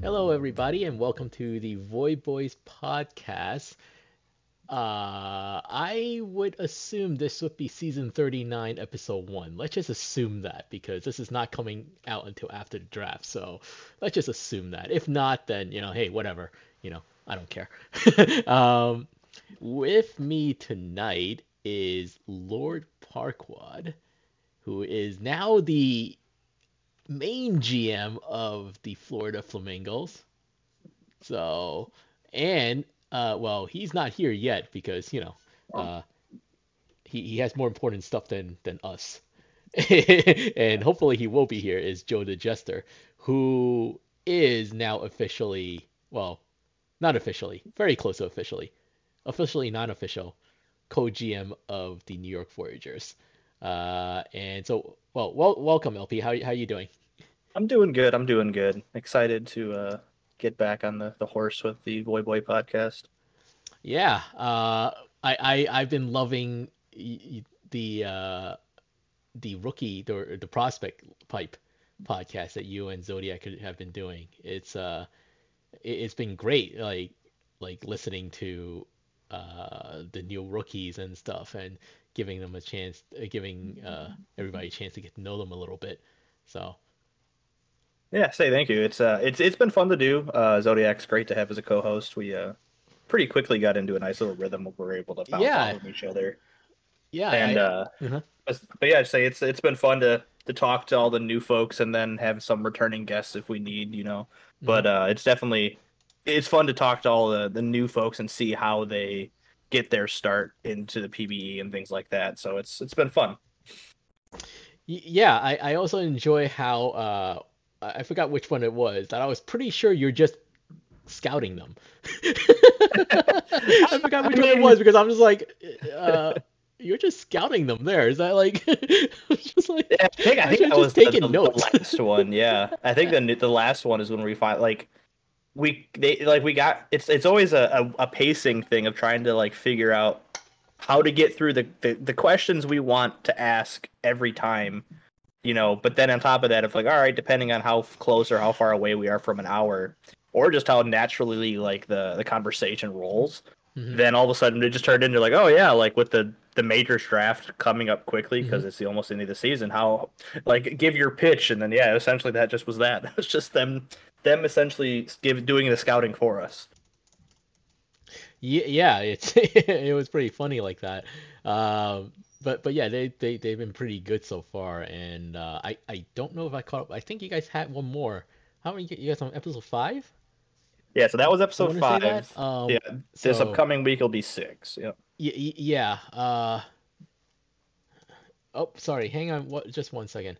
Hello, everybody, and welcome to the VoyBoys podcast. Uh, I would assume this would be season 39, episode 1. Let's just assume that because this is not coming out until after the draft. So let's just assume that. If not, then, you know, hey, whatever. You know, I don't care. um, with me tonight is Lord Parquad, who is now the main GM of the Florida Flamingos. So, and uh, well, he's not here yet because you know, uh, he he has more important stuff than than us. and hopefully he will be here. Is Joe the Jester, who is now officially well, not officially, very close to officially, officially non-official, co-GM of the New York Voyagers. Uh, and so, well, well, welcome, LP. How how you doing? I'm doing good. I'm doing good. Excited to uh, get back on the, the horse with the VoyBoy podcast. Yeah, uh, I, I I've been loving the uh, the rookie the the prospect pipe podcast that you and Zodiac have been doing. It's uh it's been great like like listening to uh the new rookies and stuff and giving them a chance uh, giving uh everybody a chance to get to know them a little bit. So yeah, say thank you. It's uh, it's it's been fun to do. Uh, Zodiac's great to have as a co-host. We uh, pretty quickly got into a nice little rhythm where we're able to bounce yeah. off of each other. Yeah, and I, uh, uh-huh. but yeah, I'd say it's it's been fun to to talk to all the new folks and then have some returning guests if we need, you know. Mm-hmm. But uh, it's definitely it's fun to talk to all the the new folks and see how they get their start into the PBE and things like that. So it's it's been fun. Yeah, I, I also enjoy how uh, I forgot which one it was that I was pretty sure you're just scouting them. I forgot which I mean, one it was because I'm just like, uh, you're just scouting them there. Is that like, just like I think I think that was taking the, notes. the last one. Yeah, I think the the last one is when we find like we they like we got it's it's always a, a, a pacing thing of trying to like figure out how to get through the, the the questions we want to ask every time you know but then on top of that if like all right depending on how close or how far away we are from an hour or just how naturally like the the conversation rolls mm-hmm. then all of a sudden it just turned into like oh yeah like with the the major draft coming up quickly because mm-hmm. it's the almost end of the season how like give your pitch and then yeah essentially that just was that it was just them them essentially give doing the scouting for us yeah it's it was pretty funny like that um but but yeah, they they they've been pretty good so far, and uh, I I don't know if I caught up. I think you guys had one more. How many you guys on episode five? Yeah, so that was episode five. Um, yeah, this so, upcoming week will be six. Yeah. Yeah. Yeah. Uh. Oh, sorry. Hang on. What? Just one second.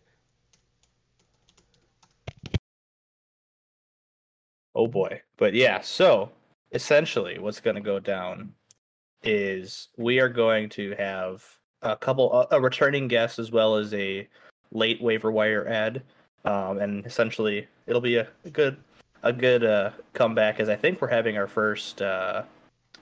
Oh boy. But yeah. So essentially, what's going to go down is we are going to have a couple a returning guest as well as a late waiver wire ad, um, and essentially it'll be a, good a good uh, comeback as I think we're having our first uh,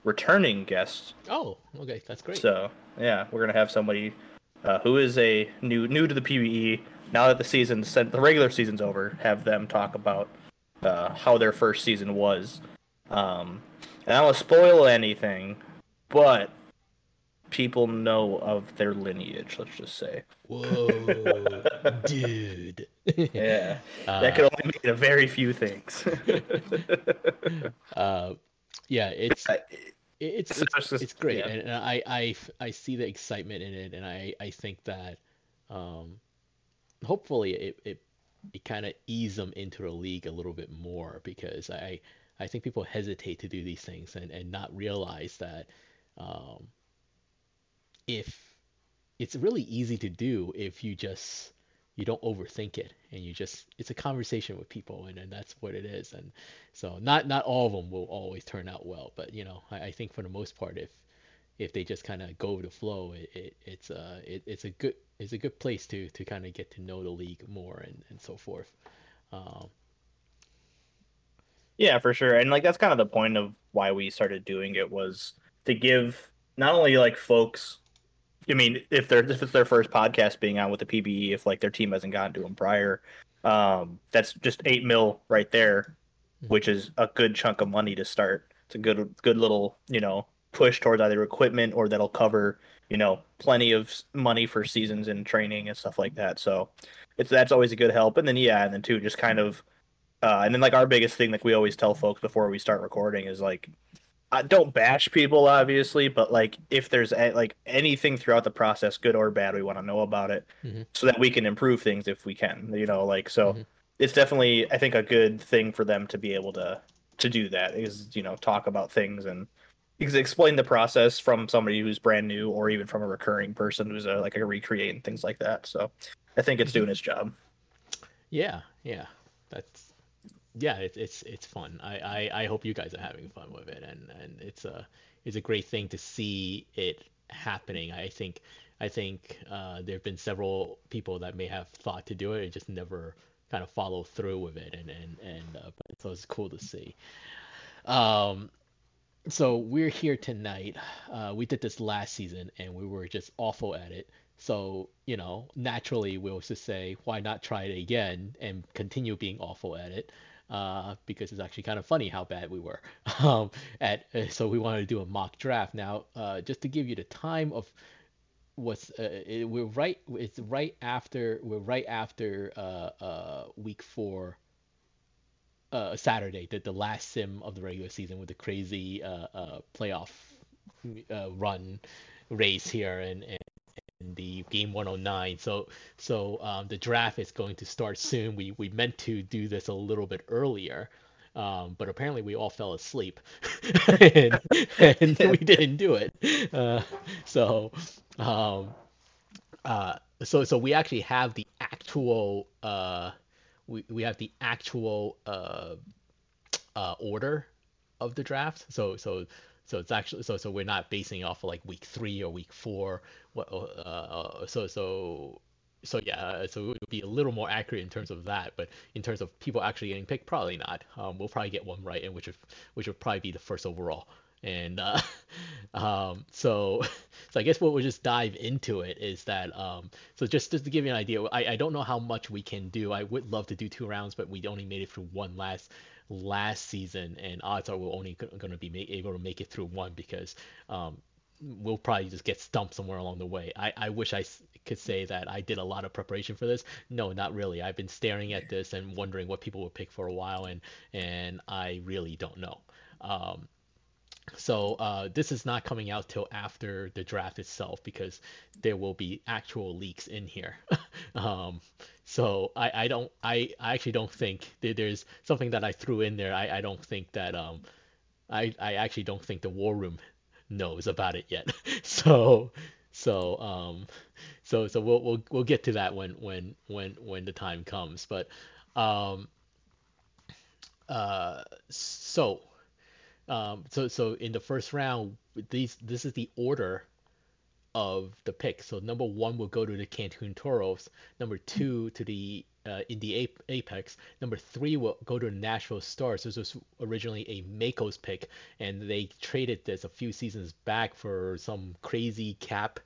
returning guest. Oh, okay, that's great. So yeah, we're gonna have somebody uh, who is a new new to the PBE. Now that the season the regular season's over, have them talk about uh, how their first season was. Um, and I don't want to spoil anything, but people know of their lineage. Let's just say. Whoa, dude. yeah, uh, that could only mean a very few things. uh, yeah, it's it's it's, it's great, yeah. and I I I see the excitement in it, and I I think that um, hopefully it it it kind of ease them into the league a little bit more because I I think people hesitate to do these things and and not realize that. Um, if it's really easy to do if you just you don't overthink it and you just it's a conversation with people and, and that's what it is and so not not all of them will always turn out well but you know i, I think for the most part if if they just kind of go with the flow it, it it's uh it, it's a good it's a good place to to kind of get to know the league more and and so forth um, yeah for sure and like that's kind of the point of why we started doing it was to give not only like folks I mean, if they're if it's their first podcast being on with the PBE, if like their team hasn't gotten to them prior, um, that's just eight mil right there. mm-hmm. which is a good chunk of money to start. It's a good good little you know push towards either equipment or that'll cover you know plenty of money for seasons and training and stuff like that. So it's that's always a good help. And then yeah, and then too just kind of uh, and then like our biggest thing like we always tell folks before we start recording is like I don't bash people obviously, but like if there's a, like anything throughout the process, good or bad, we want to know about it mm-hmm. so that we can improve things if we can. You know, like so mm-hmm. it's definitely I think a good thing for them to be able to to do that is you know talk about things and explain the process from somebody who's brand new or even from a recurring person who's a, like a recreate and things like that. So I think it's mm-hmm. doing its job. Yeah, yeah, that's yeah, it's it's it's fun. I, I, I hope you guys are having fun with it, and and it's a it's a great thing to see it happening. I think I think uh, there have been several people that may have thought to do it and just never kind of follow through with it, and and and uh, so it's cool to see. Um, so we're here tonight. Uh, we did this last season, and we were just awful at it. So, you know, naturally we'll just say, why not try it again and continue being awful at it? uh, because it's actually kind of funny how bad we were. Um, at uh, so we wanted to do a mock draft. Now, uh, just to give you the time of what's uh, it, we're right. It's right after we're right after uh, week four. Uh, Saturday, the, the last sim of the regular season with the crazy uh, uh, playoff uh, run race here, and, and the game 109. So so um, the draft is going to start soon. We we meant to do this a little bit earlier. Um, but apparently we all fell asleep and, and we didn't do it. Uh, so, um, uh, so, so we actually have the actual, uh, we, we have the actual, uh, uh, order of the draft. So, so so it's actually so so we're not basing off of like week three or week four. What uh, uh, so so so yeah, so it would be a little more accurate in terms of that, but in terms of people actually getting picked, probably not. Um, we'll probably get one right, and which would, which would probably be the first overall. And uh, um, so, so I guess what we'll just dive into it is that um, so just just to give you an idea, I, I don't know how much we can do. I would love to do two rounds, but we only made it through one last last season, and odds are we're only going to be able to make it through one because um, we'll probably just get stumped somewhere along the way. I, I wish I could say that I did a lot of preparation for this. No, not really. I've been staring at this and wondering what people would pick for a while, and and I really don't know. Um, so uh, this is not coming out till after the draft itself because there will be actual leaks in here. um, so I, I don't I, I actually don't think there's something that I threw in there. I, I don't think that um I, I actually don't think the war room knows about it yet. so so um so so we'll we'll we'll get to that when when when when the time comes. But um uh so um, so so in the first round, these this is the order of the pick. So number one will go to the Cancun Toros. Number two to the uh, Indy Apex. Number three will go to the Nashville Stars. This was originally a Makos pick, and they traded this a few seasons back for some crazy cap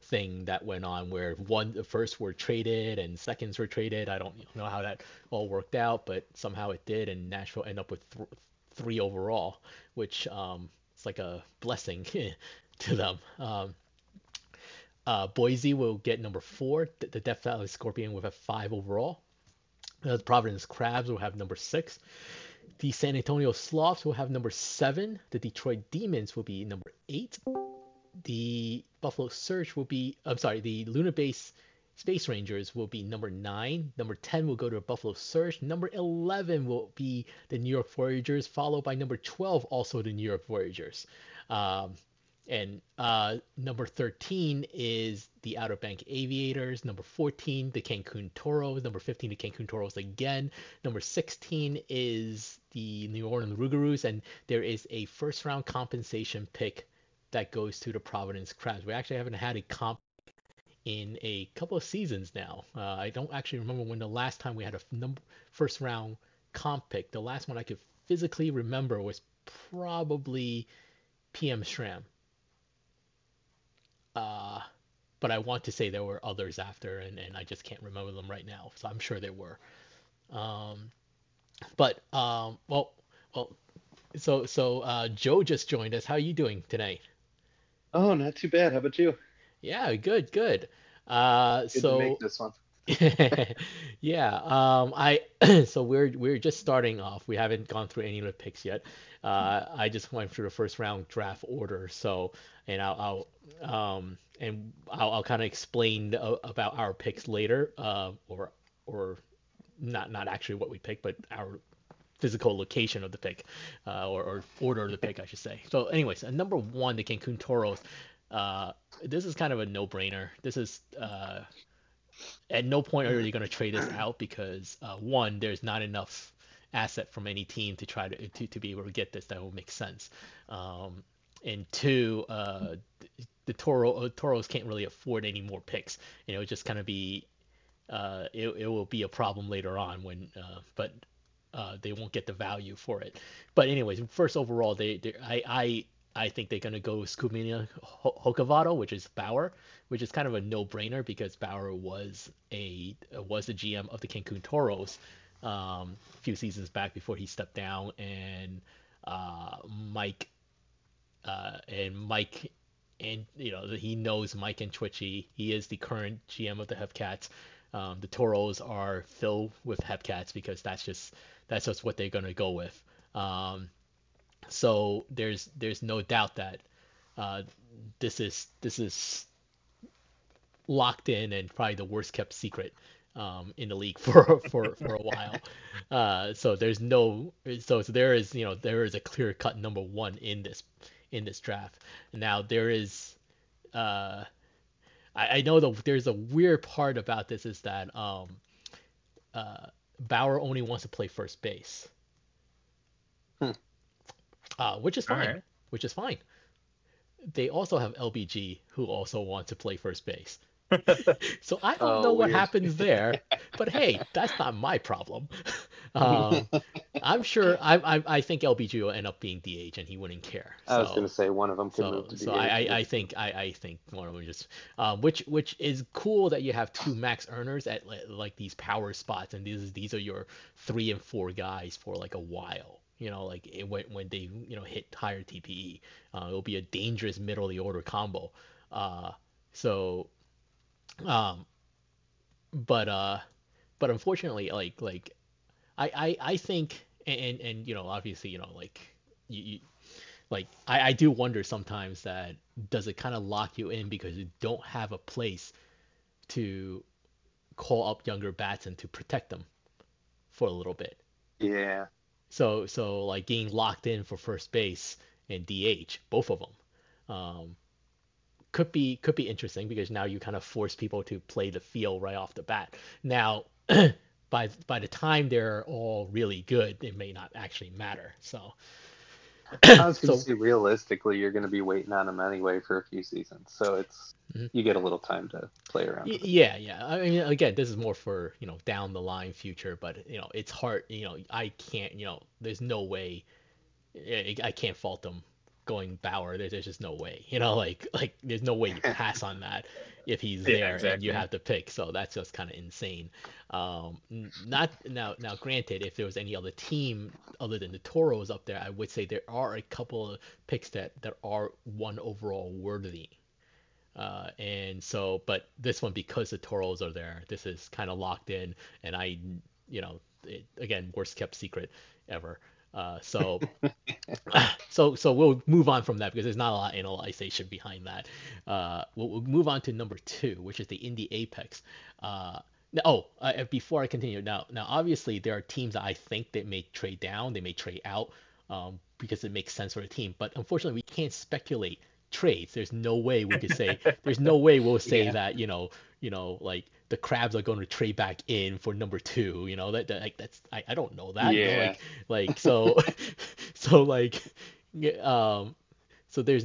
thing that went on where one the first were traded and seconds were traded. I don't know how that all worked out, but somehow it did, and Nashville ended up with th- three overall, which um, it's like a blessing to them. Um, uh, Boise will get number four. The, Death Valley Scorpion will have five overall. The Providence Crabs will have number six. The San Antonio Sloths will have number seven. The Detroit Demons will be number eight. The Buffalo Surge will be, I'm sorry, the Luna Base Space Rangers will be number 9. Number 10 will go to Buffalo Surge. Number 11 will be the New York Voyagers, followed by number 12, also the New York Voyagers. Um, and uh, number 13 is the Outer Bank Aviators. Number 14, the Cancun Toros. Number 15, the Cancun Toros again. Number 16 is the New Orleans Rougarous. And there is a first round compensation pick that goes to the Providence Crabs. We actually haven't had a comp in a couple of seasons now. Uh, I don't actually remember when the last time we had a first round comp pick. The last one I could physically remember was probably PM Shram. Uh, but I want to say there were others after, and, and I just can't remember them right now. So I'm sure there were. Um, but um, well, well, so so uh, Joe just joined us. How are you doing tonight? Oh, not too bad. How about you? Yeah, good, good. Uh, Good so make this one. yeah, um, I so we're we're just starting off. We haven't gone through any of the picks yet. Uh, I just went through the first round draft order. So, and I'll, I'll um, and I'll, I'll kind of explain uh, about our picks later, uh, or or not not actually what we picked, but our physical location of the pick, uh, or, or order of the pick, I should say. So, anyways, uh, number one, the Cancun Toros. Uh, this is kind of a no-brainer. This is uh, at no point are you going to trade this out because uh, one, there's not enough asset from any team to try to to, to be able to get this that will make sense. Um, and two, uh, the Toro uh, Toros can't really afford any more picks. You know, it's just kind of be uh, it, it will be a problem later on when uh, but uh, they won't get the value for it. But anyways, first overall, they, they I I I think they're gonna go Skumina Hokkaido, which is Bauer, which is kind of a no-brainer because Bauer was a was the GM of the Cancun Toros um, a few seasons back before he stepped down, and uh, Mike uh, and Mike and you know he knows Mike and Twitchy. He is the current GM of the Hepcats. Um, the Toros are filled with Hepcats because that's just that's just what they're gonna go with. Um, so there's there's no doubt that uh, this is this is locked in and probably the worst kept secret um, in the league for for for a while. Uh, so there's no so, so there is you know there is a clear cut number one in this in this draft. Now there is uh, I, I know that there's a weird part about this is that um, uh, Bauer only wants to play first base. Hmm. Uh, which is fine. Alright. Which is fine. They also have LBG who also want to play first base. So I don't Oh, know what weird. happens there, but hey, that's not my problem. Um, I'm sure. I, I I think LBG will end up being DH, and he wouldn't care. I was gonna say one of them could so, move to so DH. I, I, I think I, I think one of them just um, which which is cool that you have two max earners at like these power spots and these these are your three and four guys for like a while you know like it, when when they you know hit higher TPE uh, it'll be a dangerous middle of the order combo uh, so um but uh but unfortunately like like I I, I think and, and and you know obviously you know like you, you like I, I do wonder sometimes that does it kind of lock you in because you don't have a place to call up younger bats and to protect them for a little bit. yeah. So so like getting locked in for first base and DH, both of them, um, could be could be interesting because now you kind of force people to play the field right off the bat. Now, by by the time they're all really good, it may not actually matter. So I was gonna So- say realistically, you're gonna be waiting on them anyway for a few seasons, so it's Mhm. you get a little time to play around. Y- Yeah, yeah. I mean, again, this is more for, you know, down the line future, but, you know, it's hard, you know, I can't, you know, there's no way, I can't fault them going Bauer. There's, there's just no way, you know, like, like, there's no way you pass on that if he's Yeah, there and you have to pick. So that's just kind of insane. Um, not now, now, granted, if there was any other team other than the Toros up there, I would say there are a couple of picks that, that are one overall worthy. Uh, and so, but this one because the Toros are there, this is kind of locked in, and I, you know, it, again, worst kept secret ever. Uh, so, so, so we'll move on from that because there's not a lot of analyzation behind that. Uh, we'll, we'll move on to number two, which is the Indy Apex. Uh, now, oh, uh, before I continue, now, now, obviously there are teams that I think they may trade down, they may trade out, um, because it makes sense for the team. But unfortunately, we can't speculate trades. There's no way we could say. there's no way we'll say Yeah. that you know, you know, like the crabs are going to trade back in for number two. You know that, that like that's I, I don't know that. Yeah. like like so so like um so there's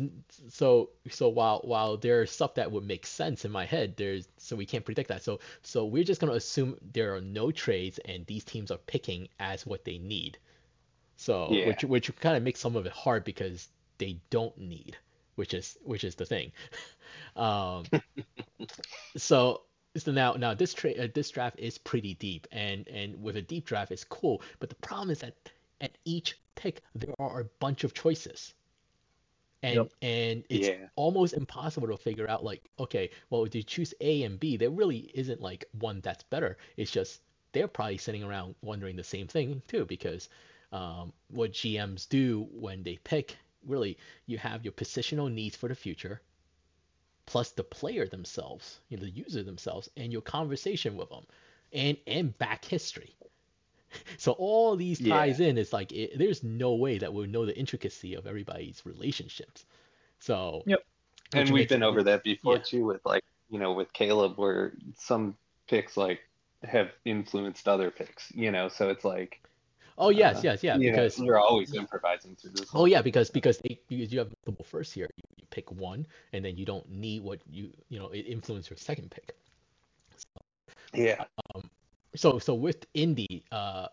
so so while while there's stuff that would make sense in my head there's so we can't predict that so so we're just going to assume there are no trades and these teams are picking as what they need so Yeah. which which kind of makes some of it hard because they don't need which is which is the thing um so So now, now this tra- uh, this draft is pretty deep, and and with a deep draft, it's cool. But the problem is that at each pick, there are a bunch of choices, and Yep. and it's Yeah. almost impossible to figure out. Like, okay, well, if you choose A and B, there really isn't like one that's better. It's just they're probably sitting around wondering the same thing too, because um, what GMs do when they pick, really, you have your positional needs for the future, plus the player themselves, you know, the user themselves, and your conversation with them, and and back history. So all these ties in. It's like it, there's no way that we'll know the intricacy of everybody's relationships. So Yep. And we've been it- over that before yeah. too, with like you know with Caleb, where some picks like have influenced other picks. You know, so it's like Oh yes, uh, yes, yeah, you because you're always improvising through this. Oh yeah, because because they, because you have multiple first here. You, you pick one, and then you don't need what you you know it influences your second pick. yeah, Um, So so with Indy, uh,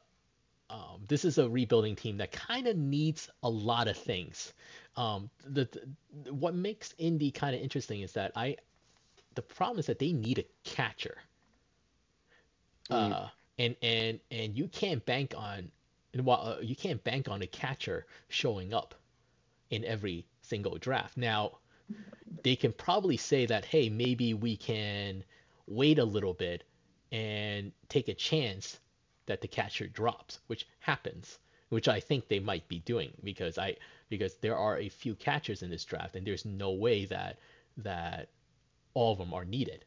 um, this is a rebuilding team that kind of needs a lot of things. Um, the, the what makes Indy kind of interesting is that I, the problem is that they need a catcher. Mm. Uh, and and and you can't bank on, well, uh, you can't bank on a catcher showing up in every single draft. Now, they can probably say that, hey, maybe we can wait a little bit and take a chance that the catcher drops, which happens, which I think they might be doing because I because there are a few catchers in this draft and there's no way that that all of them are needed.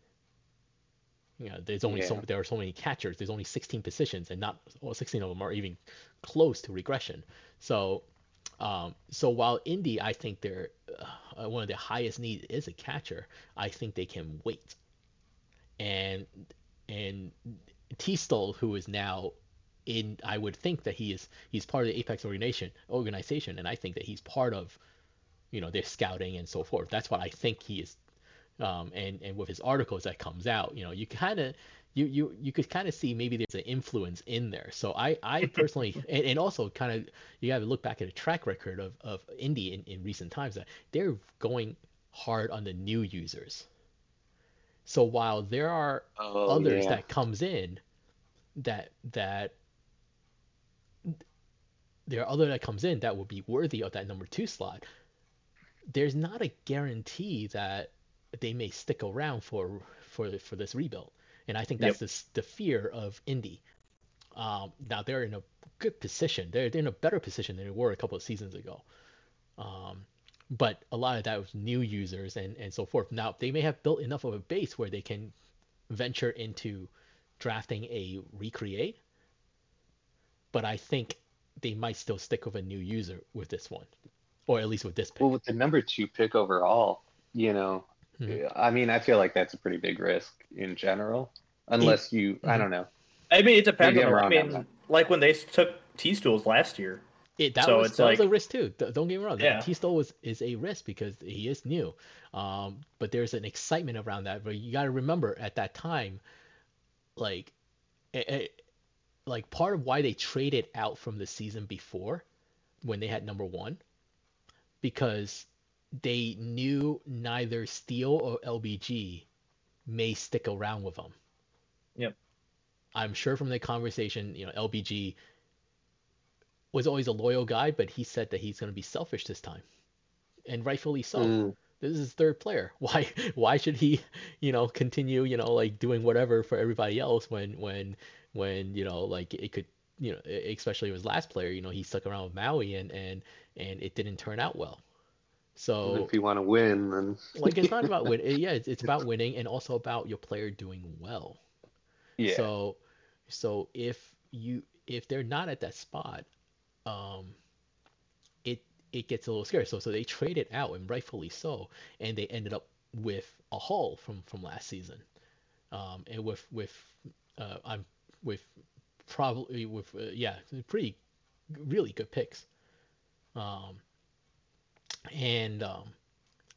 You know, there's only so there are so many catchers. There's only 16 positions, and not all 16 of them are even close to regression. So, um, so while Indy, I think they're uh, one of their highest needs is a catcher. I think they can wait, and and T-Stol, who is now in, I would think that he is he's part of the Apex organization organization, and I think that he's part of, you know, their scouting and so forth. That's what I think he is um, and and with his articles that comes out, you know, you kind of you you you could kind of see maybe there's an influence in there. So I I personally and, and also kind of you got to look back at a track record of of Indy in, in recent times that they're going hard on the new users. So while there are oh, others yeah. that comes in that that there are other that comes in that would be worthy of that number two slot there's not a guarantee that they may stick around for for for this rebuild. And i think that's the, the fear of Indy um, now they're in a good position. They're, they're in a better position than they were a couple of seasons ago. Um, but a lot of that was new users and, and so forth. Now they may have built enough of a base where they can venture into drafting a recreate, but I think they might still stick with a new user with this one, or at least with this pick. Well, with the number two pick overall, you know, Mhm. I mean, I feel like that's a pretty big risk in general, unless you, I Mhm. don't know. I mean, it depends Maybe on. I'm The, wrong on mean, like when they took T-Stols last year. It, that So was it's that was a risk too. D- Don't get me wrong. Yeah. T-Stol was is a risk because he is new. Um, but there's an excitement around that. But you got to remember at that time, like, it, it- like part of why they traded out from the season before, when they had number one, because they knew neither Steel or LBG may stick around with them. Yep. I'm sure from the conversation, you know, LBG was always a loyal guy, but he said that he's going to be selfish this time, and rightfully so. Mm, This is his third player. Why why should he, you know, continue, you know, like doing whatever for everybody else when when when you know like it could, you know, especially his last player, you know, he stuck around with Maui and and and it didn't turn out well. So if you want to win, then like it's not about win. Yeah, it's, it's about winning and also about your player doing well. yeah, So, so if you if they're not at that spot, um, it it gets a little scary. So so they traded out and rightfully so, and they ended up with a haul from from last season, um, and with with uh, I'm with probably with uh, yeah pretty really good picks, um, and um,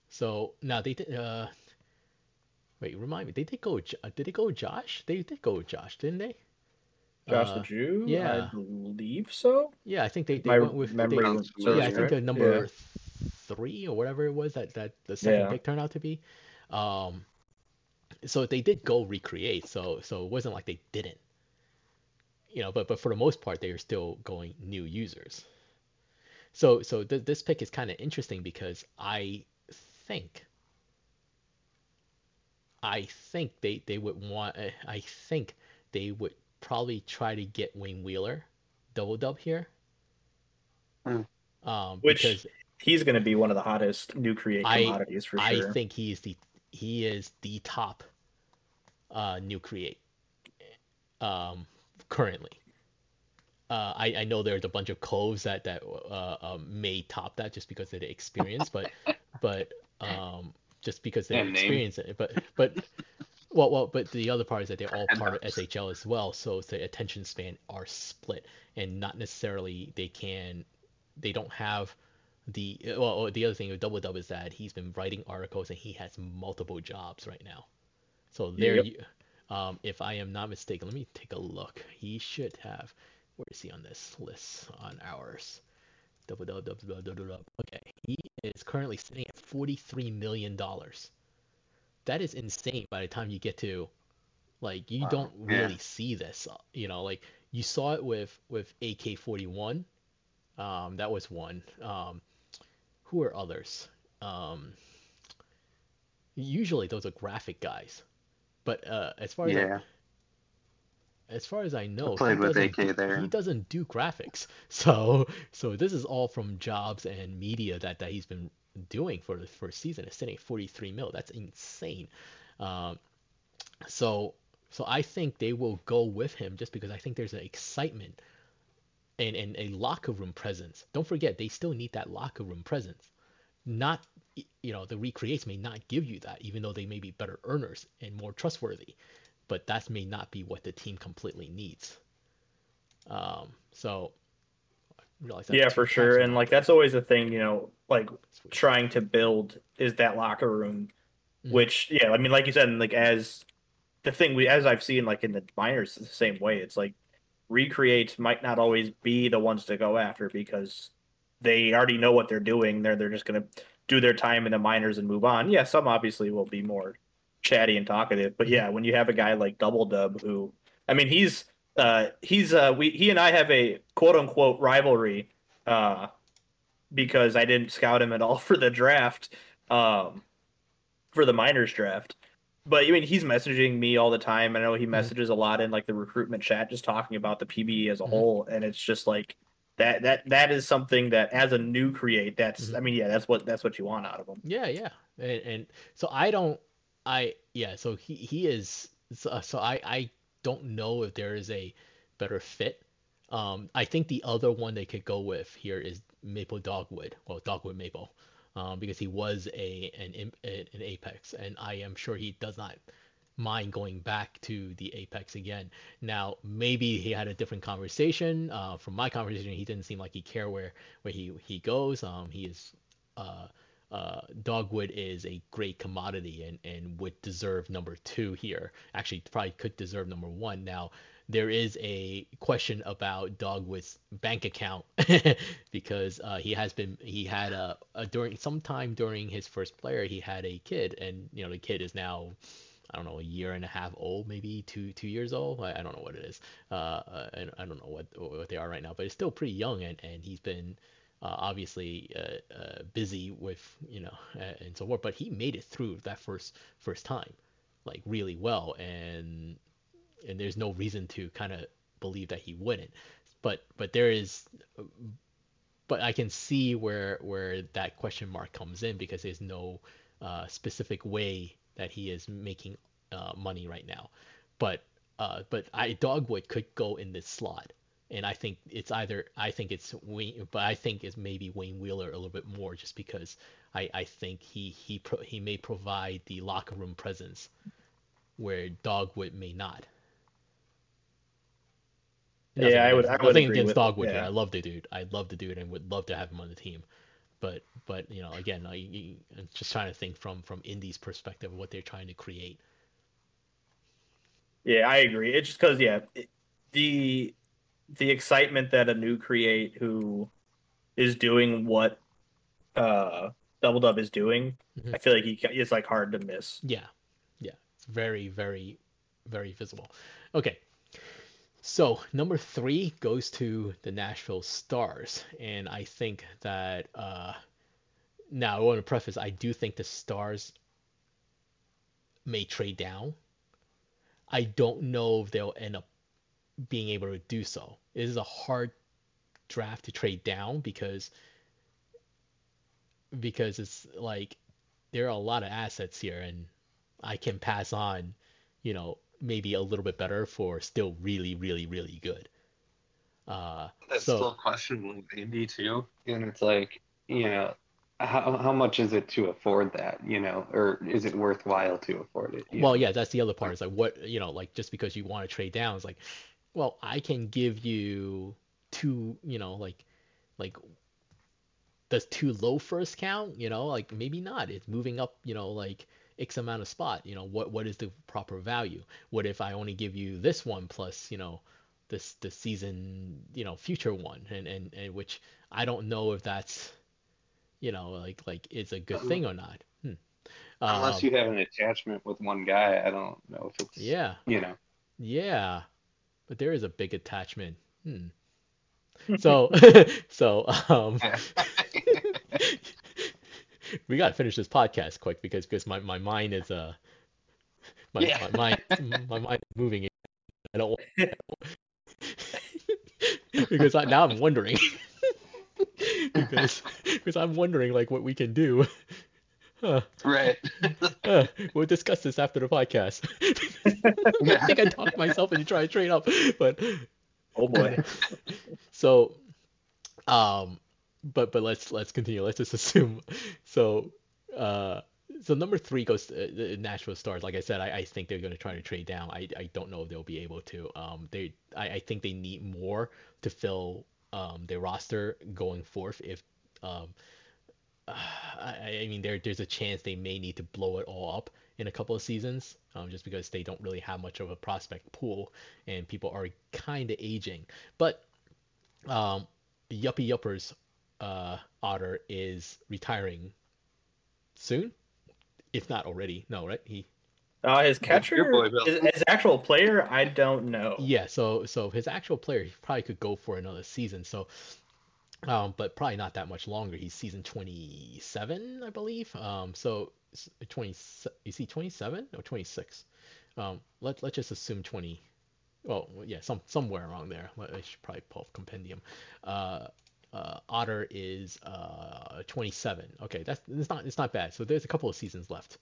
so now they did uh. Wait, remind me. They did go. Jo- Did they go Josh? They did go Josh, didn't they? Josh Uh, the Jew. yeah. I believe so. Yeah, I think they, they My went with. memory they- Sounds yeah, I think the number Yeah. three or whatever it was that that the second Yeah. pick turned out to be. Um, so they did go recreate. So so it wasn't like they didn't. You know, but but for the most part, they are still going new users. So so th- this pick is kind of interesting because I think I think they they would want. Eh, I think they would probably try to get Wayne Wheeler double dub here. Mm. Um, Which because he's going to be one of the hottest new create commodities I, for sure. I think he is the he is the top uh, new create um, currently. Uh, I, I know there's a bunch of coves that that uh, um, may top that just because of the experience, but but um, just because they experience it. But but well well but the other part is that they're all part of SHL as well, so the attention span are split and not necessarily they can they don't have the well the other thing with double dub is that he's been writing articles and he has multiple jobs right now so there yep. you um, if i am not mistaken let me take a look he should have where is he on this list on ours double dub double dub double dub okay he is currently sitting at 43 million dollars that is insane by the time you get to like you wow. don't really yeah. see this you know like you saw it with with ak-41 um, that was one um, who are others? Um, usually those are graphic guys, but uh, as far as yeah. As far as I know, I played with AK there. He doesn't do graphics, so so this is all from jobs and media that, that he's been doing for the first season. It's sitting at 43 mil. That's insane. Um, so so I think they will go with him just because I think there's an excitement and, and a locker room presence. Don't forget, they still need that locker room presence. Not, you know, the recreates may not give you that, even though they may be better earners and more trustworthy. But that may not be what the team completely needs. Um, so, yeah, for sure. And like that's always a thing, you know, like trying to build is that locker room, mm-hmm. which yeah, I mean, like you said, and like as the thing we as I've seen like in the minors, the same way. It's like recreates might not always be the ones to go after because they already know what they're doing. They're they're just gonna do their time in the minors and move on. Yeah, some obviously will be more chatty and talkative, but yeah, when you have a guy like Double Dub who, I mean, he's uh he's uh we he and I have a quote unquote rivalry uh because I didn't scout him at all for the draft um for the minors draft but I mean, he's messaging me all the time. I know he mm-hmm. messages mm-hmm. a lot in like the recruitment chat, just talking about the PBE as a mm-hmm. whole, and it's just like that that that is something that as a new create, that's mm-hmm. I mean, yeah, that's what that's what you want out of him. Yeah, yeah, and, and so I don't, I yeah, so he he is so, so I I don't know if there is a better fit. Um, I think the other one they could go with here is Maple Dogwood, well Dogwood Maple um, because he was a an, an apex, and I am sure he does not mind going back to the apex again. Now maybe he had a different conversation. Uh, from my conversation, he didn't seem like he care where where he he goes. Um, he is. Uh, uh, dogwood is a great commodity and, and would deserve number two here. Actually, probably could deserve number one. Now, there is a question about Dogwood's bank account because uh, he has been he had a, a during sometime during his first player he had a kid and you know the kid is now I don't know a year and a half old maybe two two years old I, I don't know what it is uh, uh and I don't know what what they are right now but it's still pretty young and and he's been uh, obviously uh, uh, busy with you know and so forth but he made it through that first first time like really well and and there's no reason to kind of believe that he wouldn't. But but there is, but I can see where where that question mark comes in because there's no uh, specific way that he is making uh, money right now. But uh, but I Dogwood could go in this slot, and I think it's either I think it's Wayne, but I think it's maybe Wayne Wheeler a little bit more just because I, I think he he pro, he may provide the locker room presence where Dogwood may not. Yeah, I would. I would Nothing against Dogwood yeah. I love the dude. I love the dude, and would love to have him on the team. But but you know, again, I, am just trying to think from from Indy's perspective of what they're trying to create. Yeah, I agree. It's just because yeah, it, the the excitement that a new create who is doing what uh Double Dub is doing, mm-hmm. I feel like he it's like hard to miss. Yeah, yeah, it's very, very, very visible. Okay. So number three goes to the Nashville Stars, and I think that uh, now I want to preface I do think the Stars may trade down. I don't know if they'll end up being able to do so. It is a hard draft to trade down because because it's like there are a lot of assets here and I can pass on, you know, maybe a little bit better for still really, really, really good. Uh, That's so, still questionable with Indy too, and it's like you know, how how much is it to afford that? You know, or is it worthwhile to afford it? Well, know? yeah, that's the other part. Is like what you know, like just because you want to trade down, it's like, well, I can give you two, you know, like, like does too low first count? You know, like maybe not. It's moving up, you know, like X amount of spot. You know, what what is the proper value? What if I only give you this one plus, you know, this the season, you know, future one, and and, and which I don't know if that's, you know, like like is a good thing or not. Hmm. Unless Um, you have an attachment with one guy, I don't know if it's yeah, you know. yeah, but there is a big attachment. Hmm. So so um. we gotta finish this podcast quick because because my, my mind is uh my, Yeah. my mind my mind is moving I don't because I, now I'm wondering because because I'm wondering like what we can do. Huh. Right. Uh, we'll discuss this after the podcast. I think I talked myself into trying to trade up, but Oh boy. so um but but let's let's continue let's just assume so uh so number three goes to uh, the Nashville Stars. Like I said, I, I think they're going to try to trade down. I, I don't know if they'll be able to. Um, they I, I think they need more to fill um their roster going forth. If um, I, I mean there there's a chance they may need to blow it all up in a couple of seasons. Um, just because they don't really have much of a prospect pool and people are kind of aging. But um, Yuppie Yuppers uh, Otter is retiring soon, if not already. No, right? He Uh, his catcher, boy, his, his actual player, I don't know. yeah. So so his actual player he probably could go for another season. So. Um, but probably not that much longer. He's season 27, I believe. Um, so s- 20, is he 27 or 26? Um, let let's just assume 20. Well, yeah, some somewhere around there. I should probably pull up compendium. Uh, uh, Otter is uh 27. Okay, that's it's not it's not bad. So there's a couple of seasons left.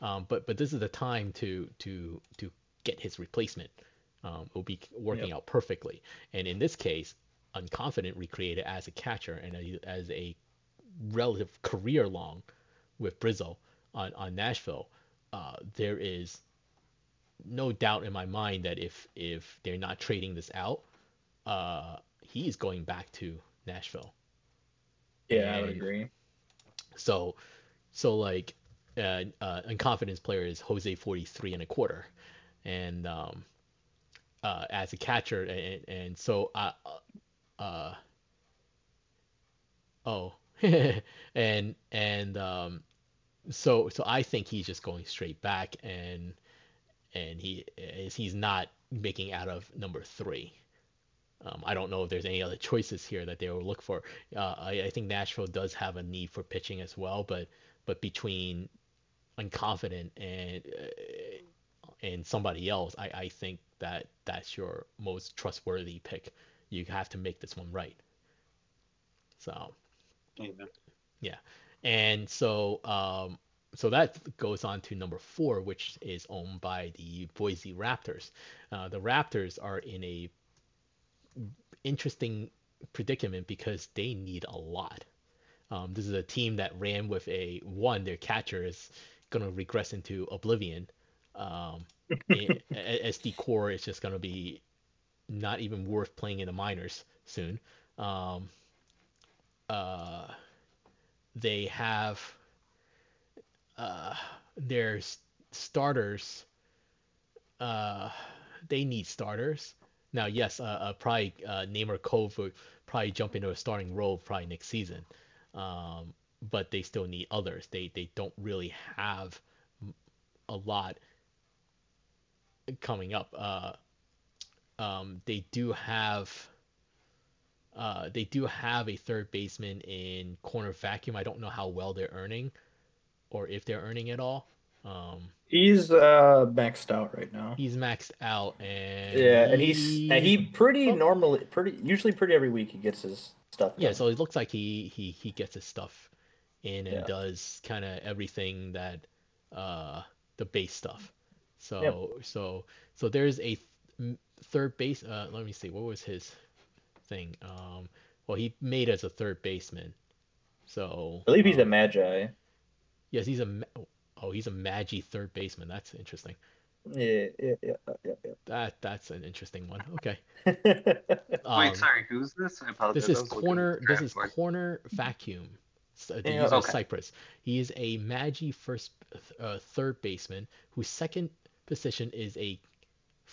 Um, but but this is the time to to to get his replacement. Um, will be working out perfectly. And in this case, Unconfident recreated as a catcher and a, as a relative career long with Brizzo on, on Nashville. Uh, there is no doubt in my mind that if if they're not trading this out, uh, he's going back to Nashville. Yeah, I would agree. So, so like, uh, uh, Unconfidence player is Jose 43 and a quarter, and um, uh, as a catcher, and, and so uh, uh, oh, and and um, so so I think he's just going straight back, and and he is he's not making out of number three. Um, I don't know if there's any other choices here that they will look for. Uh, I, I think Nashville does have a need for pitching as well, but but between unconfident and uh, and somebody else, I, I think that that's your most trustworthy pick. You have to make this one right. So Amen. and so um, so that goes on to number four, which is owned by the Boise Raptors. Uh, the Raptors are in a interesting predicament because they need a lot. Um, this is a team that ran with a one. Their catcher is going to regress into oblivion. Um, a- a- SD core is just going to be not even worth playing in the minors soon. Um, uh, they have uh, their starters. Uh, they need starters. Now, yes, uh, uh, probably uh, Namer Cove would probably jump into a starting role probably next season, um, but they still need others. They they don't really have a lot coming up. Um, they do have uh, they do have a third baseman in corner vacuum. I don't know how well they're earning, or if they're earning at all. Um, he's uh, maxed out right now. He's maxed out, and yeah, and he's and he pretty oh. normally, pretty usually pretty every week he gets his stuff. Yeah, so it looks like he he he gets his stuff in and yeah. does kind of everything that uh the base stuff. So yep. so so there's a third base. Uh, let me see, what was his thing? Um, well, he made as a third baseman. So I believe he's um, a Magi. Yes, he's a oh he's a Magi third baseman. That's interesting. Yeah, yeah, yeah, yeah, yeah. That that's an interesting one. Okay. um, Wait, sorry, who's this? I apologize. This is corner. This is corner vacuum. Uh, the yeah, okay. Cypress. He is a Magi first, uh, third baseman whose second position is a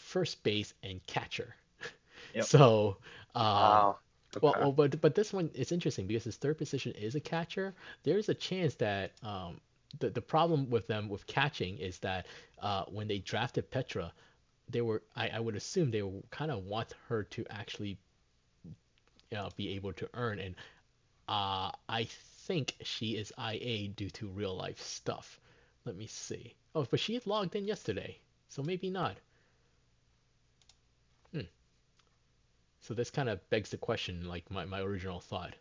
first base and catcher. Yep. So, um, wow. Okay. Well, well, but but this one is interesting because his third position is a catcher. There's a chance that um, the the problem with them with catching is that uh, when they drafted Petra, they were I, I would assume they kind of want her to actually uh, be able to earn, and uh, I think she is IA due to real life stuff. Let me see. Oh, but she had logged in yesterday, so maybe not. So this kind of begs the question, like my, my original thought.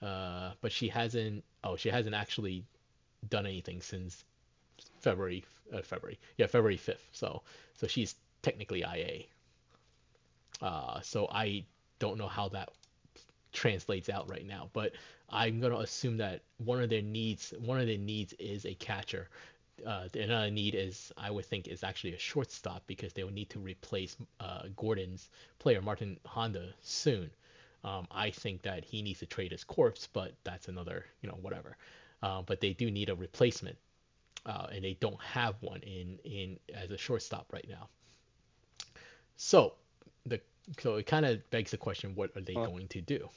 Uh, but she hasn't. Oh, she hasn't actually done anything since February. Uh, February. Yeah, February fifth. So so she's technically IA. Uh, so I don't know how that translates out right now, but I'm gonna assume that one of their needs, one of their needs is a catcher, uh, another need is I would think is actually a shortstop because they will need to replace uh, Gordon's player Martin Honda soon. Um, I think that he needs to trade his corpse, but that's another you know whatever. Uh, but they do need a replacement, uh, and they don't have one in in as a shortstop right now. So the so it kind of begs the question: What are they well, going to do?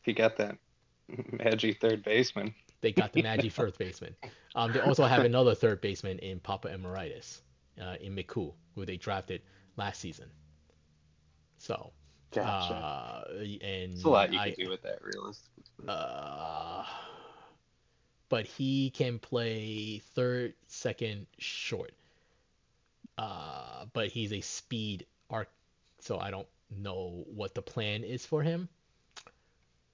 If you got that Magi third baseman, they got the Magi first baseman. Um, they also have another third baseman in Papa Emeritus, uh, in Miku, who they drafted last season. So, gotcha. uh, and it's a lot you I, can do with that, realistically. Uh, but he can play third, second, short. Uh, but he's a speed arc, so I don't know what the plan is for him.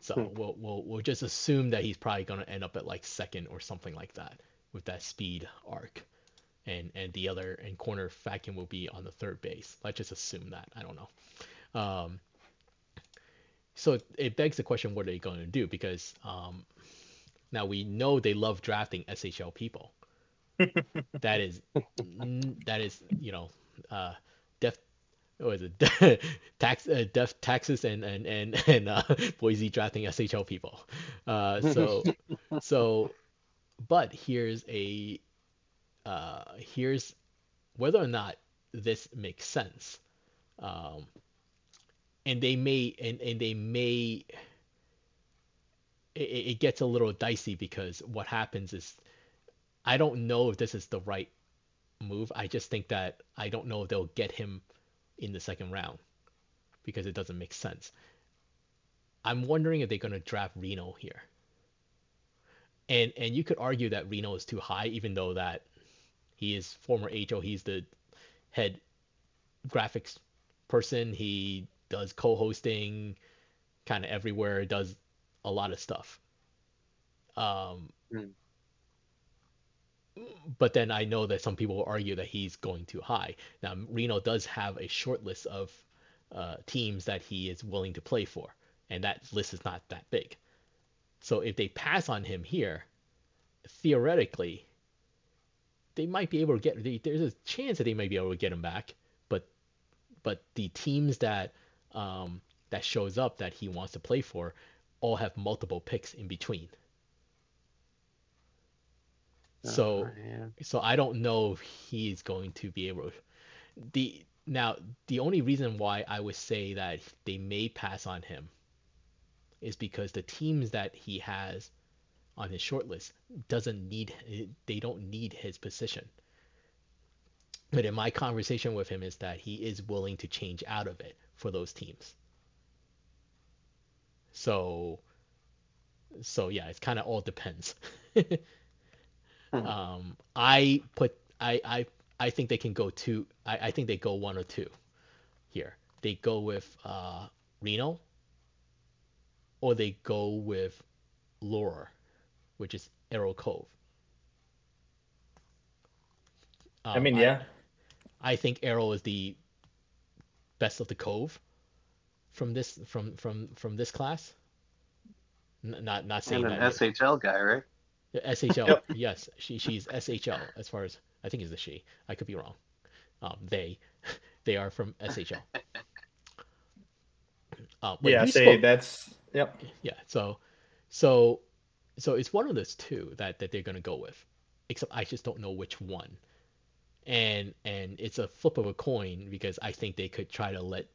So hmm. we'll, we'll we'll just assume that he's probably gonna end up at like second or something like that with that speed arc, and and the other and corner vacuum will be on the third base. Let's just assume that. I don't know. Um, so it begs the question, what are they going to do? Because um, now we know they love drafting SHL people. that is that is you know uh, def what is it? Tax, uh, def, taxes, and and and and uh, Boise drafting SHL people. Uh, so so, but here's a uh, here's whether or not this makes sense. Um, and they may and and they may. It, it gets a little dicey because what happens is, I don't know if this is the right move. I just think that I don't know if they'll get him in the second round because it doesn't make sense. I'm wondering if they're going to draft Reno here. And and you could argue that Reno is too high, even though that he is former HO. He's the head graphics person. He does co-hosting kind of everywhere. Does a lot of stuff. Um, mm but then I know that some people will argue that he's going too high. Now Reno does have a short list of uh, teams that he is willing to play for, and that list is not that big. So if they pass on him here, theoretically, they might be able to get. They, there's a chance that they might be able to get him back, but but the teams that um, that shows up that he wants to play for all have multiple picks in between. So oh, so I don't know if he's going to be able. The now the only reason why I would say that they may pass on him is because the teams that he has on his short list doesn't need they don't need his position. but in my conversation with him is that he is willing to change out of it for those teams. So so yeah, it's kind of all depends. um, I put I I I think they can go two. I, I think they go one or two here. They go with uh, Reno, or they go with Lure, which is Arrow Cove. Um, I mean, yeah. I, I think Arrow is the best of the Cove from this from from from this class. N- not not saying and an that SHL guy, right? SHL, yep. yes, she she's SHL as far as I think is a she. I could be wrong. Um, they they are from SHL. Uh, yeah, say spoke, that's yep. Yeah, so so so it's one of those two that that they're gonna go with, except I just don't know which one. And and it's a flip of a coin because I think they could try to let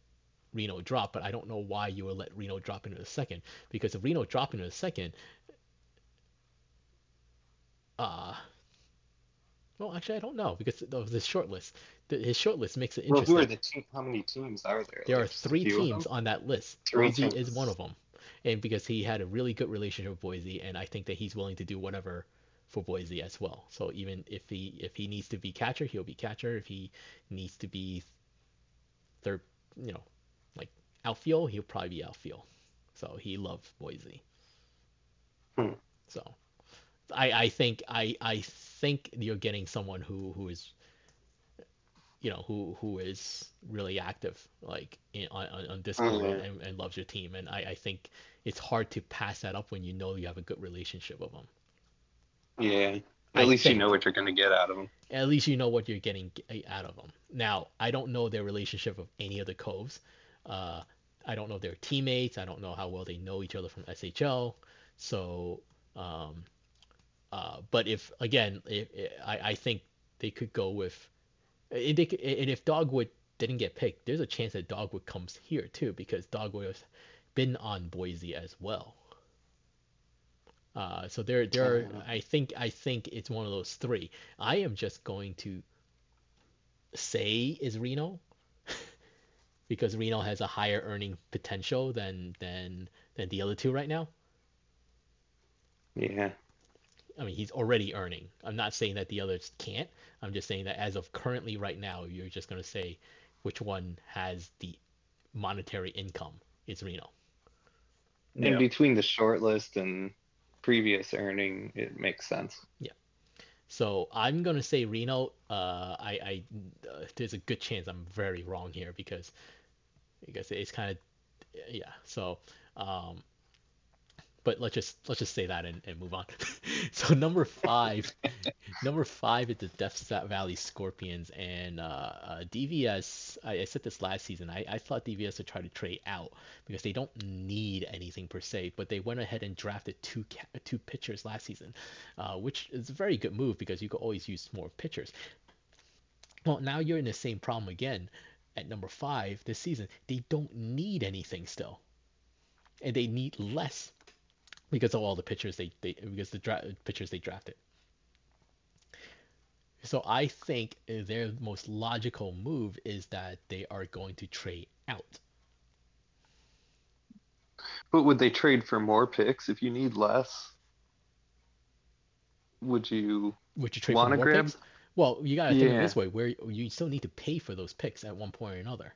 Reno drop, but I don't know why you would let Reno drop into the second because if Reno drop into the second, uh well, actually, I don't know because of the short list. The, his short list makes it interesting. Well, who are the team? How many teams are there? There like are three teams on that list. Three Boise teams. is one of them, and because he had a really good relationship with Boise, and I think that he's willing to do whatever for Boise as well. So even if he if he needs to be catcher, he'll be catcher. If he needs to be third, you know, like outfield, he'll probably be outfield. So he loves Boise. Hmm. So I, I think I, I think you're getting someone who, who is you know who who is really active like in, on, on Discord mm-hmm. and, and, loves your team and I, I think it's hard to pass that up when you know you have a good relationship with them. Yeah. At I least think, you know what you're going to get out of them. At least you know what you're getting out of them. Now, I don't know their relationship with any of the Coves. Uh, I don't know their teammates. I don't know how well they know each other from SHL. So, um, uh, but if again, I, I think they could go with, and, they and if Dogwood didn't get picked, there's a chance that Dogwood comes here too because Dogwood has been on Boise as well. Uh, so there, there. Are, I think, I think it's one of those three. I am just going to say is Reno because Reno has a higher earning potential than than than the other two right now. Yeah. I mean, he's already earning. I'm not saying that the others can't. I'm just saying that as of currently right now, you're just going to say which one has the monetary income. It's Reno. In yeah. between the short list and previous earning, it makes sense. Yeah. So I'm going to say Reno. Uh, I, I uh, there's a good chance I'm very wrong here because because it's kind of yeah. So um, but let's just let's just say that and, and move on. so number five, number five is the Death Valley Scorpions and uh, uh, DVS. I, I, said this last season. I, I thought DVS would try to trade out because they don't need anything per se, but they went ahead and drafted two two pitchers last season, uh, which is a very good move because you could always use more pitchers. Well, now you're in the same problem again at number five this season. They don't need anything still, and they need less because of all the pitchers they, they because the dra- pitchers they drafted. So I think their most logical move is that they are going to trade out. But would they trade for more picks if you need less? Would you? Would you trade for more grab? picks? Well, you gotta think yeah. this way: where you still need to pay for those picks at one point or another.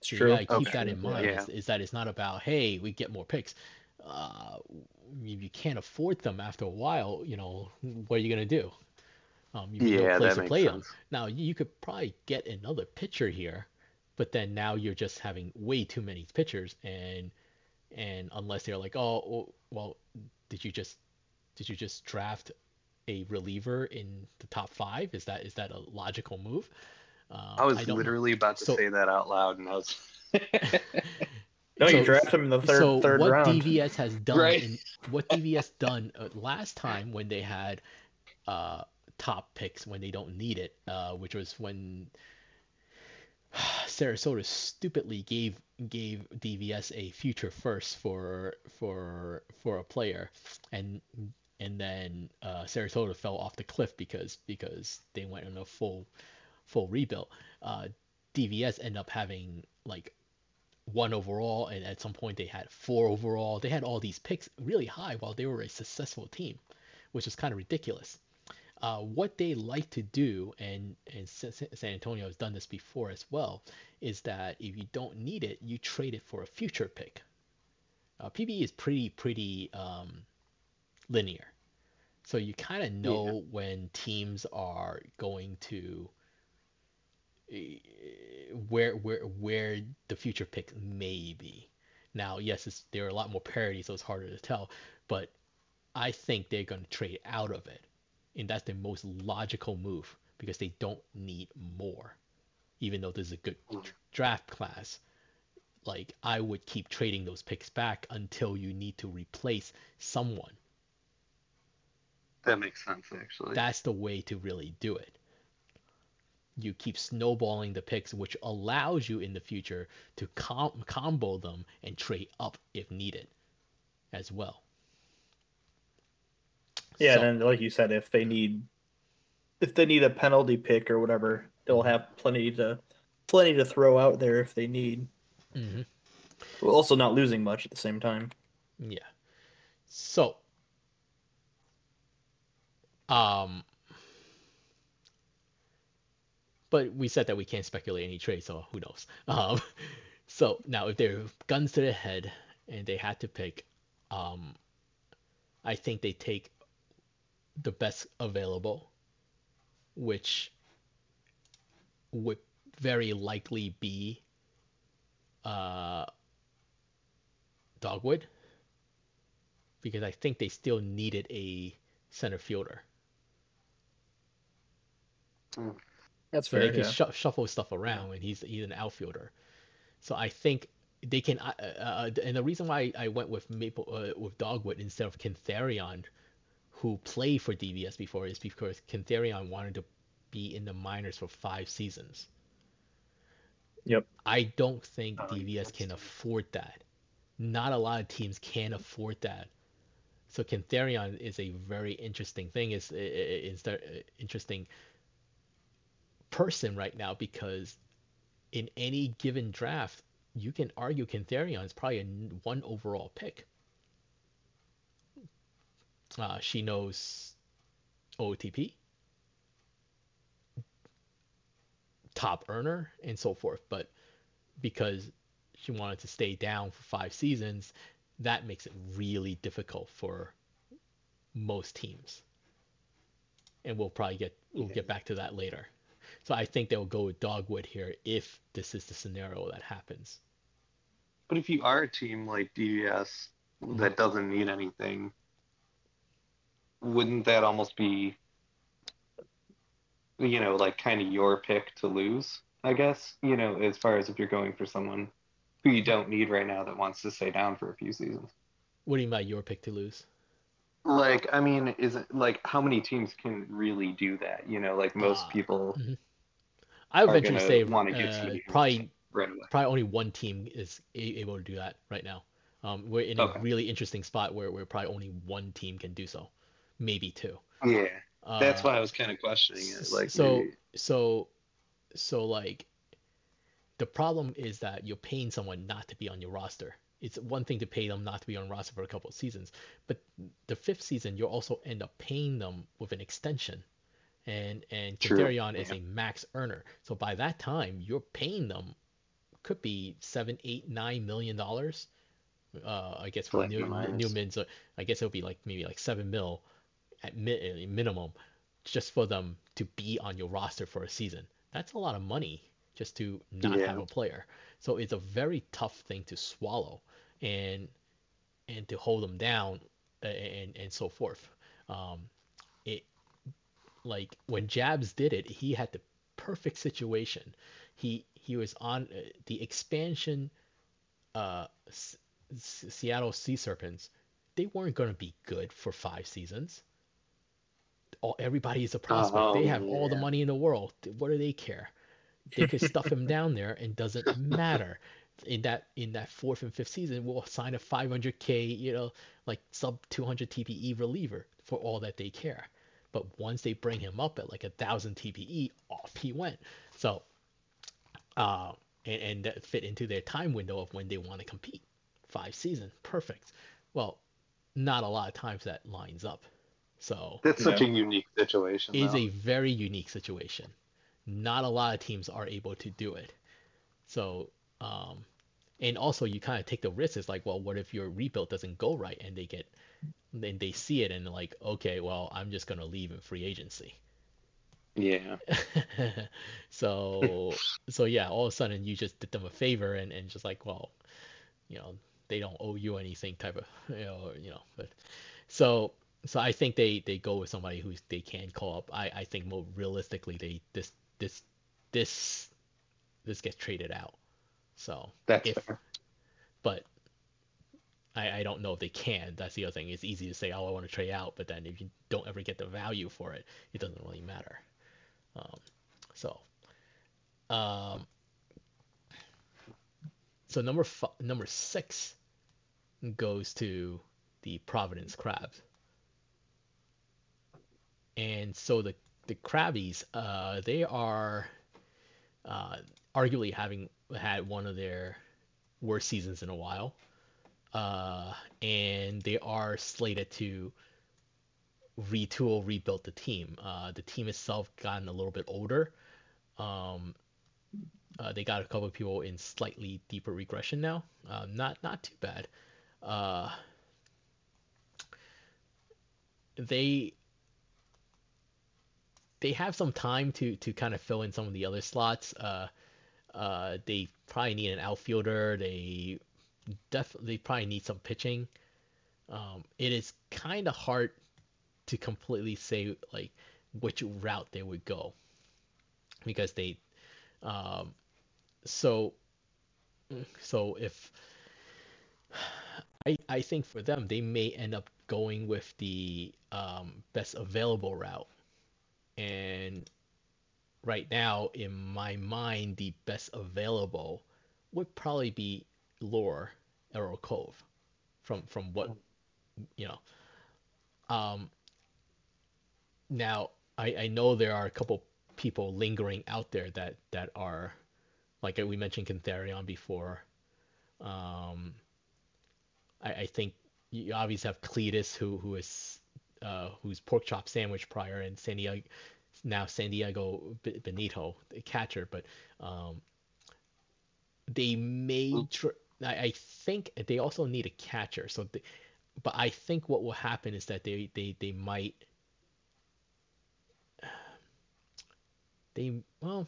So true. You gotta keep okay. that in mind. Yeah. Is, is, that it's not about hey, we get more picks uh, if you can't afford them after a while, you know, what are you gonna do? Um, you need yeah, no place to play sense. them. Now you could probably get another pitcher here, but then now you're just having way too many pitchers, and and unless they're like, oh, oh well, did you just did you just draft a reliever in the top five? Is that is that a logical move? Um, I was I literally know. about to so, say that out loud, and I was. No, so, you draft him in the third so third what round. DVS has done, right. in, what DVS done uh, last time when they had uh, top picks when they don't need it, uh, which was when Sarasota stupidly gave gave DVS a future first for for for a player, and and then uh, Sarasota fell off the cliff because because they went on a full full rebuild. Uh, DVS end up having like one overall, and at some point they had four overall. They had all these picks really high while they were a successful team, which is kind of ridiculous. Uh, what they like to do, and, and San Antonio has done this before as well, is that if you don't need it, you trade it for a future pick. Uh, PBE is pretty pretty um, linear, so you kind of know yeah. when teams are going to where where where the future pick may be. Now, yes, there are a lot more parity, so it's harder to tell, but I think they're going to trade out of it and that's the most logical move because they don't need more. Even though this is a good mm. draft class, like I would keep trading those picks back until you need to replace someone. That makes sense, actually. That's the way to really do it. You keep snowballing the picks, which allows you in the future to com- combo them and trade up if needed as well. Yeah, so, and then like you said, if they need if they need a penalty pick or whatever, they'll have plenty to plenty to throw out there if they need. Mm-hmm. Well, also not losing much at the same time. Yeah. So, um, but we said that we can't speculate any trade, so who knows? Um, so now if they're guns to the head and they had to pick, um, I think they take the best available, which would very likely be uh, Dogwood, because I think they still needed a center fielder. Hmm. That's so fair. They can yeah. sh- shuffle stuff around, and he's he's an outfielder. So I think they can. Uh, uh, and the reason why I went with Maple uh, with Dogwood instead of Cantharion who played for DVS before is because Cantharion wanted to be in the minors for five seasons. Yep. I don't think DVS can afford that. Not a lot of teams can afford that. So Cantharion is a very interesting thing. is is the interesting person right now because in any given draft, you can argue Cantharion is probably a one overall pick. Uh, she knows OTP, top earner, and so forth. But because she wanted to stay down for five seasons, that makes it really difficult for most teams. And we'll probably get we'll get back to that later. So I think they'll go with Dogwood here if this is the scenario that happens. But if you are a team like DVS that doesn't need anything, wouldn't that almost be you know like kind of your pick to lose i guess? You know as far as if you're going for someone who you don't need right now that wants to stay down for a few seasons. What do you mean by your pick to lose? Like i mean is it like how many teams can really do that? You know like most uh, people mm-hmm. I would venture to say uh, probably right probably only one team is able to do that right now um, we're in okay. a really interesting spot where, where probably only one team can do so maybe two. Yeah, that's uh, why I was kind of questioning it. Like, so, maybe... so, so, like, the problem is that you're paying someone not to be on your roster. It's one thing to pay them not to be on roster for a couple of seasons, but the fifth season you'll also end up paying them with an extension, and and Cantharion is a max earner. So by that time, you're paying them could be seven, eight, nine million dollars. Uh, I guess for new Newman, so I guess it'll be like maybe like seven mil at mi- minimum just for them to be on your roster for a season. That's a lot of money just to not yeah. have a player. So it's a very tough thing to swallow and and to hold them down and and so forth. Um, like when Jabs did it, he had the perfect situation. He he was on uh, the expansion. Uh, S- Seattle Sea Serpents, they weren't going to be good for five seasons all, everybody is a prospect. Oh, they have yeah. all the money in the world. What do they care? They could stuff him down there and doesn't matter. In that in that fourth and fifth season, we'll sign a 500k, you know, like sub 200 TPE reliever for all that they care. But once they bring him up at like a thousand TPE, off he went. So, uh, and, and that fit into their time window of when they want to compete. Five seasons, perfect. Well, not a lot of times that lines up. So that's such a unique situation. Is a very unique situation. Not a lot of teams are able to do it. So, um, and also you kind of take the risk. It's like, well, what if your rebuild doesn't go right and they get, then they see it and like, okay, well, I'm just gonna leave in free agency. Yeah. so, so yeah, all of a sudden you just did them a favor and and just like, well, you know, they don't owe you anything type of, you know, you know, but so so I think they they go with somebody who they can call up. I I think more realistically they this this this this gets traded out. So that's if, fair. But I, I don't know if they can. That's the other thing. It's easy to say, oh, I want to trade out, but then if you don't ever get the value for it, it doesn't really matter. Um, so, um, so number f- number six goes to the Providence Crabs. And so the the Crabbies, uh, they are uh, arguably having had one of their worst seasons in a while. Uh, and they are slated to retool, rebuild the team. Uh, the team itself gotten a little bit older. Um, uh, they got a couple of people in slightly deeper regression now. Uh, not not too bad. Uh, they they have some time to to kind of fill in some of the other slots. Uh, uh, they probably need an outfielder. They definitely probably need some pitching. Um, it is kind of hard to completely say like which route they would go because they um, so so if I I think for them they may end up going with the um, best available route and right now, in my mind, the best available would probably be Lure Arrow Cove, from from what you know. Um, now, I, I know there are a couple people lingering out there that that are, like we mentioned, Cantharion before. Um, I, I think you obviously have Cletus, who who is uh, who's pork chop sandwich prior, and San Diego, now San Diego Benito, the catcher. But um, they may, tr- I, I, think they also need a catcher. So, they, but I think what will happen is that they they they might. They well,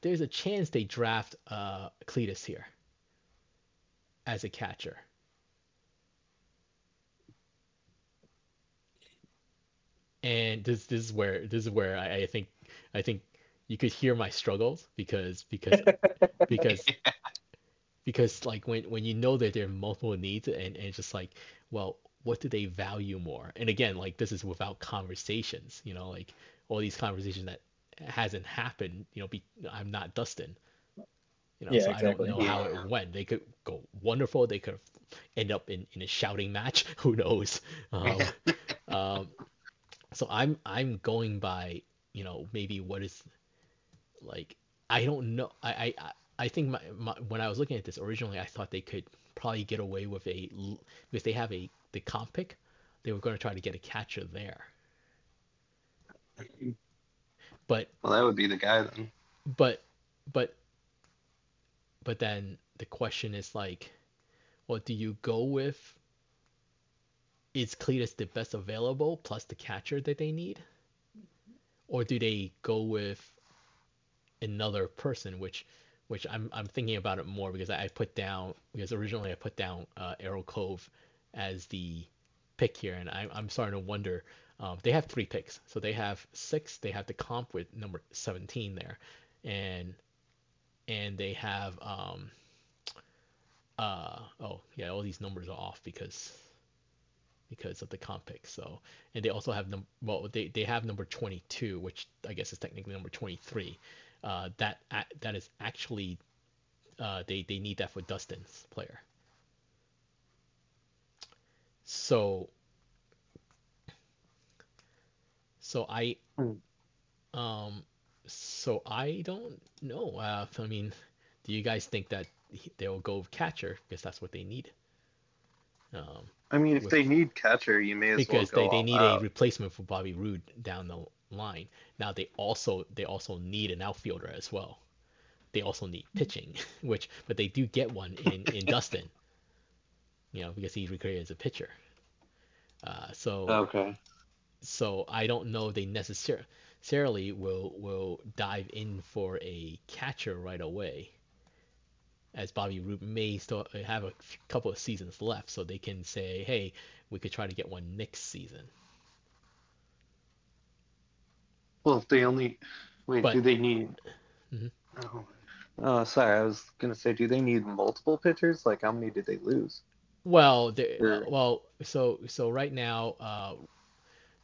there's a chance they draft uh, Cletus here as a catcher. and this this is where this is where I, I think I think you could hear my struggles because because because yeah. because like when when you know that there are multiple needs and, and it's just like well what do they value more and again like this is without conversations you know like all these conversations that hasn't happened you know be, i'm not dustin you know yeah, so exactly. i don't know yeah. how it went they could go wonderful they could end up in, in a shouting match who knows um, um, so I'm I'm going by you know maybe what is like I don't know I I I think my, my when I was looking at this originally I thought they could probably get away with a if they have a the comp pick they were going to try to get a catcher there. But well, that would be the guy then. But but but then the question is like, well, do you go with is Cletus the best available plus the catcher that they need? Or do they go with another person, which which I'm I'm thinking about it more because I, put down because originally I put down uh, Arrow Cove as the pick here, and I, I'm starting to wonder. Um, they have three picks, so they have six. They have the comp with number 17 there, and and they have um uh oh yeah all these numbers are off because because of the comp pick. So, and they also have num well, they, they have number 22, which I guess is technically number 23. Uh, that that is actually uh, they they need that for Dustin's player. So, so I, um, so I don't know. Uh, I mean, do you guys think that they'll go catcher because that's what they need? Um, I mean, if with, they need catcher, you may as well because well they, they need out. a replacement for Bobby Roode down the line. Now they also they also need an outfielder as well. They also need pitching, which but they do get one in in Dustin. You know, because he's recruited as a pitcher. Uh, so okay. So I don't know they necessarily will will dive in for a catcher right away as Bobby Roode may still have a couple of seasons left, so they can say, hey, we could try to get one next season. Well, if they only wait, but, do they need? Mm-hmm. Oh, oh, sorry, I was gonna say, do they need multiple pitchers? Like, how many did they lose? Well, or... well, so so right now, uh,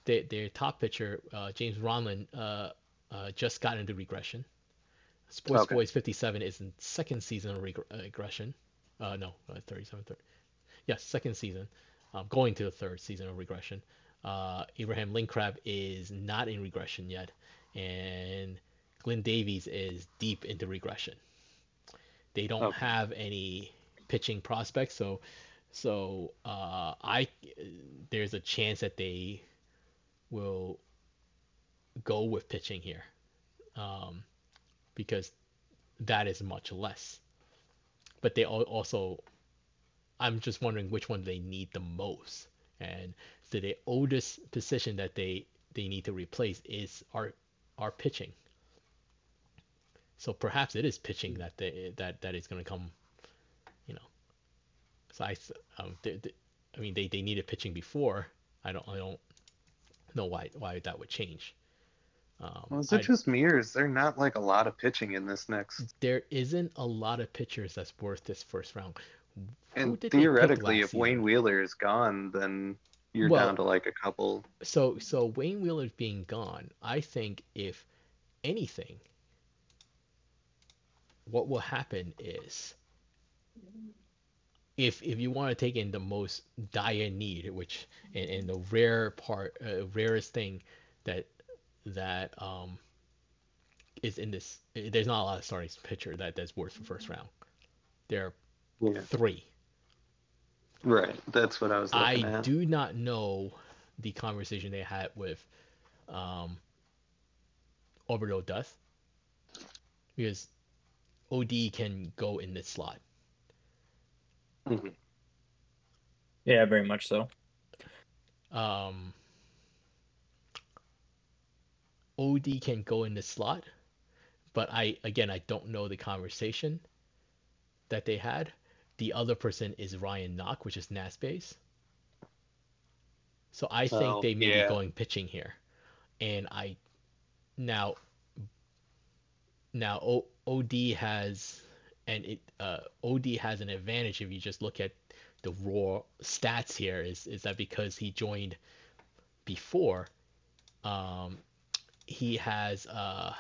their their top pitcher, uh, James Ronlin, uh, uh, just got into regression. Sports okay. Boys 57 is in second season of regression. Uh, no, uh, 37, 30. Yes, second season. Um, going to the third season of regression. Uh, Abraham Linkrab is not in regression yet, and Glenn Davies is deep into regression. They don't okay. have any pitching prospects, so so uh, I there's a chance that they will go with pitching here. Um, because that is much less. But they also, I'm just wondering which one they need the most. And so the oldest position that they they need to replace is our our pitching. So perhaps it is pitching that they, that that is going to come, you know. So I, um, they, they, I mean they, they needed pitching before. I don't I don't know why why that would change. Um, well, is it I, just me, or is there not like a lot of pitching in this next? There isn't a lot of pitchers that's worth this first round. and theoretically, if year? Wayne Wheeler is gone, then you're well, down to like a couple. So, so Wayne Wheeler being gone, I think if anything, what will happen is if if you want to take in the most dire need, which and, and the rare part, uh, rarest thing that that um, is in this. There's not a lot of starting pitcher that that's worth the first round. There are yeah. three. Right, that's what I was. I at. do not know the conversation they had with um, Orbital Death because OD can go in this slot. Mm-hmm. Yeah, very much so. Um, OD can go in the slot, but I again I don't know the conversation that they had. The other person is Ryan Knock, which is NAS base. So I think oh, they may yeah. be going pitching here, and I now now o, OD has and it uh, OD has an advantage if you just look at the raw stats here. Is is that because he joined before? Um, he has uh,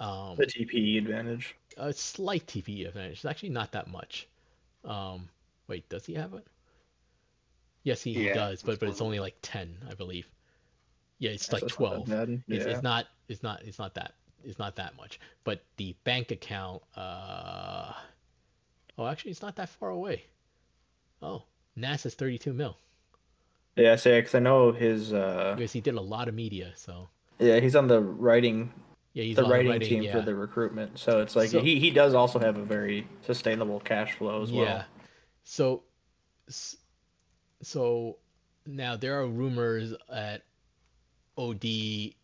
um, the TPE advantage. A slight TPE advantage. It's actually not that much. Um, wait, does he have it? Yes, he, yeah, does, but but it's only like ten, I believe. Yeah, it's like twelve. Yeah. it's, it's not. It's not. It's not that. It's not that much. But the bank account. Uh, oh, actually, it's not that far away. Oh, NASA's thirty-two mil. Yeah, I say because I know his. uh Because he did a lot of media, so. Yeah, he's on the writing. Yeah, he's the writing, writing, team yeah. for the recruitment. So it's like so, he he does also have a very sustainable cash flow as well. Yeah. So. So now there are rumors that OD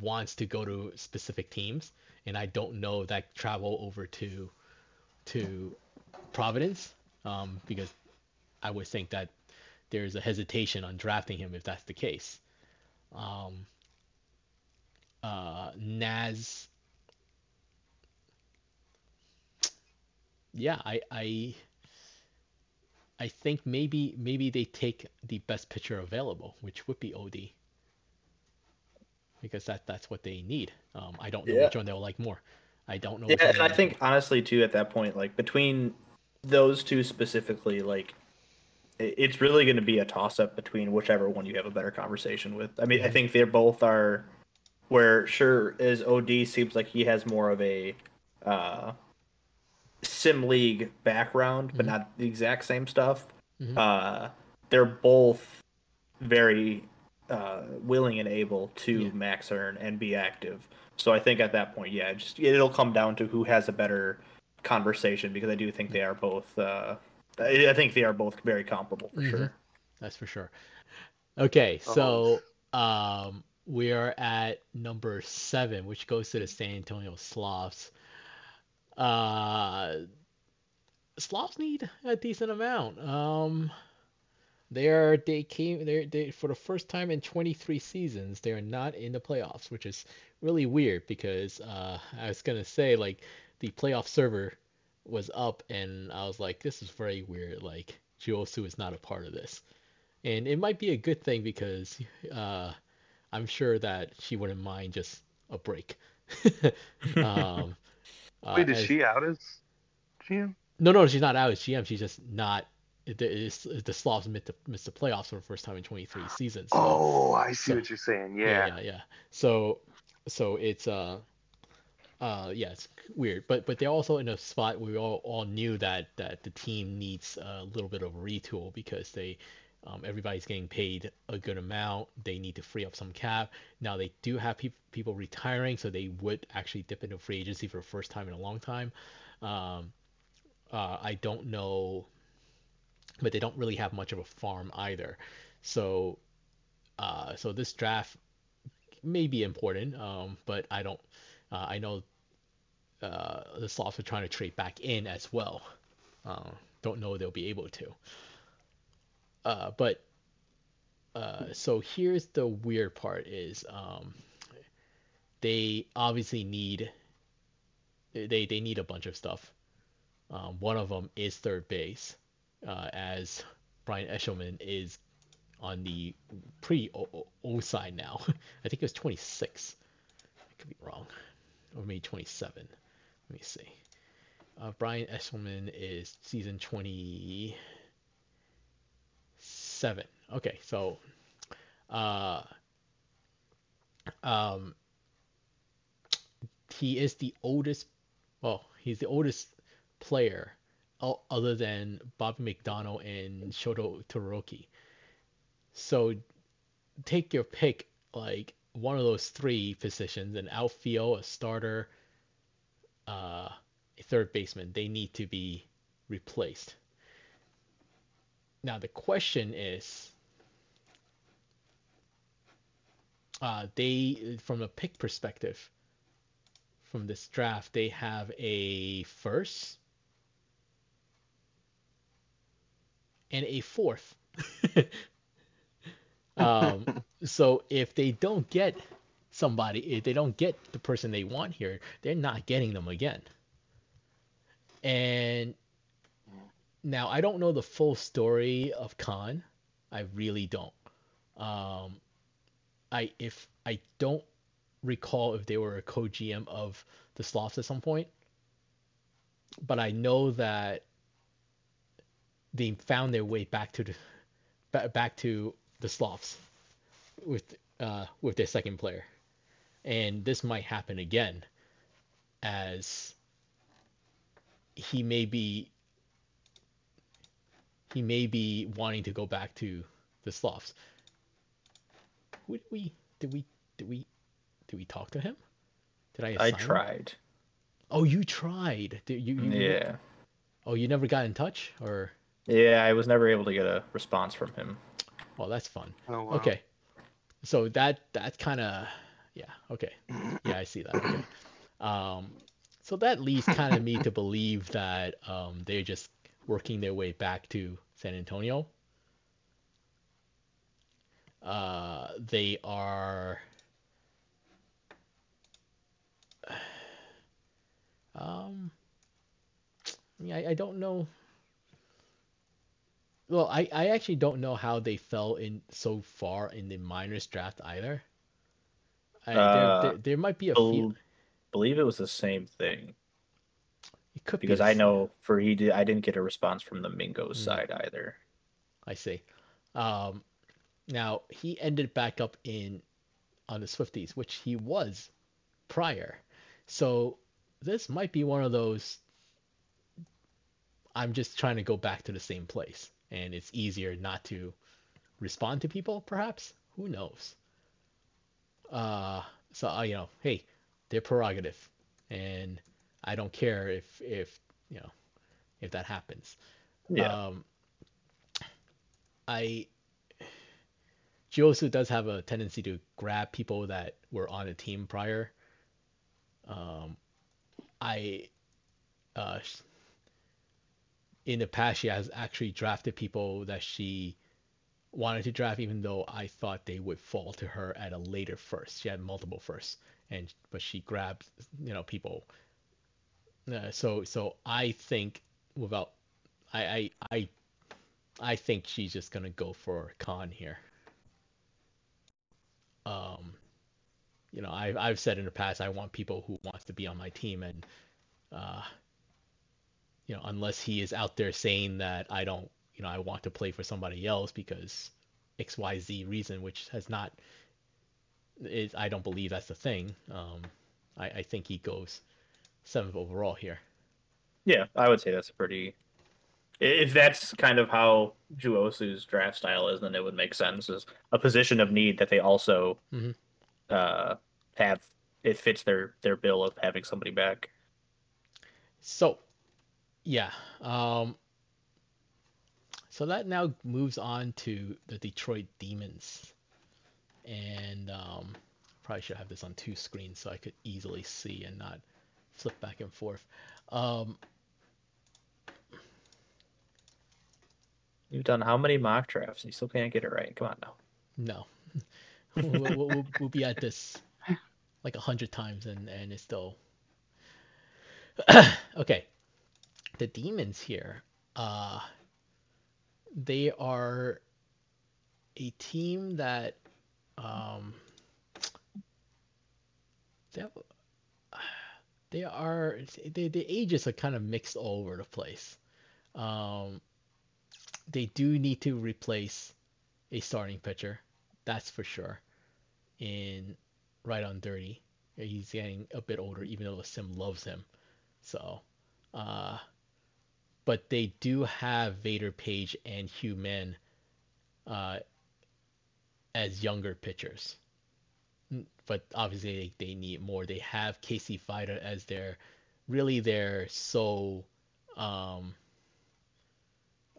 wants to go to specific teams, and I don't know that travel over to to Providence, um, because I would think that there's a hesitation on drafting him if that's the case. Um, uh, Naz, yeah, I, I, I think maybe maybe they take the best pitcher available, which would be OD, because that that's what they need. Um, I don't know yeah. which one they'll like more. I don't know. Yeah, and I think honestly too at that point, like between those two specifically, like it's really going to be a toss up between whichever one you have a better conversation with. I mean, I think they're both are where sure as OD seems like he has more of a uh, sim league background, but mm-hmm. not the exact same stuff. Mm-hmm. Uh, they're both very uh, willing and able to yeah. max earn and be active. So I think at that point, yeah, just it'll come down to who has a better conversation because I do think they are both. Uh, I think they are both very comparable for mm-hmm. sure. That's for sure. Okay, so um, we are at number seven, which goes to the San Antonio Sloths. Uh, Sloths need a decent amount. Um, they are they came they they for the first time in 23 seasons they are not in the playoffs, which is really weird because uh, I was gonna say like the playoff server was up and I was like this is very weird like Jiosu is not a part of this, and it might be a good thing because uh, I'm sure that she wouldn't mind just a break. um, Wait, uh, is as, she out as GM? No, no, she's not out as GM. She's just not. The, the Sloths missed the, missed the playoffs for the first time in 23 seasons. So, oh, I see so, what you're saying. Yeah. yeah, yeah, yeah. So, so it's uh, uh, yeah, it's weird, but but they're also in a spot where we all, all knew that that the team needs a little bit of retool because they um, everybody's getting paid a good amount. They need to free up some cap. Now they do have pe- people retiring, so they would actually dip into free agency for the first time in a long time. Um, uh, I don't know, but they don't really have much of a farm either. So, uh, so this draft may be important, um, but I don't. Uh, I know uh, the Sloths are trying to trade back in as well. Uh, don't know they'll be able to. Uh, but uh, so here's the weird part is um, they obviously need they they need a bunch of stuff. Um, one of them is third base, uh, as Brian Eshelman is on the pretty old side now. I think it was 26. I could be wrong, or maybe 27. Let me see. Uh, Brian Eshelman is season 20 seven. Okay, so uh, um, he is the oldest. Well, he's the oldest player, other than Bobby McDonald and Shota Todoroki. So take your pick, like one of those three positions: an outfield, a starter, uh, a third baseman. They need to be replaced. Now the question is, uh, they from a pick perspective, from this draft, they have a first and a fourth. um, so if they don't get somebody, if they don't get the person they want here, they're not getting them again. And now I don't know the full story of Khan. I really don't. Um, I if I don't recall if they were a co-GM of the Sloths at some point, but I know that they found their way back to the back to the Sloths with uh, with their second player, and this might happen again, as he may be he may be wanting to go back to the Sloths. Did we did we did we did we talk to him? Did I? I tried. Him? Oh, you tried. Did you, you? Yeah. Oh, you never got in touch, or? Yeah, I was never able to get a response from him. Well, that's fun. Oh, wow. Okay. So that that kind of yeah okay yeah I see that okay. Um, so that leads kind of me to believe that um, they're just working their way back to San Antonio. Uh, they are. Um, I, I don't know. Well, I, I actually don't know how they fell in so far in the minors draft either. I, uh, there, there, there, might be a few. Believe it was the same thing. It could because be I know for he did I didn't get a response from the Mingo mm. side either. I see. Um, now he ended back up in on the Swifties, which he was prior. So this might be one of those. I'm just trying to go back to the same place, and it's easier not to respond to people, perhaps. Who knows? Uh, so uh, you know, hey, they're prerogative, and I don't care if if you know if that happens. Yeah. Um, I Jiosu does have a tendency to grab people that were on a team prior. Um, I uh, in the past she has actually drafted people that she wanted to draft, even though I thought they would fall to her at a later first. She had multiple firsts, and but she grabbed you know people. Uh, so so I think without I I I I think she's just gonna go for Khan here. Um, you know, I've I've said in the past I want people who wants to be on my team, and uh, you know, unless he is out there saying that I don't, you know, I want to play for somebody else because X Y Z reason, which has not is I don't believe that's the thing. Um, I I think he goes seventh overall here. Yeah, I would say that's a pretty if that's kind of how Jiosu's draft style is, then it would make sense as a position of need that they also mm-hmm. uh, have. It fits their their bill of having somebody back. So, yeah. Um, so that now moves on to the Detroit Demons, and um, probably should have this on two screens so I could easily see and not flip back and forth. Um, You've done how many mock drafts? You still can't get it right. Come on now. No. we'll, we'll, we'll, be at this like a hundred times and, and it's still. okay. The demons here, uh, they are a team that um, they, have, they are they, the ages are kind of mixed all over the place. Um, they do need to replace a starting pitcher. That's for sure. In right on dirty, he's getting a bit older, even though the sim loves him. So, uh, but they do have Vader Page and Hugh Men uh, as younger pitchers. But obviously they, they need more. They have Casey Vida as their really their sole um,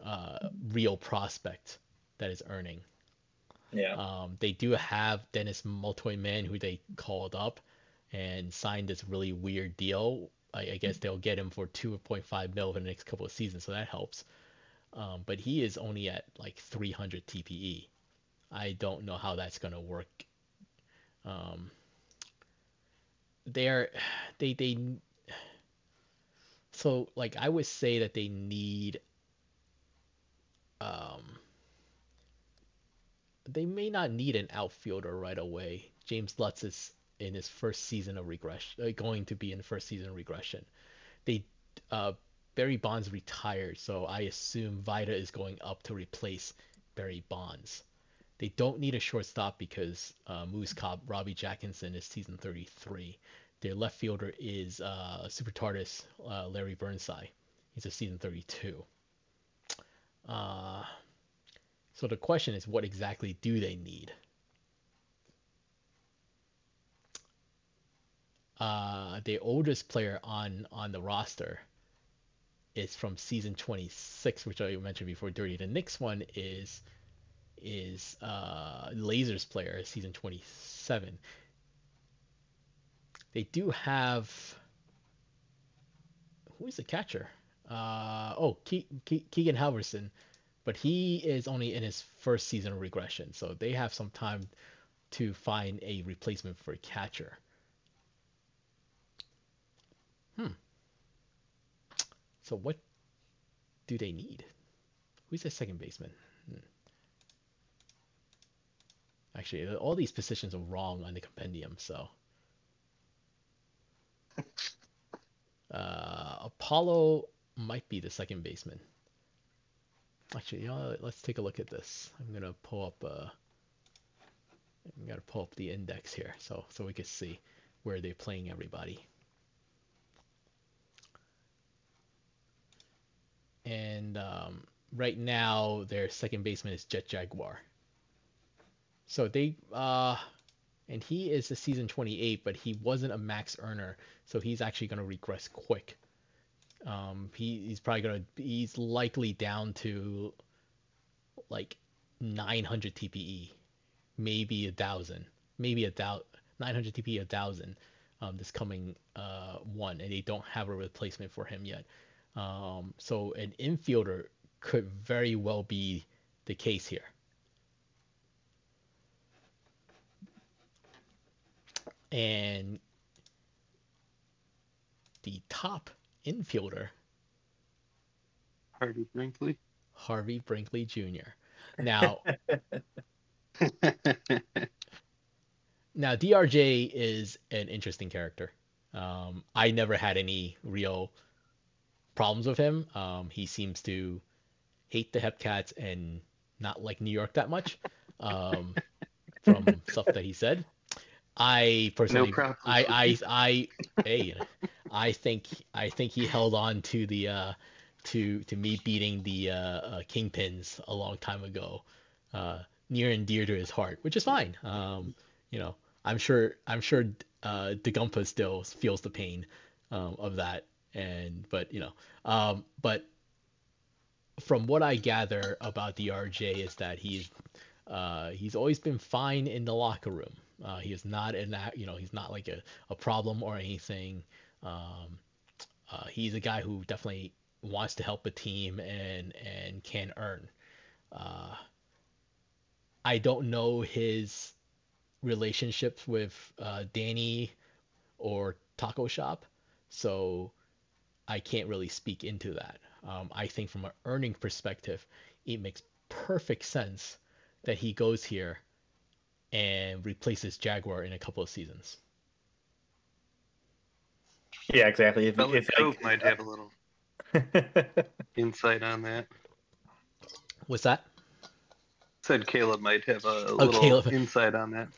uh, real prospect that is earning. Yeah. Um, they do have Dennis Multoy-Man, who they called up and signed this really weird deal. I, I guess they'll get him for 2.5 mil for the next couple of seasons, so that helps. Um, but he is only at like 300 TPE. I don't know how that's gonna work. Um, they're they they so like I would say that they need um, they may not need an outfielder right away. James Lutz is in his first season of regression, uh, going to be in first season of regression. They uh, Barry Bonds retired, so I assume Vida is going up to replace Barry Bonds. They don't need a shortstop because uh, Moose Cobb, Robbie Jackinson is season 33. Their left fielder is uh, Super TARDIS, uh, Larry Burnside. He's a season 32. Uh, so the question is, what exactly do they need? Uh, the oldest player on on the roster is from season 26, which I mentioned before. Dirty. The next one is is uh, Lasers player, season 27. They do have who is the catcher? uh, oh, Ke- Ke- Keegan Halverson, but he is only in his first season of regression, so they have some time to find a replacement for a catcher. Hmm. So what do they need? Who's the second baseman? Hmm. Actually, all these positions are wrong on the compendium, so. Uh, Apollo might be the second baseman. actually, you know, let's take a look at this. I'm gonna pull up. Uh, I'm gonna pull up the index here, so so we can see where they're playing everybody. And um, right now, their second baseman is Jet Jaguar. So they, uh, and he is a season 28, but he wasn't a max earner, so he's actually gonna regress quick. Um, he, he's probably gonna he's likely down to like 900 TPE, maybe a thousand, maybe a thousand, 900 TPE a thousand um, this coming uh, one, and they don't have a replacement for him yet. Um, so an infielder could very well be the case here. And the top infielder. Harvey Brinkley. Harvey Brinkley Jr. Now, now DRJ is an interesting character. Um, I never had any real problems with him. Um, he seems to hate the Hepcats and not like New York that much um, from stuff that he said. I personally, no I, I, I, hey, I think I think he held on to the uh, to to me beating the uh, uh, kingpins a long time ago, uh, near and dear to his heart, which is fine. Um, you know, I'm sure I'm sure uh, Dagumpa still feels the pain um, of that, and but you know, um, but from what I gather about DRJ is that he's uh, he's always been fine in the locker room. Uh, he is not that, you know, he's not like a, a problem or anything. Um, uh, he's a guy who definitely wants to help a team and and can earn. Uh, I don't know his relationships with uh, Danny or Taco Shop, so I can't really speak into that. Um, I think from an earning perspective, it makes perfect sense that he goes here and replaces Jaguar in a couple of seasons. Yeah, exactly. If, if Coke like, might have a little insight on that. What's that? Said Caleb might have a, a oh, little Caleb. insight on that.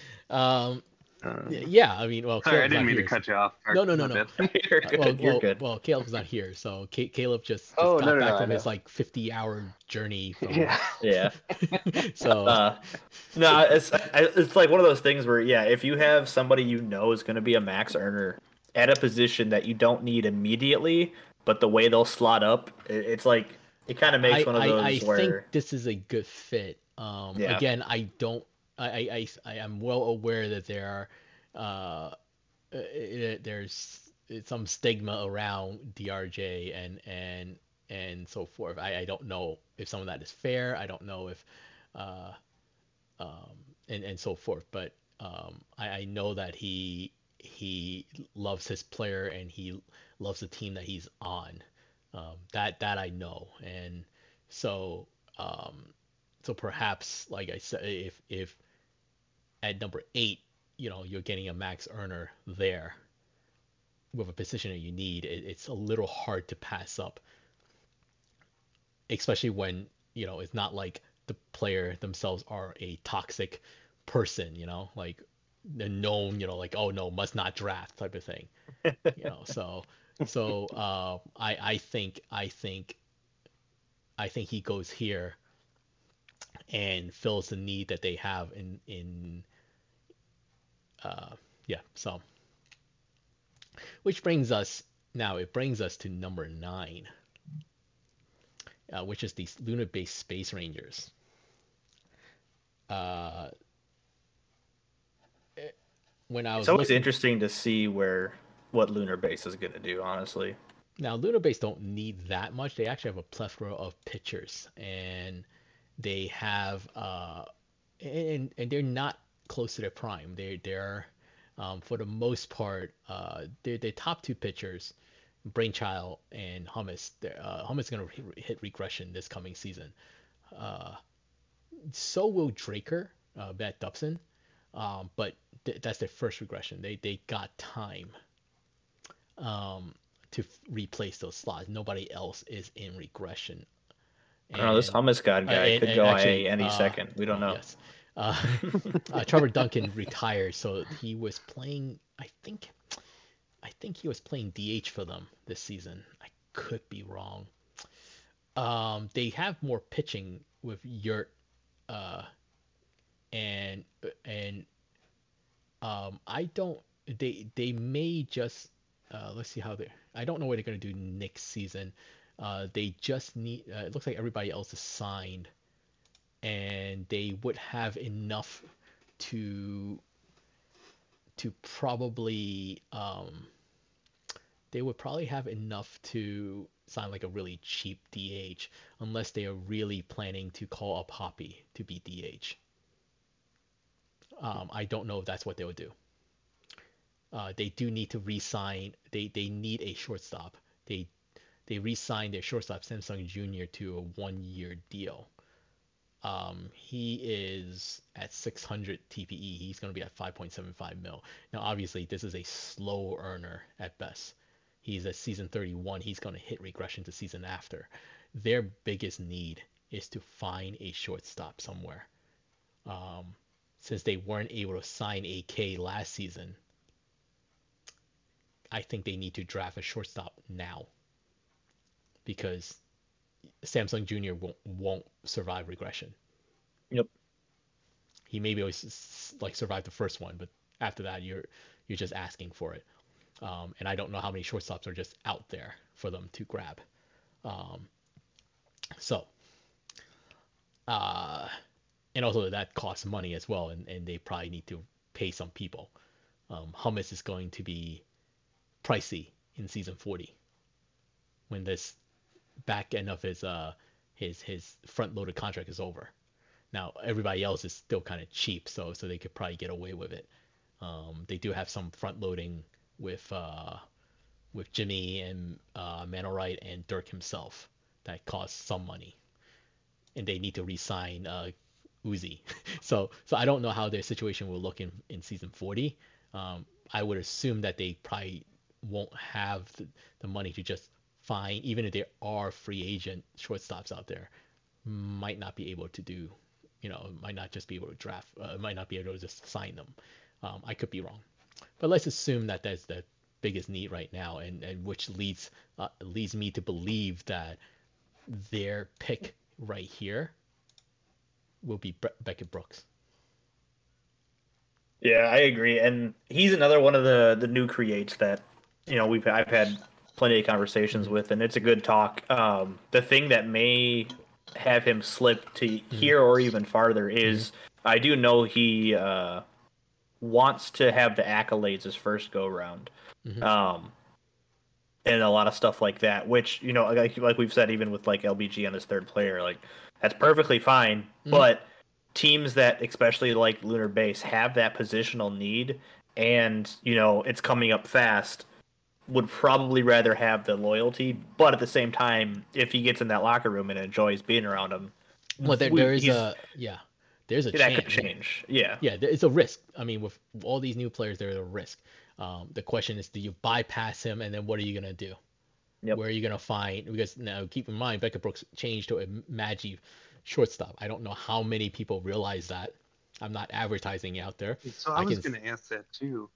um, uh, yeah, I mean, well, sorry, Caleb's I didn't mean here, to cut you off. No, no, no, no. you're, well, you're well, good. Well, Caleb's not here, so Caleb just, just oh, got no, no, back no, from his like 50-hour journey. From, yeah, yeah. so uh, no, it's it's like one of those things where yeah, if you have somebody you know is going to be a max earner at a position that you don't need immediately, but the way they'll slot up, it's like it kind of makes I, one of those I, I where think this is a good fit. Um, yeah. Again, I don't I, I, I am well aware that there are uh, there's some stigma around DRJ and and and so forth. I, I don't know if some of that is fair. I don't know if uh, um, and and so forth. But um, I, I know that he he loves his player and he loves the team that he's on. Um, that that I know, and so um, so perhaps like I said, if if at number eight, you know, you're getting a max earner there with a position that you need. It, it's a little hard to pass up, especially when you know it's not like the player themselves are a toxic person. You know, like the known, you know, like oh no, must not draft type of thing. you know, so so uh, I I think I think I think he goes here and fills the need that they have in in uh, yeah, so which brings us now it brings us to number nine, uh, which is the lunar-based space rangers. Uh, when I was it's always looking, interesting to see where what lunar base is going to do. Honestly, now lunar base don't need that much. They actually have a plethora of pitchers, and they have uh, and and they're not close to their prime. They they're um, for the most part uh, they're the top two pitchers, Brainchild and Hummus. Uh, Hummus is gonna hit regression this coming season. Uh, so will Draker, uh, Matt Dobson, um, but th- that's their first regression. They they got time um, to f- replace those slots. Nobody else is in regression And, I know this hummus god guy uh, and, could go actually, any uh, second. We don't know. Yes. Uh, uh, Trevor Duncan retired, so he was playing. I think, I think he was playing DH for them this season. I could be wrong. Um, they have more pitching with Yurt, uh, and and um, I don't. They they may just uh, let's see how they. I don't know what they're gonna do next season. Uh, they just need. Uh, it looks like everybody else is signed, and they would have enough to to probably um, they would probably have enough to sign like a really cheap DH unless they are really planning to call up Hoppy to be DH. Um, I don't know if that's what they would do. Uh, they do need to re-sign. They they need a shortstop. They they re-signed their shortstop Samsung Jr. to a one-year deal. Um, he is at 600 TPE. He's going to be at 5.75 mil. Now, obviously, this is a slow earner at best. He's at season 31. He's going to hit regression to season after. Their biggest need is to find a shortstop somewhere. Um, since they weren't able to sign AK last season, I think they need to draft a shortstop now because Samsung Jr. won't won't survive regression. Yep. He maybe always like survive the first one, but after that you're you're just asking for it. Um, and I don't know how many shortstops are just out there for them to grab. Um, so, uh, and also that costs money as well, and, and they probably need to pay some people. Um, Hummus is going to be pricey in season 40 when this back end of his uh his his front loaded contract is over. Now everybody else is still kind of cheap, so so they could probably get away with it. Um, they do have some front loading with uh, with Jimmy and uh, Wright and Dirk himself that costs some money, and they need to re-sign uh, Uzi. so so I don't know how their situation will look in in season 40. Um, I would assume that they probably won't have the, the money to just find, even if there are free agent shortstops out there, might not be able to do, you know, might not just be able to draft, uh, might not be able to just sign them. Um, I could be wrong, but let's assume that that's the biggest need right now, and, and which leads uh, leads me to believe that their pick right here will be Bre- Beckett Brooks. Yeah, I agree, and he's another one of the the new creates that you know we've I've had plenty of conversations with, and it's a good talk. Um, the thing that may have him slip to mm-hmm. here or even farther is mm-hmm. I do know he uh, wants to have the accolades his first go round. Mm-hmm. Um, and a lot of stuff like that, which you know, like like we've said, even with like LBG on his third player, like that's perfectly fine. Mm-hmm. But teams that, especially like Lunar Base, have that positional need, and you know it's coming up fast would probably rather have the loyalty, but at the same time, if he gets in that locker room and enjoys being around them, well, there, there is a yeah, there's a that could change. Yeah, yeah, it's a risk. I mean, with all these new players, there's a risk. Um, the question is, do you bypass him, and then what are you gonna do? Yep. Where are you gonna find? Because now, keep in mind, Beckett Brooks changed to a Magi shortstop. I don't know how many people realize that. I'm not advertising out there. So I, I was can... gonna ask that too,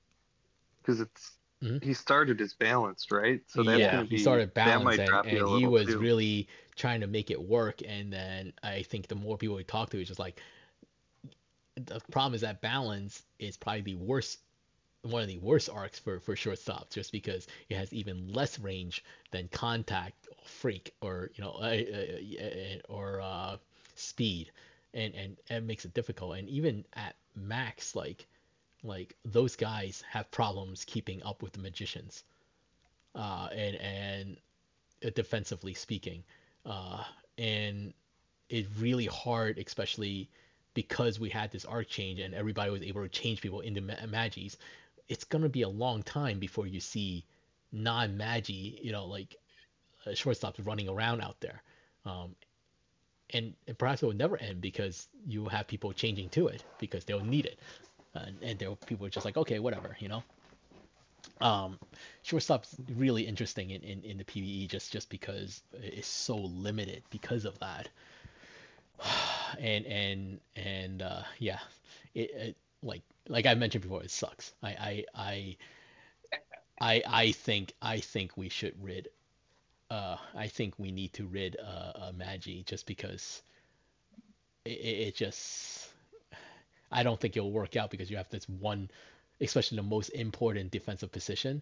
because it's Mm-hmm. He started as balanced, right? So that's yeah, be, he started balanced, and, and he was too. really trying to make it work. And then I think the more people we talk to, it's just like the problem is that balance is probably the worst, one of the worst arcs for for shortstops, just because it has even less range than contact, or freak, or you know, uh, uh, uh, or uh, speed, and and it makes it difficult. And even at max, like like those guys have problems keeping up with the magicians, uh, and and uh, defensively speaking, uh, and it's really hard, especially because we had this arc change and everybody was able to change people into ma- Magis. It's gonna be a long time before you see non-Magi, you know, like uh, shortstops running around out there. Um, and, and perhaps it will never end because you have people changing to it because they'll need it and, and there were people just like, okay, whatever, you know. Um, shortstop's really interesting in, in, in the PBE just just because it's so limited because of that. And and and uh, yeah, it, it like like I mentioned before, it sucks. I I I I, I think I think we should rid. Uh, I think we need to rid uh, uh Magi just because it, it just. I don't think it'll work out because you have this one, especially the most important defensive position.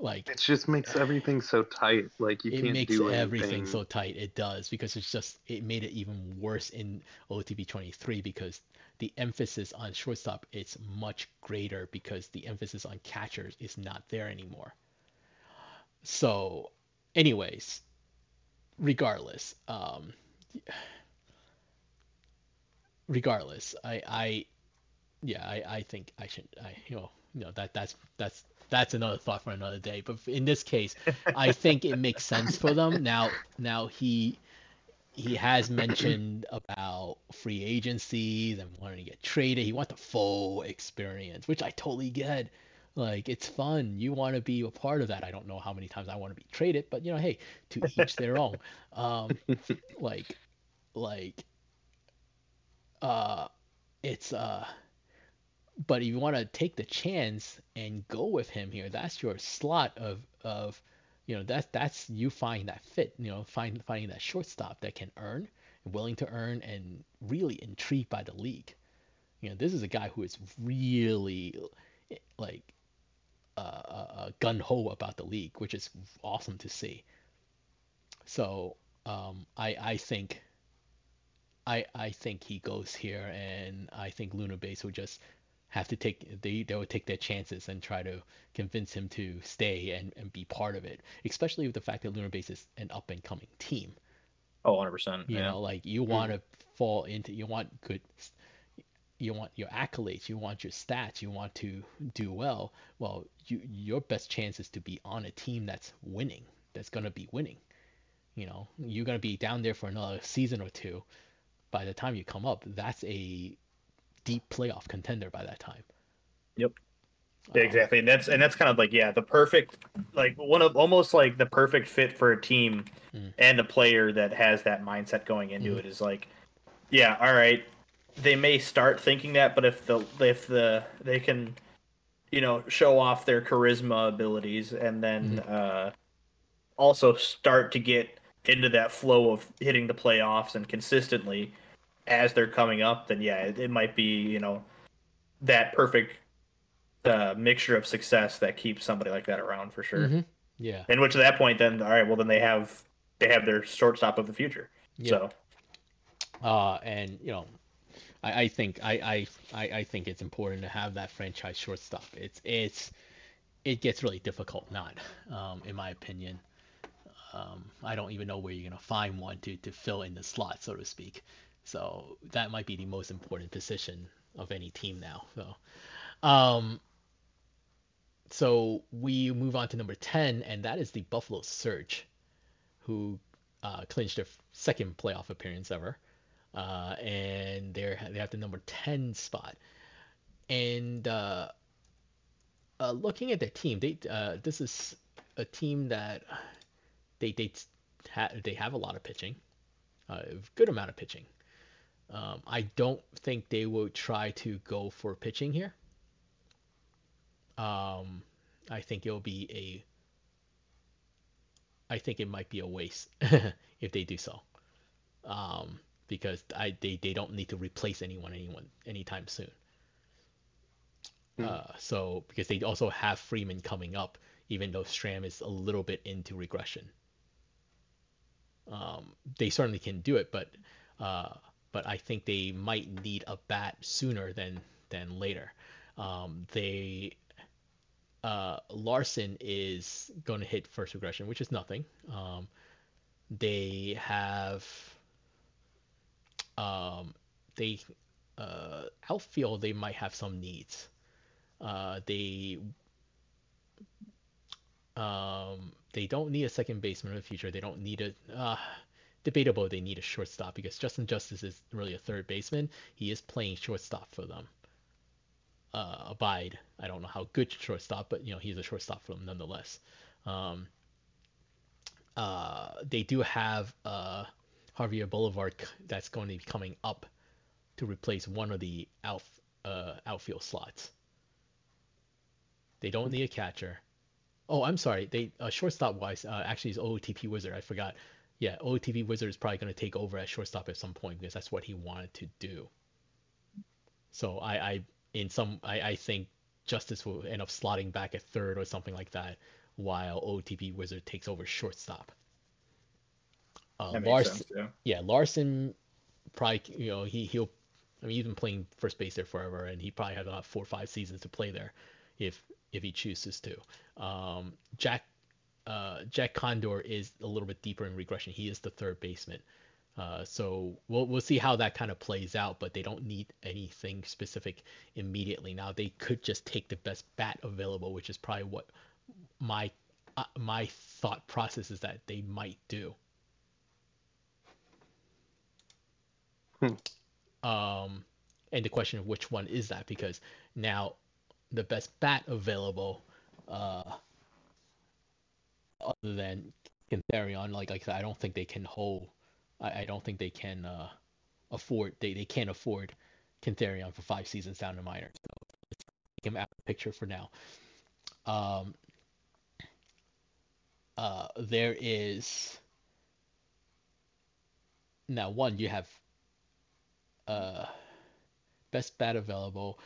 Like it just makes everything so tight. Like you it can't makes do everything anything. so tight. It does because it's just it made it even worse in OOTP 23 because the emphasis on shortstop is much greater because the emphasis on catchers is not there anymore. So, anyways, regardless, um, regardless, I, I, yeah, I, I think I should, I, you know, you know that that's that's that's another thought for another day. But in this case, I think it makes sense for them now. Now he he has mentioned about free agencies and wanting to get traded. He wants the full experience, which I totally get. Like it's fun. You want to be a part of that. I don't know how many times I want to be traded, but you know, hey, to each their own. Um, like, like, uh, it's uh, but if you want to take the chance and go with him here, that's your slot of of you know that's that's you finding that fit you know find finding that shortstop that can earn willing to earn and really intrigued by the league. You know this is a guy who is really like uh, uh, gun ho about the league which is awesome to see. So um, I I think I I think he goes here and I think Lunar Base will just have to take they they would take their chances and try to convince him to stay and, and be part of it. Especially with the fact that Lunar Base is an up and coming team. Oh, 100 percent. You yeah. know, like you want to mm. fall into you want good you want your accolades, you want your stats, you want to do well. Well, you your best chance is to be on a team that's winning, that's gonna be winning. You know, you're gonna be down there for another season or two. By the time you come up, that's a deep playoff contender by that time. Yep. Yeah, exactly. And that's and that's kind of like yeah, the perfect like one of almost like the perfect fit for a team mm. and a player that has that mindset going into mm. it is like yeah, all right. They may start thinking that, but if the if the they can you know, show off their charisma abilities and then mm. uh also start to get into that flow of hitting the playoffs and consistently as they're coming up, then yeah, it, it might be you know that perfect uh, mixture of success that keeps somebody like that around for sure. Mm-hmm. Yeah. And which at that point, then all right, well then they have they have their shortstop of the future. So. Uh, and you know, I, I think I, I I think it's important to have that franchise shortstop. It's it's it gets really difficult not, um, in my opinion. Um, I don't even know where you're gonna find one to to fill in the slot, so to speak. So that might be the most important position of any team now. So, um, so we move on to number 10, and that is the Buffalo Surge, who uh, clinched their second playoff appearance ever. Uh, and they're they have the number 10 spot. And uh, uh, looking at their team, they uh, this is a team that they they ha- they have a lot of pitching, a uh, good amount of pitching. Um, I don't think they will try to go for pitching here. Um, I think it'll be a. I think it might be a waste if they do so, um, because I they, they don't need to replace anyone anyone anytime soon. Hmm. Uh, so because they also have Freeman coming up, even though Stram is a little bit into regression. Um, they certainly can do it, but uh, but I think they might need a bat sooner than than later. Um, they uh, Larson is going to hit first regression, which is nothing. Um, they have um, they uh, outfield they might have some needs. Uh, they um, they don't need a second baseman in the future. They don't need a uh, debatable they need a shortstop because Justin Justice is really a third baseman. He is playing shortstop for them. uh, Abide. I don't know how good shortstop, but you know he's a shortstop for them nonetheless. Um, uh, they do have uh, Javier Boulevard that's going to be coming up to replace one of the out, uh, outfield slots. They don't need a catcher. Oh, I'm sorry. They uh, shortstop wise, uh, actually, is OOTP Wizard. I forgot. Yeah, OOTP Wizard is probably going to take over at shortstop at some point because that's what he wanted to do. So I, I in some, I, I think Justice will end up slotting back at third or something like that, while OOTP Wizard takes over shortstop. Uh, Larson, sense, yeah. yeah, Larson probably you know he he'll I mean he's been playing first base there forever and he probably has about four or five seasons to play there if if he chooses to. Um, Jack uh, Jack Condor is a little bit deeper in regression. He is the third baseman. Uh, so we'll we'll see how that kind of plays out, but they don't need anything specific immediately. Now they could just take the best bat available, which is probably what my uh, my thought process is that they might do. Hmm. Um, and the question of which one is that because now the best bat available, uh, other than Cantharion, like, like I said, I don't think they can hold. I, I don't think they can uh, afford. They, they can't afford Cantharion for five seasons down the minor. So let's take him out of the picture for now. Um, uh, there is now one you have uh, best bat available.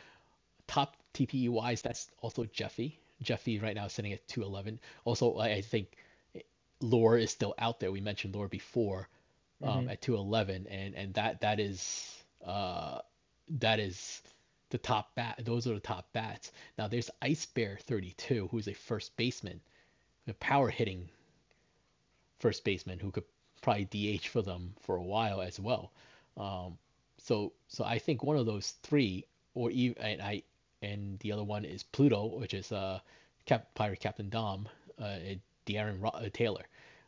Top TPE wise, that's also Jeffy. Jeffy right now is sitting at 211. Also, I think Lore is still out there. We mentioned Lore before um, mm-hmm. at 211, and and that that is uh, that is the top bat. Those are the top bats. Now there's Ice Bear 32, who's a first baseman, a power hitting first baseman who could probably DH for them for a while as well. Um, so so I think one of those three, or even and I and the other one is Pluto, which is uh, Cap, Pirate Captain Dom, uh, De'Aaron Ro- uh, Taylor.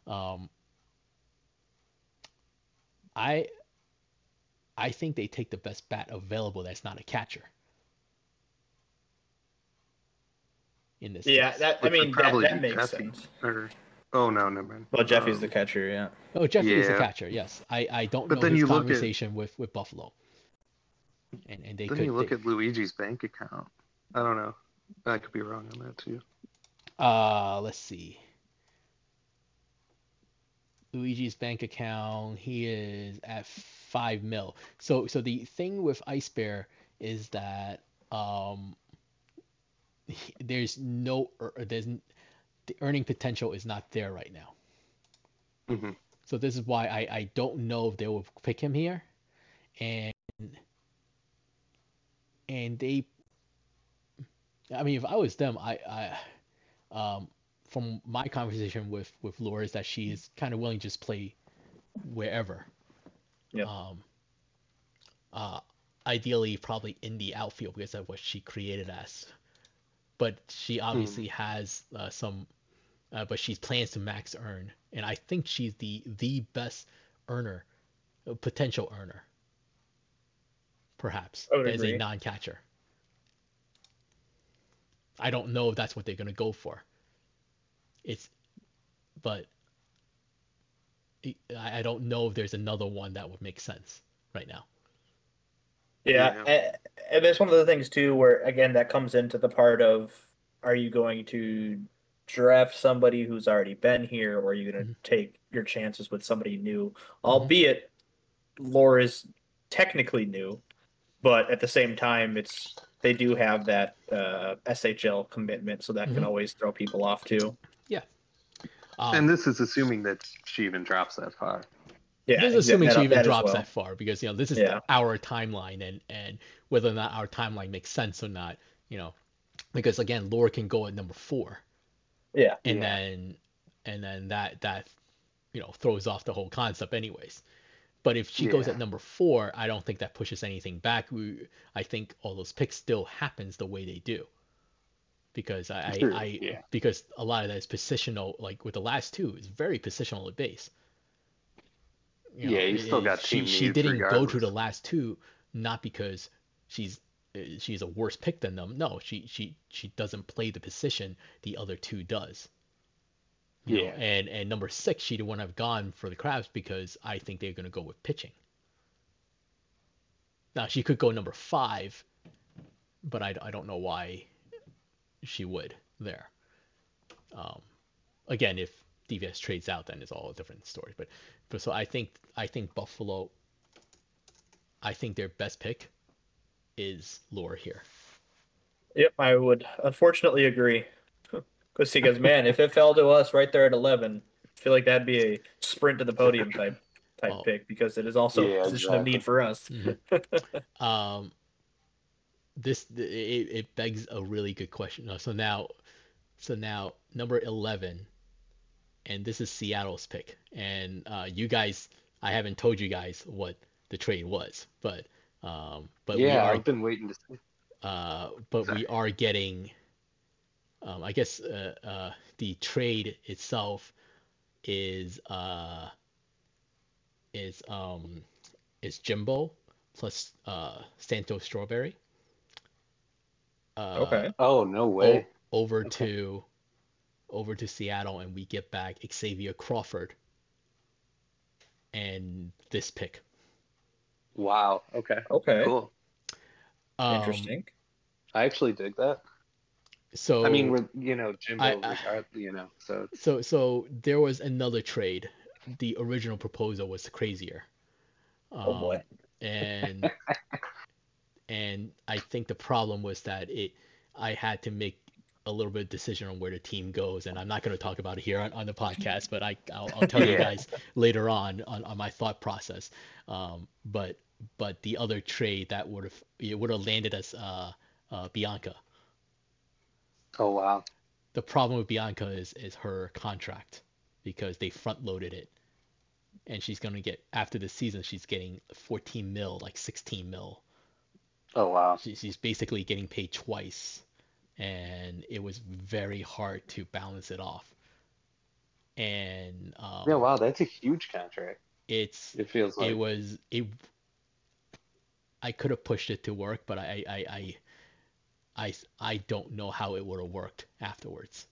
Um, I I think they take the best bat available that's not a catcher. In this yeah, case. that I mean that, that makes Jeffy, sense. Or, oh no, never mind. Well, Jeffy's um, the catcher, yeah. Oh, Jeffy yeah. is the catcher. Yes, I I don't but know then his you conversation at, with with Buffalo. And and they then could, you look they, at Luigi's bank account. I don't know. I could be wrong on that too. Uh, let's see. Luigi's bank account, he is at five mil. So so the thing with Ice Bear is that um, he, there's no there's the earning potential is not there right now. Mm-hmm. So this is why I, I don't know if they will pick him here, and and they, I mean, if I was them, I I um from my conversation with with Laura is that she is kind of willing to just play wherever. Yeah. Um. Uh, ideally, probably in the outfield because of what she created as. But she obviously mm. has uh, some, uh, but she plans to max earn, and I think she's the the best earner, uh, potential earner. Perhaps as agree. a non-catcher. I don't know if that's what they're gonna go for it's but I don't know if there's another one that would make sense right now. Yeah, yeah. and it's one of the things too where again that comes into the part of are you going to draft somebody who's already been here or are you going to mm-hmm. take your chances with somebody new mm-hmm. albeit lore is technically new but at the same time it's they do have that uh, shl commitment so that mm-hmm. can always throw people off too um, and this is assuming that she even drops that far. Yeah, this is assuming she even drops well. that far because you know this is yeah. our timeline and and whether or not our timeline makes sense or not, you know, because again, Laura can go at number four. Yeah. And yeah. then and then that that you know throws off the whole concept anyways. But if she yeah. goes at number four, I don't think that pushes anything back. We, I think all those picks still happens the way they do because I, I, I yeah. because a lot of that is positional. Like with the last two, it's very positional at base. You know, yeah, you still got she. She didn't regardless. go to the last two not because she's eh, she's a worse pick than them. No, she she she doesn't play the position the other two does. You yeah. Know? And and number six, she wouldn't have gone for the Crabs because I think they're gonna go with pitching. Now she could go number five, but I, I don't know why she would there. Um, again, if DVS trades out, then it's all a different story. But, but so I think I think Buffalo. I think their best pick is Lore here. Yep, I would unfortunately agree. Because because man, if it fell to us right there at eleven, I feel like that'd be a sprint to the podium type type oh. pick because it is also yeah, a position exactly. of need for us. Mm-hmm. um, this it, it begs a really good question. So now, so now number eleven, and this is Seattle's pick, and uh, you guys, I haven't told you guys what the trade was, but um, but yeah, are, I've been waiting to see. Uh, but Sorry. we are getting, um, I guess, uh, uh, the trade itself is uh is um is Jimbo plus uh Santo Strawberry. Uh, okay. Oh no way. O- over okay. to over to Seattle and we get back Xavier Crawford and this pick. Wow. Okay. Okay. Cool. Um, Interesting. I actually dig that. So I mean, we're you know Jimbo, I, I, you know, so so so there was another trade the original proposal was crazier. Um, oh boy. And and I think the problem was that it I had to make a little bit of decision on where the team goes, and I'm not going to talk about it here on, on the podcast, but I I'll, I'll tell yeah. you guys later on, on on my thought process. Um, but but the other trade that would have it would have landed us uh, uh, Bianca. Oh wow. The problem with Bianca is is her contract because they front loaded it. And she's gonna get after the season she's getting 14 mil like 16 mil. Oh wow. She, she's basically getting paid twice. And it was very hard to balance it off. And um, yeah wow that's a huge contract. it's it feels like. it was it i could have pushed it to work but i i i i, I don't know how it would have worked afterwards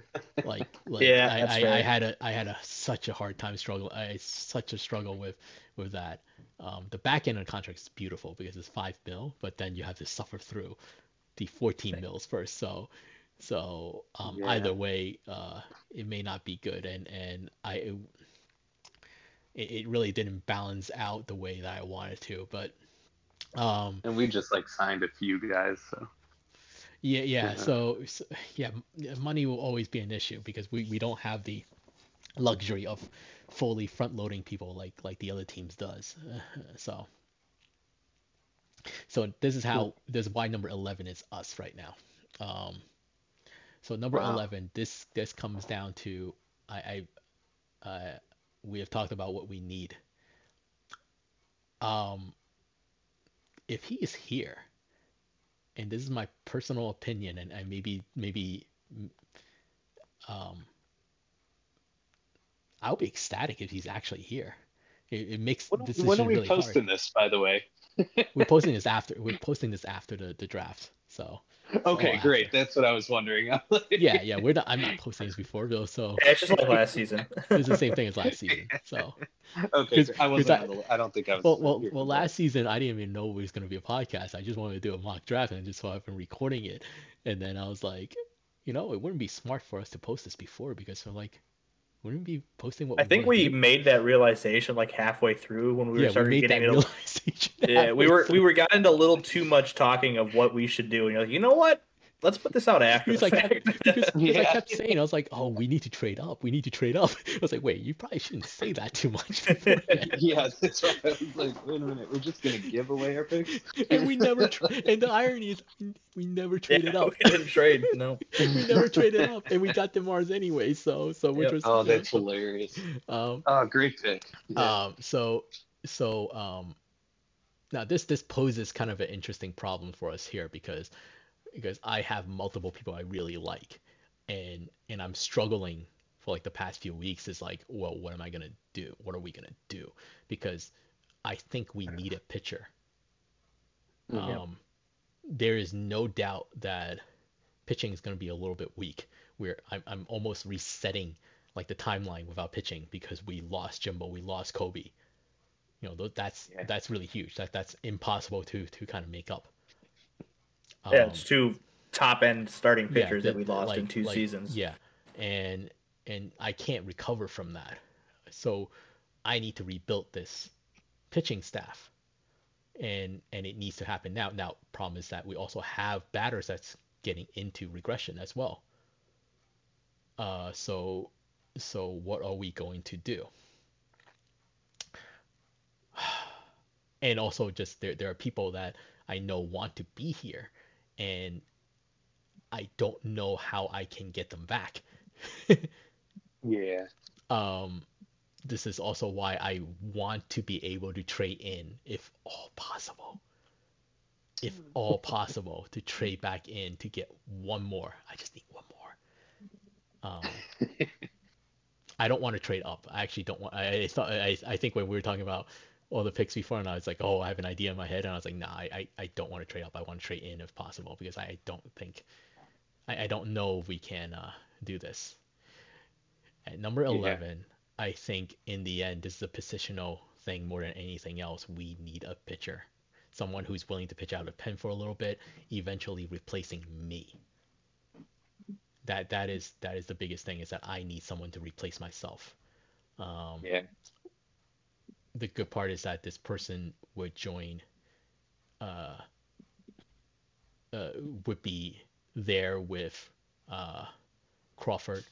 like, like yeah, I, I, I, had a I had a such a hard time struggle. I such a struggle with with that. Um, the back end of the contract is beautiful because it's five mil, but then you have to suffer through the 14 mils first. So so um, yeah. either way, uh, it may not be good, and and I it, it really didn't balance out the way that I wanted to. But um, and we just like signed a few guys, so yeah, yeah. So, so, yeah, money will always be an issue because we, we don't have the luxury of fully front loading people like like the other teams does. so, so this is how this is why number eleven is us right now. Um, so number wow. eleven, this this comes down to I, I uh, we have talked about what we need. Um, if he is here and this is my personal opinion, and, I maybe maybe um, I'll be ecstatic if he's actually here. It, it makes when, when are we really posting hard. this, by the way? we're posting this after we're posting this after the, the draft. So okay, great. That's what I was wondering. yeah, yeah. We're not. I'm not posting this before though. So yeah, it's just like last season. it's the same thing as last season. So okay, I wasn't. I, I, don't think I was. Well, well, well. Last season, I didn't even know it was going to be a podcast. I just wanted to do a mock draft, and I just so I've been recording it. And then I was like, you know, it wouldn't be smart for us to post this before because we're like, wouldn't be posting what I think we do. made that realization like halfway through when we yeah, were starting we getting into yeah we were we were got into a little too much talking of what we should do and you're like you know what let's put this out after. He was, like, because, yeah. I kept saying, I was like, oh, we need to trade up. We need to trade up. I was like, wait, you probably shouldn't say that too much. yeah, that's right. I was like, wait a minute, we're just gonna give away our picks. and we never. Tra- and the irony is, we never traded yeah, up. We didn't trade. No. we never traded up, and we got Demars anyway. So, so which yep. was. Oh, that's hilarious. Um, oh, great pick. Yeah. Um. So, so um. Now this this poses kind of an interesting problem for us here because because I have multiple people I really like, and and I'm struggling for like the past few weeks. Is like, well, what am I gonna do? What are we gonna do? Because I think we need a pitcher. Um, there is no doubt that pitching is going to be a little bit weak. Where I'm, I'm almost resetting like the timeline without pitching because we lost Jimbo, we lost Kobe. You know, that's yeah. that's really huge. That that's impossible to to kind of make up. Um, yeah, it's two top end starting pitchers yeah, that we lost like, in two like, seasons. Yeah, and and I can't recover from that. So I need to rebuild this pitching staff, and and it needs to happen now. Now, problem is that we also have batters that's getting into regression as well. Uh, so so what are we going to do? and also just there there are people that I know want to be here and I don't know how I can get them back. yeah. Um this is also why I want to be able to trade in if all possible. If all possible to trade back in to get one more. I just need one more. Um I don't want to trade up. I actually don't want. I, I thought. I, I think when we were talking about all the picks before, and I was like, oh, I have an idea in my head, and I was like, nah, I, I don't want to trade up. I want to trade in if possible because I don't think, I, I don't know if we can uh, do this. At number eleven, yeah. I think in the end, this is a positional thing more than anything else. We need a pitcher, someone who's willing to pitch out of pen for a little bit, eventually replacing me that that is that is the biggest thing is that I need someone to replace myself. Um, yeah. The good part is that this person would join. Uh, uh, would be there with uh, Crawford,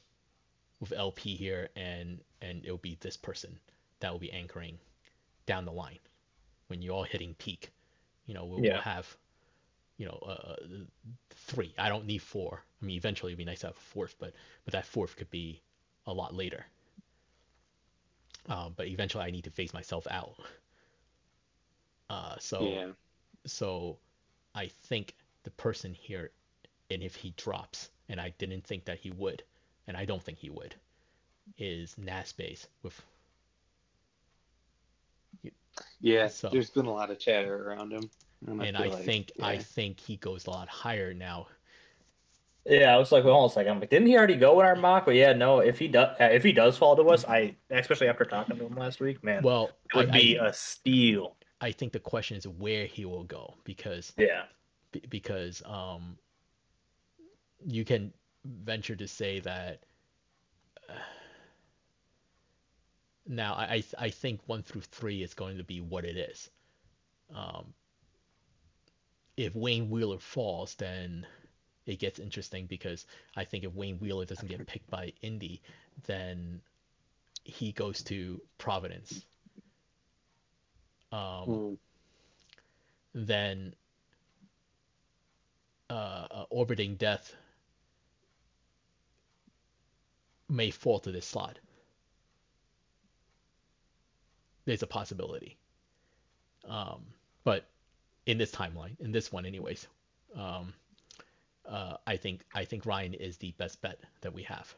with LP here, and and it'll be this person that will be anchoring down the line when you're all hitting peak. You know, we'll, yeah. we'll have you know, uh, three. I don't need four. I mean, eventually it'd be nice to have a fourth, but but that fourth could be a lot later. Um, but eventually I need to phase myself out. Uh, so yeah. so I think the person here, and if he drops, and I didn't think that he would, and I don't think he would, is Nasbase with. Yeah, so, there's been a lot of chatter around him. And, and I, I like, think yeah. I think he goes a lot higher now. Yeah, I was like, well, almost like I'm like, didn't he already go in our mock? But yeah, no. If he does, if he does fall to us, I especially after talking to him last week, man. Well, it would I, be I, a steal. I think the question is where he will go because yeah, b- because um, you can venture to say that. Uh, now, I I think one through three is going to be what it is. Um, if Wayne Wheeler falls, then it gets interesting because I think if Wayne Wheeler doesn't get picked by Indy, then he goes to Providence. Um, mm. Then uh, uh, orbiting death may fall to this slot. There's a possibility. Um, but in this timeline, in this one, anyways. Um, uh, I think I think Ryan is the best bet that we have.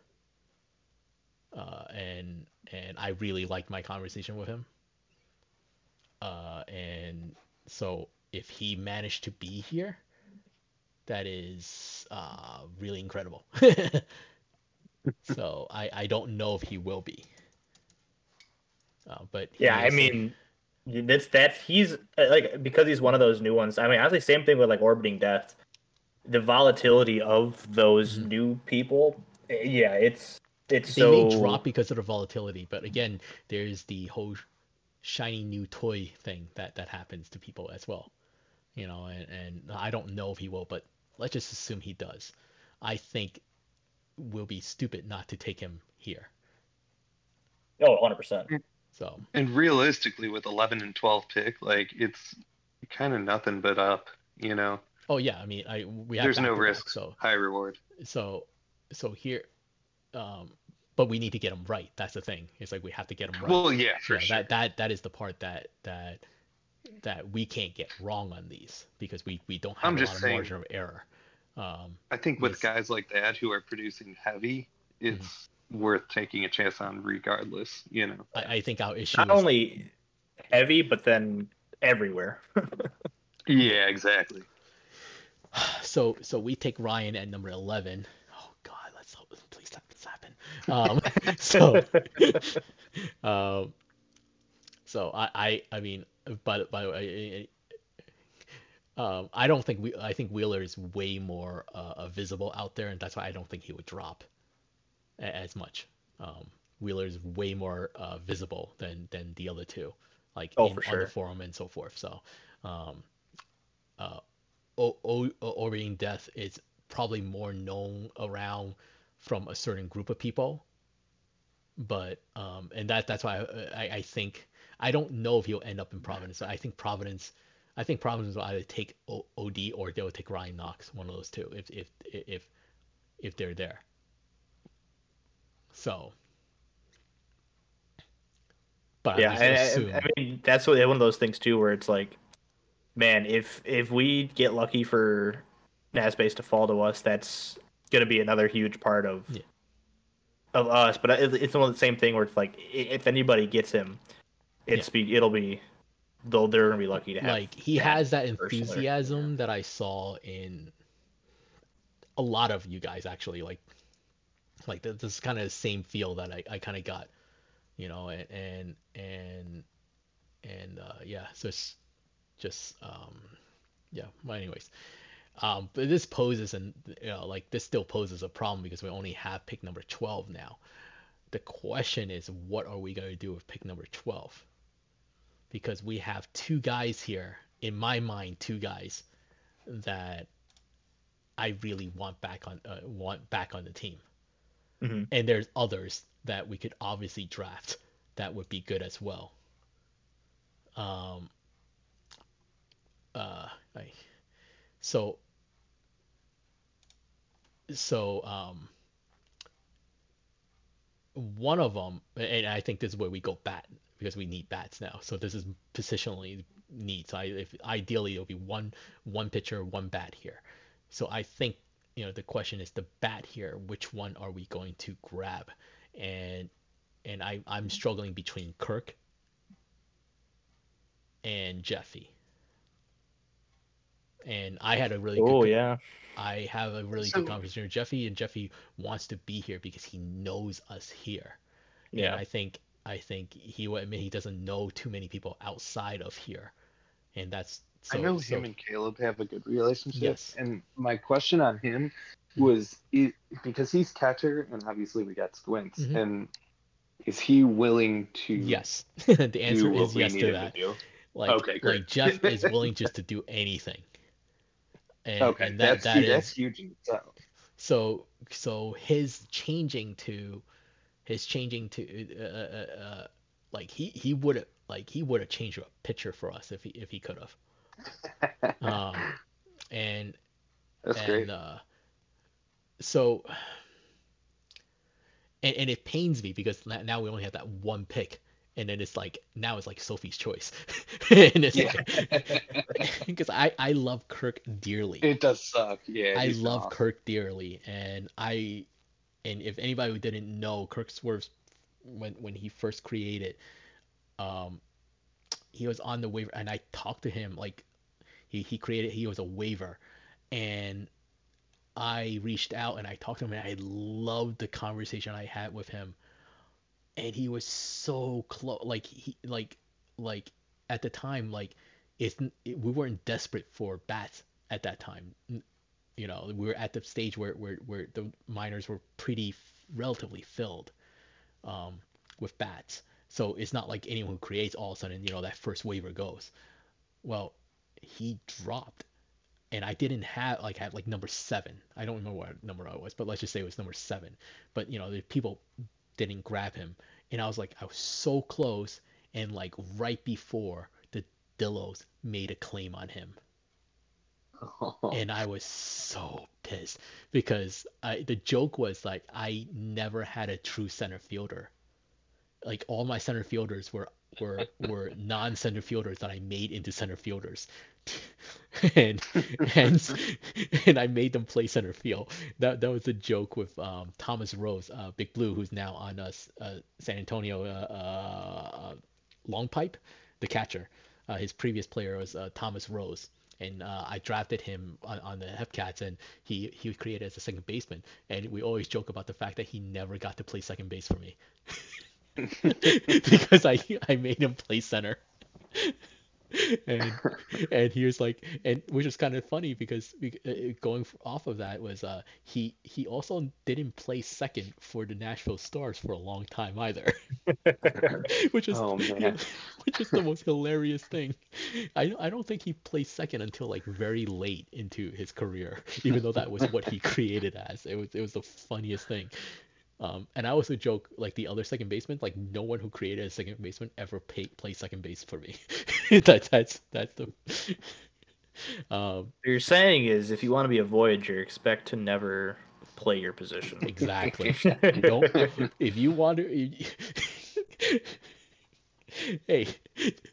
Uh, and and I really liked my conversation with him. Uh, and so if he managed to be here, that is uh, really incredible. so I, I don't know if he will be. Uh, but yeah, I mean, that's that's he's uh, like because he's one of those new ones. I mean, honestly, same thing with like orbiting death. The volatility of those mm-hmm. new people, eh, yeah, it's it's they so... may drop because of the volatility, but again, there's the whole shiny new toy thing that that happens to people as well. You know, and, and I don't know if he will, but let's just assume he does. I think we'll be stupid not to take him here. Oh, 100%. So and realistically, with 11 and 12 pick, like it's kind of nothing but up, you know. Oh yeah, I mean, I we have there's no risk, so high reward. So so here, um, but we need to get them right. That's the thing. It's like we have to get them right. Well, yeah, for yeah, sure. That that that is the part that that that we can't get wrong on these because we we don't have I'm a lot saying, of margin of error. Um, I think with guys like that who are producing heavy, it's mm-hmm worth taking a chance on regardless you know i, I think our issue not is... only heavy but then everywhere yeah exactly so so we take Ryan at number eleven. Oh God, let's hope please let this happen. Um, so um, so I I I mean, by by the way. Um, I don't think we. I think Wheeler is way more uh, visible out there, and that's why I don't think he would drop as much. Um, Wheeler is way more uh, visible than than the other two, like oh, in, sure. on the forum and so forth. So, um, uh, o- o- Orbiting Death is probably more known around from a certain group of people, but um, and that that's why I, I, I think I don't know if he'll end up in Providence. I think Providence. I think Providence will either take o- OD or they'll take Ryan Knox, one of those two, if if if if they're there. So, but yeah, I, I, mean that's what, one of those things too, where it's like, man, if if we get lucky for Nazbase to fall to us, that's gonna be another huge part of yeah. of us. But it's one of the same thing where it's like, if anybody gets him, it's yeah. be it'll be though they're gonna be lucky to have. Like he has that enthusiasm that I saw in a lot of you guys actually. Like like this is kind of the same feel that I, I kind of got, you know, and and and and uh, yeah, so it's just um, yeah. Well, anyways, um, but this poses and you know like this still poses a problem because we only have pick number 12 now. The question is, what are we going to do with pick number 12? Because we have two guys here, in my mind, two guys that I really want back on uh, want back on the team. Mm-hmm. And there's others that we could obviously draft that would be good as well. Um, uh, I, so, so, um, one of them, and I think this is where we go bat because we need bats now. So this is positionally need. So I, if ideally it'll be one one pitcher, one bat here. So I think you know the question is the bat here which one are we going to grab and and I, i'm struggling between kirk and jeffy and i had a really oh good, yeah i have a really so, good conversation with jeffy and jeffy wants to be here because he knows us here yeah and i think i think he would admit he doesn't know too many people outside of here and that's so, I know so, him and Caleb have a good relationship. Yes. And my question on him was it, because he's catcher, and obviously we got squints, mm-hmm. and is he willing to? Yes. the answer is yes to that. To like, okay, great. like Jeff is willing just to do anything. And, okay, and that, that's, that huge, is, that's huge. So, so his changing to, his changing to, uh, uh, uh, like he he would have like he would have changed a pitcher for us if he if he could have um, and that's and, great. Uh, so, and, and it pains me because now we only have that one pick, and then it's like now it's like Sophie's choice, and it's because I I love Kirk dearly. It does suck, yeah. I love awesome. Kirk dearly, and I, and if anybody who didn't know, Kirk Swerves, when when he first created, um, he was on the waiver, and I talked to him like he he created he was a waiver, and I reached out and I talked to him, and I loved the conversation I had with him, and he was so close, like he like like at the time like it's it, we weren't desperate for bats at that time you know we were at the stage where where, where the minors were pretty relatively filled um, with bats so it's not like anyone who creates all of a sudden, you know, that first waiver goes. Well, he dropped, and I didn't have like have like number seven. I don't remember what number I was, but let's just say it was number seven. But you know, the people didn't grab him, and I was like, I was so close, and like right before the Dillos made a claim on him. and I was so pissed because I, the joke was like I never had a true center fielder like all my center fielders were were were non center fielders that I made into center fielders. and and and I made them play center field. That that was a joke with um, Thomas Rose, uh, Big Blue, who's now on us uh, San Antonio uh, uh, Long Pipe, the catcher. Uh, his previous player was uh, Thomas Rose, and uh, I drafted him on, on the Hepcats, and he he was created as a second baseman. And we always joke about the fact that he never got to play second base for me because I I made him play center. and and he was like, and which was kind of funny because we, uh, going off of that was uh he he also didn't play second for the Nashville Stars for a long time either, which is oh, which is the most hilarious thing. I I don't think he played second until like very late into his career, even though that was what he created as. It was it was the funniest thing. Um, and I also joke like the other second baseman, like no one who created a second baseman ever pay, play second base for me. that's that's that's the. um, what you're saying is, if you want to be a Voyager, expect to never play your position. Exactly. Don't if you want to. hey,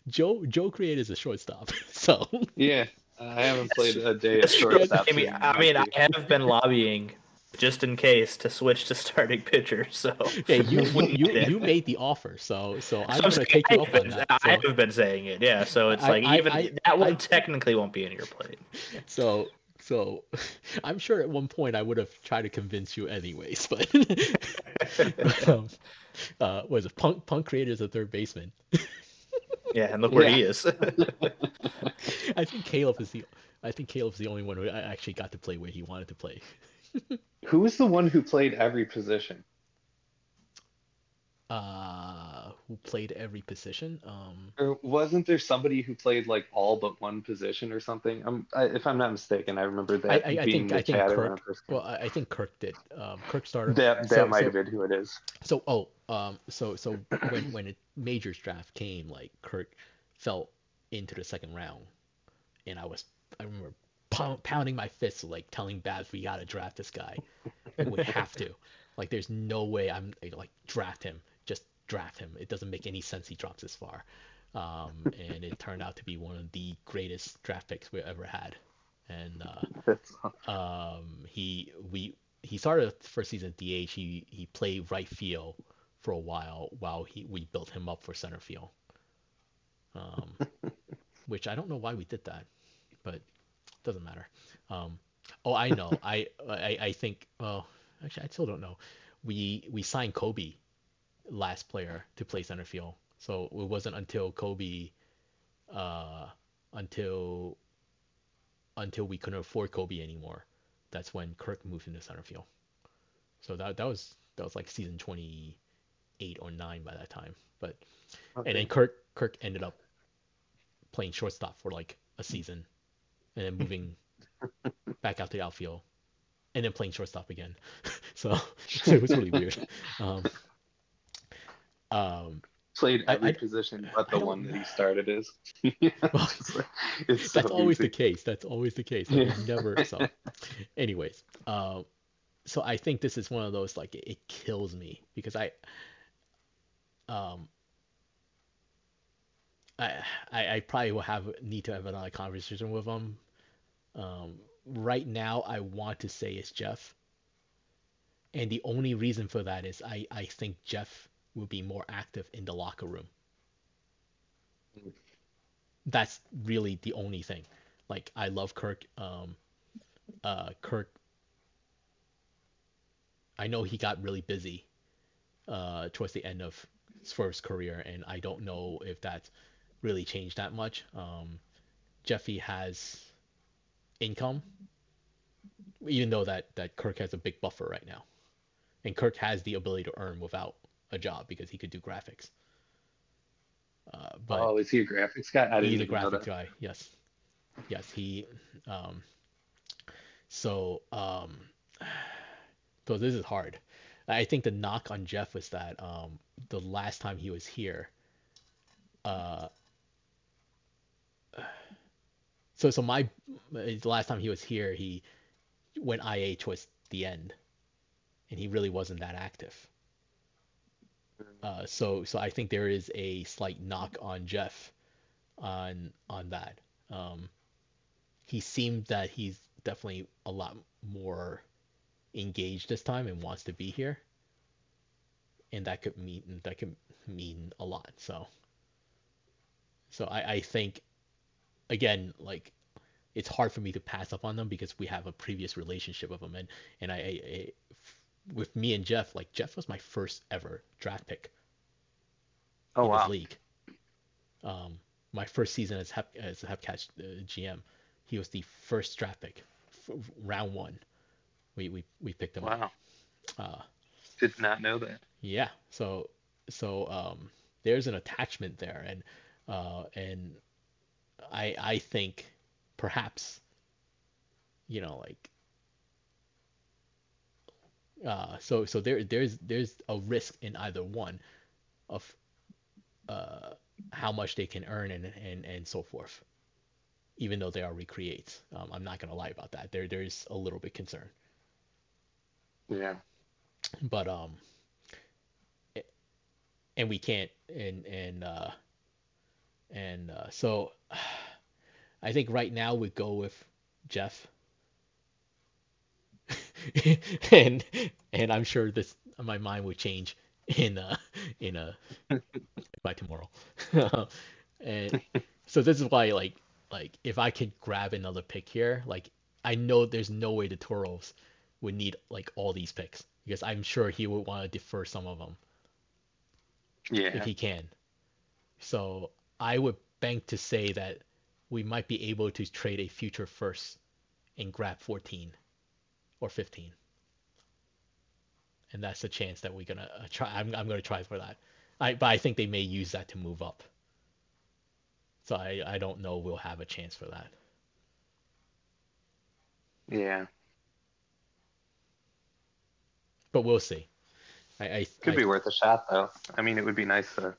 Joe Joe created as a shortstop, so. Yeah, I haven't played a day of shortstop. I mean, I mean, I have been lobbying just in case to switch to starting pitcher. So yeah, you you, you made the offer, so so I'm gonna take you up on that. So. I have been saying it, yeah. So it's like I, even I, that one technically won't be in your plate. So so I'm sure at one point I would have tried to convince you anyways, but um, uh, was it Punk Punk created as a third baseman? yeah, and look where yeah. he is. I think Caleb is the I think Caleb's the only one who actually got to play where he wanted to play. Who was the one who played every position? Uh, who played every position? Um, or wasn't there somebody who played like all but one position or something? I'm, I, if I'm not mistaken, I remember that I, I, being I think, the I think Kirk, Well, I think Kirk did. Um, Kirk started. That that so, might so, have been who it is. So oh, um, so so when when a majors draft came, like Kirk fell into the second round, and I was I remember pounding my fists, like telling Babs, "We gotta draft this guy. we have to. Like, there's no way I'm like draft him. Just draft him. It doesn't make any sense he drops this far." Um, and it turned out to be one of the greatest draft picks we ever had. And uh, um, he we he started first season at DH. He he played right field for a while while he we built him up for center field. Um, which I don't know why we did that, but doesn't matter. Um, oh, I know. I, I I think. Well, actually, I still don't know. We we signed Kobe, last player to play center field. So it wasn't until Kobe, uh, until until we couldn't afford Kobe anymore. That's when Kirk moved into center field. So that that was that was like season 28 or 9 by that time. But okay. and then Kirk Kirk ended up playing shortstop for like a season and then moving back out to the outfield, and then playing shortstop again. so, so, it was really weird. Um, um, Played every I, position but the one that he started is. well, that's so always easy. the case. That's always the case. Yeah. Never. So, anyways, uh, so I think this is one of those like it, it kills me because I, um, I, I, probably will have need to have another conversation with him. Um, right now, I want to say it's Jeff, and the only reason for that is I, I think Jeff will be more active in the locker room. That's really the only thing. Like I love Kirk. Um, uh, Kirk. I know he got really busy uh, towards the end of his first career, and I don't know if that's really changed that much. Um, Jeffy has income, even though that that Kirk has a big buffer right now, and Kirk has the ability to earn without a job because he could do graphics. Uh, but oh, is he a graphics guy? I he's a graphics guy. Yes, yes. He. Um, so, um, so this is hard. I think the knock on Jeff was that um, the last time he was here, uh, so so my the last time he was here, he went IA towards the end, and he really wasn't that active. Uh, so so I think there is a slight knock on Jeff on on that. Um, he seemed that he's definitely a lot more engaged this time and wants to be here, and that could mean that could mean a lot. So so I, I think again, like it's hard for me to pass up on them because we have a previous relationship with them, and and I, I, I with me and Jeff, like Jeff was my first ever draft pick. Oh in wow! league. Um, my first season as Hep, as Hepcats uh, GM, he was the first draft pick, f- round one. We we we picked him wow. up. Wow. Uh, Did not know that. Yeah. So so um, there's an attachment there, and uh, and I I think perhaps you know like uh, so so there there's there's a risk in either one of uh, how much they can earn and and, and so forth even though they are recreates. Um, i'm not going to lie about that. There there's a little bit concern. Yeah. But um and we can't and and uh and uh, so I think right now we go with Jeff. and and I'm sure this my mind will change in uh in a by tomorrow. and so this is why like like if I could grab another pick here, like I know there's no way the Toros would need like all these picks because I'm sure he would want to defer some of them. Yeah. If he can. So I would bank to say that we might be able to trade a future first and grab 14 or 15. And that's a chance that we're gonna uh, try. I'm, I'm gonna try for that. I but I think they may use that to move up. So I I don't know we'll have a chance for that. Yeah. But we'll see. I, I could I, be worth a shot though. I mean, it would be nice to.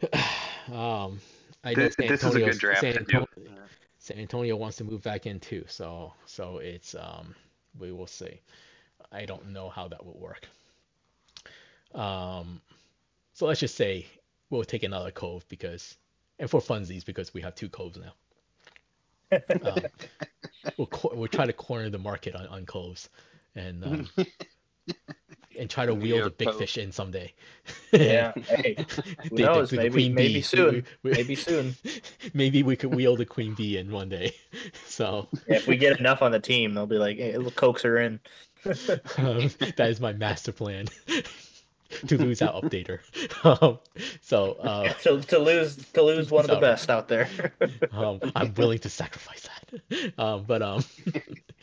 um, I know this, San this is a good draft San Antonio, San Antonio wants to move back in too, so so it's um we will see. I don't know how that will work. Um, so let's just say we'll take another cove because, and for funsies because we have two coves now. um, we'll we'll try to corner the market on on coves, and um, and try to wheel the big fish in someday. yeah. Hey, who the, knows? The, the maybe, maybe soon. We, we, maybe soon. maybe we could wheel the queen bee in one day. So yeah, if we get enough on the team, they'll be like, "Hey, look, coax her in." um, that is my master plan. to lose out updater. Um, so uh, yeah, to, to lose to lose one of the best out there. um, I'm willing to sacrifice that. Um, but um,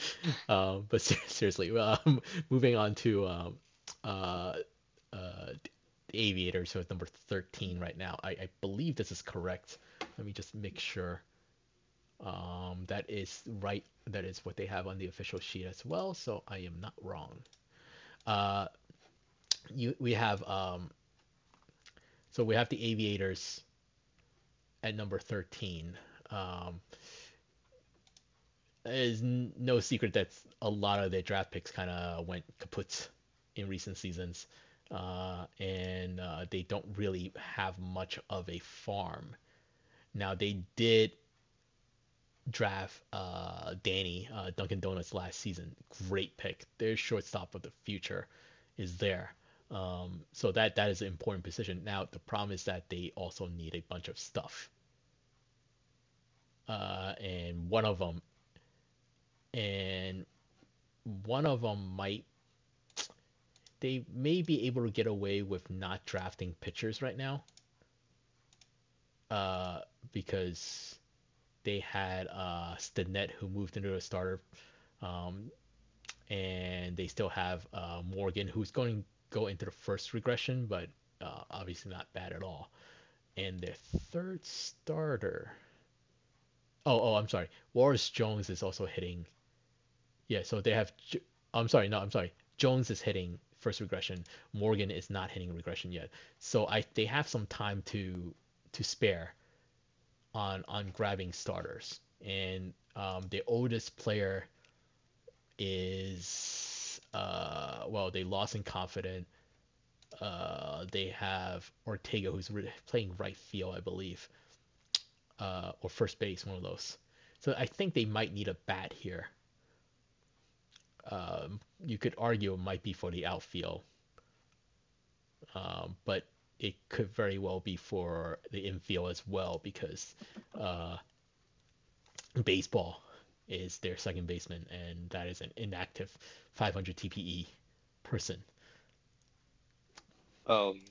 um, but seriously, um, moving on to um, uh, uh, Aviator, so it's number 13 right now. I, I believe this is correct. Let me just make sure. Um, that is right. That is what they have on the official sheet as well. So I am not wrong. Uh, you we have um. So we have the Aviators at number 13. Um, it's no secret that a lot of their draft picks kind of went kaput in recent seasons, uh, and uh, they don't really have much of a farm. Now they did draft uh, Danny uh, Dunkin' Donuts last season. Great pick. Their shortstop of the future is there. Um, so that that is an important position. Now the problem is that they also need a bunch of stuff. Uh, and one of them, and one of them might they may be able to get away with not drafting pitchers right now. Uh, because they had uh, Stinnett who moved into a starter, um, and they still have uh, Morgan who's going to go into the first regression, but uh, obviously not bad at all. And their third starter. Oh, oh, I'm sorry. Wallace Jones is also hitting. Yeah, so they have. I'm sorry, no, I'm sorry. Jones is hitting first regression. Morgan is not hitting regression yet. So I they have some time to to spare on on grabbing starters. And um, the oldest player is uh, well they lost in confident. Uh, they have Ortega who's re- playing right field, I believe, uh, or first base, one of those. So I think they might need a bat here um, you could argue it might be for the outfield, um, but it could very well be for the infield as well because uh, baseball is their second baseman, and that is an inactive 500 TPE person. Oh yeah.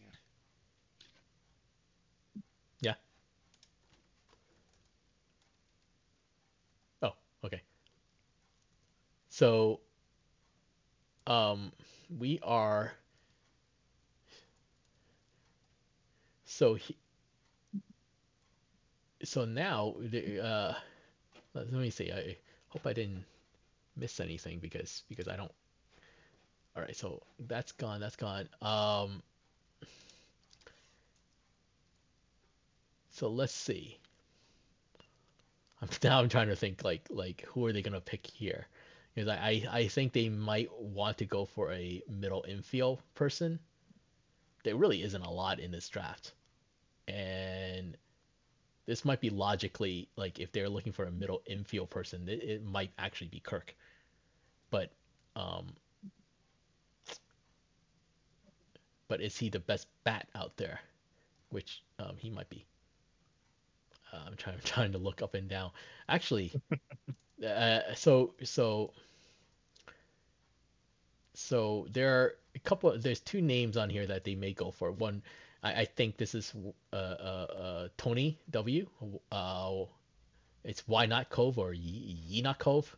Yeah. Oh, okay. So, um, we are. So he, so now, uh, let me see. I hope I didn't miss anything because because I don't. All right, so that's gone. That's gone. Um. So let's see. I'm now I'm trying to think like like who are they gonna pick here? Because I, I, I think they might want to go for a middle infield person. There really isn't a lot in this draft. And this might be logically like if they're looking for a middle infield person, it, it might actually be Kirk. But um, but is he the best bat out there? Which um, he might be. Uh, I'm trying trying to look up and down. Actually, uh, so so so there are a couple. Of, there's two names on here that they may go for. One I, I think this is uh, uh, uh, Tony W. Uh, it's why not Cove or Ye, not Cove,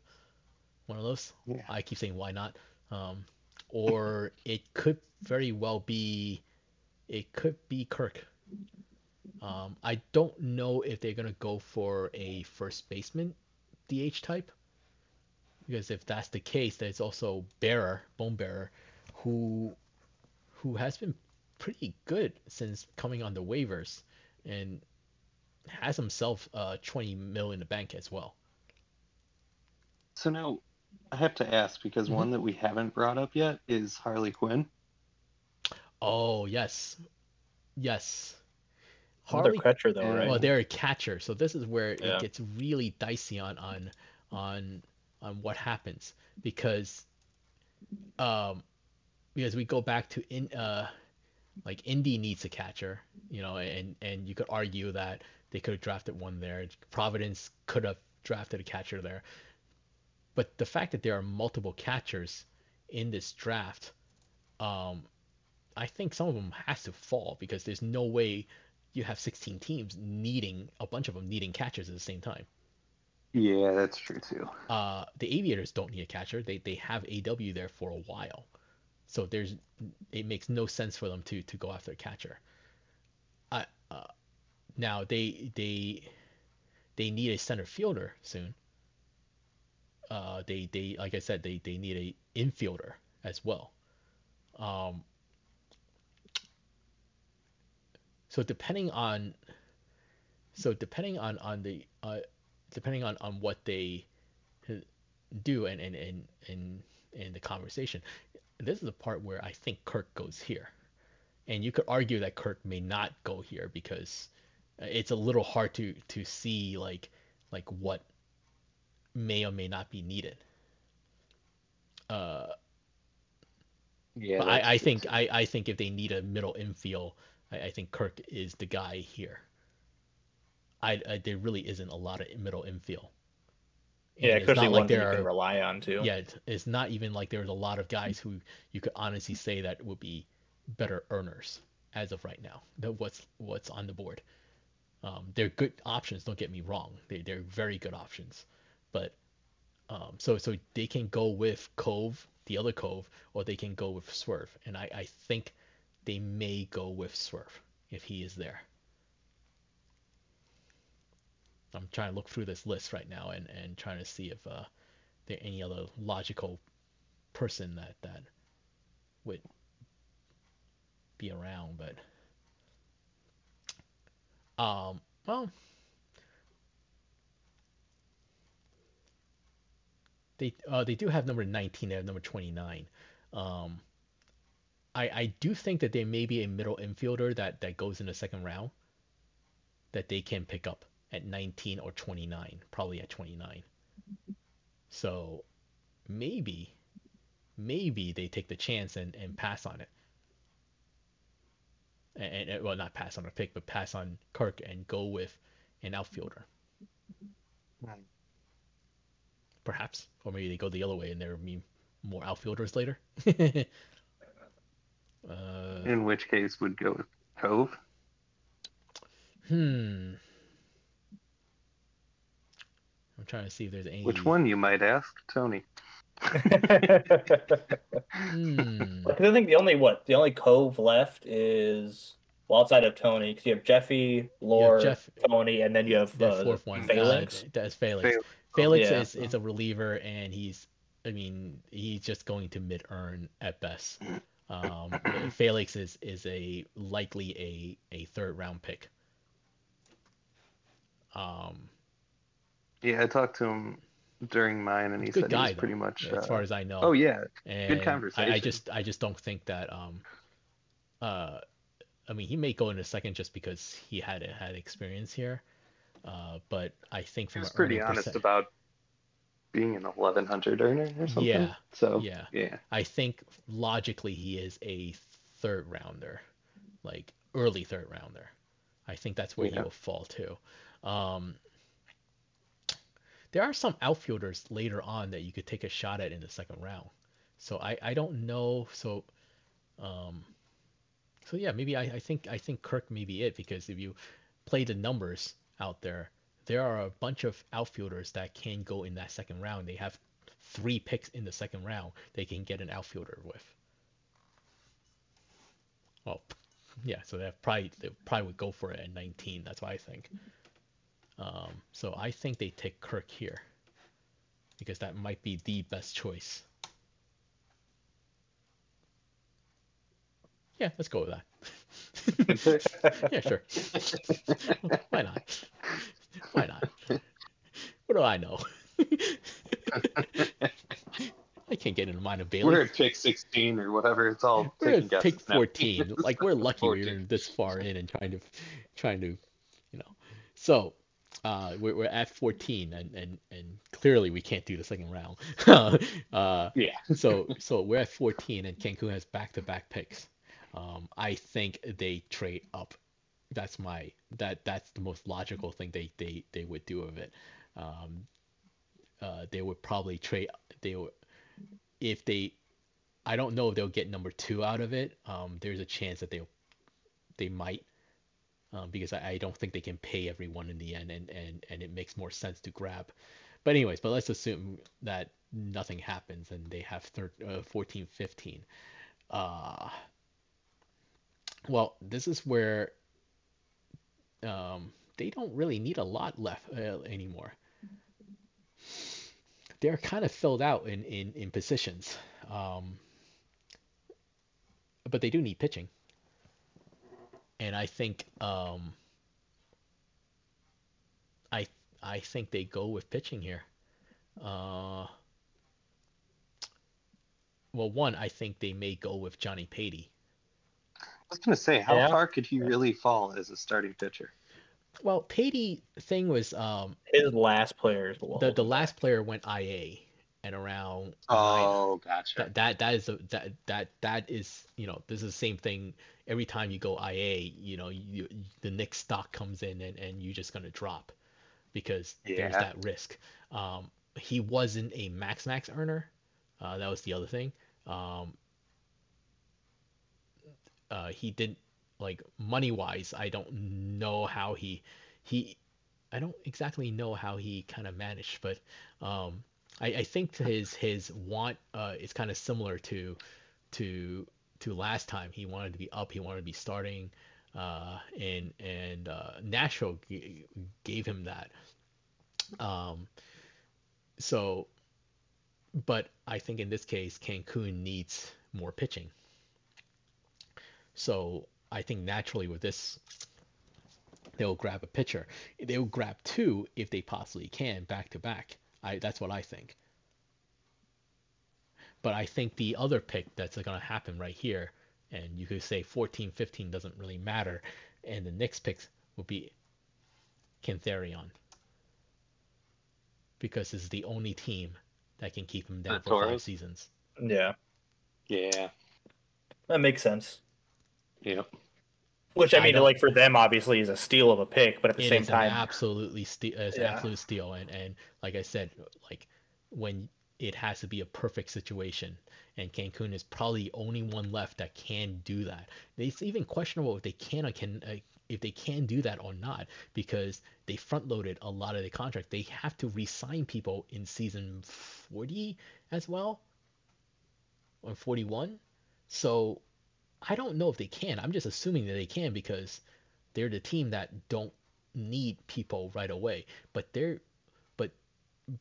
one of those. Yeah. I keep saying why not. Um, or it could very well be, it could be Kirk. Um, I don't know if they're gonna go for a first baseman DH type, because if that's the case, there's also Bearer, Bone Bearer, who who has been pretty good since coming on the waivers and has himself uh 20 mil in the bank as well. So now I have to ask because mm-hmm. one that we haven't brought up yet is Harley Quinn. Oh yes, yes. Harley catcher though, right? Well, they're a catcher, so this is where yeah. it gets really dicey on on on on what happens because um because we go back to in uh like Indy needs a catcher, you know, and and you could argue that they could have drafted one there. Providence could have drafted a catcher there. But the fact that there are multiple catchers in this draft, um, I think some of them has to fall because there's no way you have 16 teams needing a bunch of them needing catchers at the same time. Yeah, that's true too. Uh, the Aviators don't need a catcher. They they have AW there for a while. So there's it makes no sense for them to to go after a catcher. I uh, now they they they need a center fielder soon. Uh, they they like I said they they need a infielder as well. Um, so depending on so depending on on the uh, depending on on what they do and and and and in the conversation this is the part where I think Kirk goes here. And you could argue that Kirk may not go here because it's a little hard to to see like like what may or may not be needed. Uh, yeah, I, I think I, I think if they need a middle infield, I, I think Kirk is the guy here. I, I, there really isn't a lot of middle infield. Yeah, especially like there you can rely on too. Yeah, it's not even like there's a lot of guys who you could honestly say that would be better earners as of right now. That What's what's on the board? Um, they're good options. Don't get me wrong. They they're very good options, but um, so so they can go with Cove, the other Cove, or they can go with Swerve, and I I think they may go with Swerve if he is there. I'm trying to look through this list right now and, and trying to see if uh, there any other logical person that that would be around, but um, well, they uh, they do have number 19. They have number 29. Um, I I do think that there may be a middle infielder that that goes in the second round that they can pick up at 19 or 29, probably at 29. So maybe, maybe they take the chance and, and pass on it. And, and well, not pass on a pick, but pass on Kirk and go with an outfielder. perhaps, or maybe they go the other way and there will be more outfielders later. uh, In which case, would go with Cove. Hmm. I'm trying to see if there's any. Which one, you might ask, Tony? hmm. I think the only what the only Cove left is well outside of Tony because you have Jeffy, Lore, Jeff, Tony, and then you have the uh, fourth one. Felix. Uh, that's Felix. Felix, Felix yeah. is, is a reliever and he's I mean he's just going to mid earn at best. Um, Felix is is a likely a a third round pick. Um, yeah, I talked to him during mine, and he said guy, he's pretty much as uh, far as I know. Oh yeah, and good conversation. I, I, just I just don't think that um, uh, I mean he may go in a second just because he had had experience here, uh, but I think from he was pretty honest percent... about being an 1100 earner or something. Yeah. So yeah, yeah. I think logically he is a third rounder, like early third rounder. I think that's where yeah. he will fall to. Um, there are some outfielders later on that you could take a shot at in the second round. So I, I don't know. So um, so yeah, maybe I, I think I think Kirk may be it because if you play the numbers out there, there are a bunch of outfielders that can go in that second round. They have three picks in the second round they can get an outfielder with. Well, yeah, so they probably they probably would go for it at 19. That's what I think. Um, so I think they take Kirk here because that might be the best choice. Yeah, let's go with that. yeah, sure. Why not? Why not? What do I know? I can't get into mind of Bailey. We're at pick 16 or whatever. It's all we're at pick 14. like we're lucky 14. we're this far in and trying to, trying to, you know. So uh, we're, we're at 14 and, and, and clearly we can't do the second round. uh, yeah. so so we're at 14 and Cancun has back-to-back picks. Um, I think they trade up. That's my that that's the most logical thing they they, they would do of it. Um, uh, they would probably trade. They would if they. I don't know if they'll get number two out of it. Um, there's a chance that they they might um, because I, I, don't think they can pay everyone in the end, and, and, and it makes more sense to grab. But anyways, but let's assume that nothing happens and they have thir- uh, 14, 15. Uh, well, this is where um, they don't really need a lot left uh, anymore. They're kind of filled out in, in, in positions. Um, but they do need pitching and I think um, I I think they go with pitching here. Uh, well, one, I think they may go with Johnny Patey. I was gonna say, how yeah. far could he really fall as a starting pitcher? Well, Patey thing was um, his last player. The the last player went IA and around. Oh, gotcha. That, that that is a, that that that is you know this is the same thing every time you go IA, you know, you, the next stock comes in and, and you're just gonna drop because yeah. there's that risk. Um, he wasn't a max max earner. Uh, that was the other thing. Um, uh, he didn't like money wise. I don't know how he he. I don't exactly know how he kind of managed, but um, I, I think his his want uh, is kind of similar to to to last time. He wanted to be up. He wanted to be starting, uh, and and uh, Nashville g- gave him that. Um, so, but I think in this case, Cancun needs more pitching. So I think naturally with this, they'll grab a pitcher. They'll grab two if they possibly can back to back. I that's what I think. But I think the other pick that's going to happen right here, and you could say 14, 15 doesn't really matter, and the next pick will be Cantharion. Because it's the only team that can keep him down for five seasons. Yeah. Yeah. That makes sense. Yep. Which I mean, I like for them, obviously, is a steal of a pick, but at the same time, absolutely steal, it's yeah. absolute steal. And and like I said, like when it has to be a perfect situation. And Cancun is probably the only one left that can do that. It's even questionable if they can or can uh, if they can do that or not because they front loaded a lot of the contract. They have to re-sign people in season 40 as well or 41. So I don't know if they can. I'm just assuming that they can because they're the team that don't need people right away. But they're but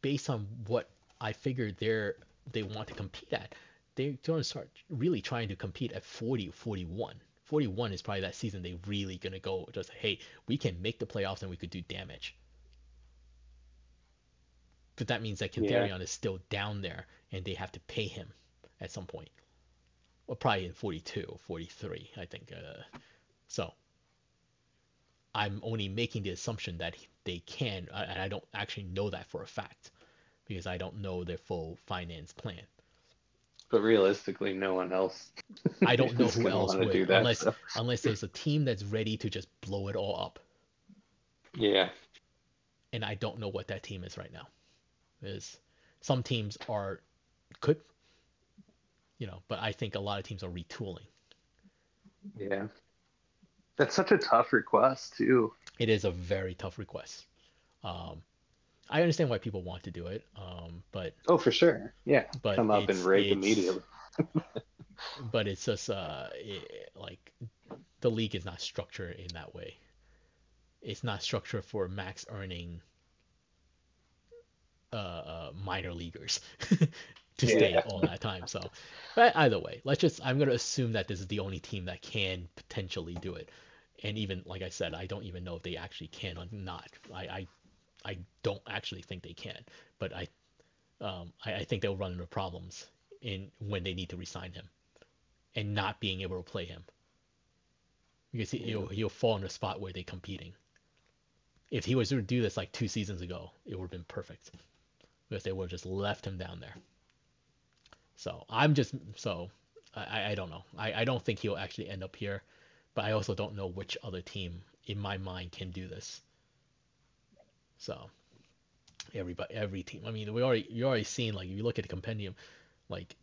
based on what I figured they're they want to compete at, they're going to start really trying to compete at 40, 41. 41 is probably that season they really going to go just hey, we can make the playoffs and we could do damage. But that means that Katharion yeah. is still down there and they have to pay him at some point. Well, probably in 42 or 43, I think. Uh, so I'm only making the assumption that they can, uh, and I don't actually know that for a fact because I don't know their full finance plan. But realistically, no one else. I don't know who else would, that, unless so. unless there's a team that's ready to just blow it all up. Yeah. And I don't know what that team is right now. Is some teams are could you know, but I think a lot of teams are retooling. Yeah. That's such a tough request too. It is a very tough request. Um, I understand why people want to do it, um, but oh, for sure, yeah. But come up and rake immediately. but it's just uh, it, like the league is not structured in that way. It's not structured for max earning uh, uh, minor leaguers. to yeah. stay all that time. So, but either way, let's just I'm gonna assume that this is the only team that can potentially do it. And even like I said, I don't even know if they actually can or not. I I, I don't actually think they can, but I um I, I think they'll run into problems in when they need to resign him, and not being able to play him. Because he, will he'll fall in a spot where they're competing. If he was to do this like two seasons ago, it would have been perfect. Because they would have just left him down there. So I'm just so I, I don't know. I, I don't think he'll actually end up here, but I also don't know which other team in my mind can do this. So everybody every team. I mean, we already you already seen like if you look at the compendium, like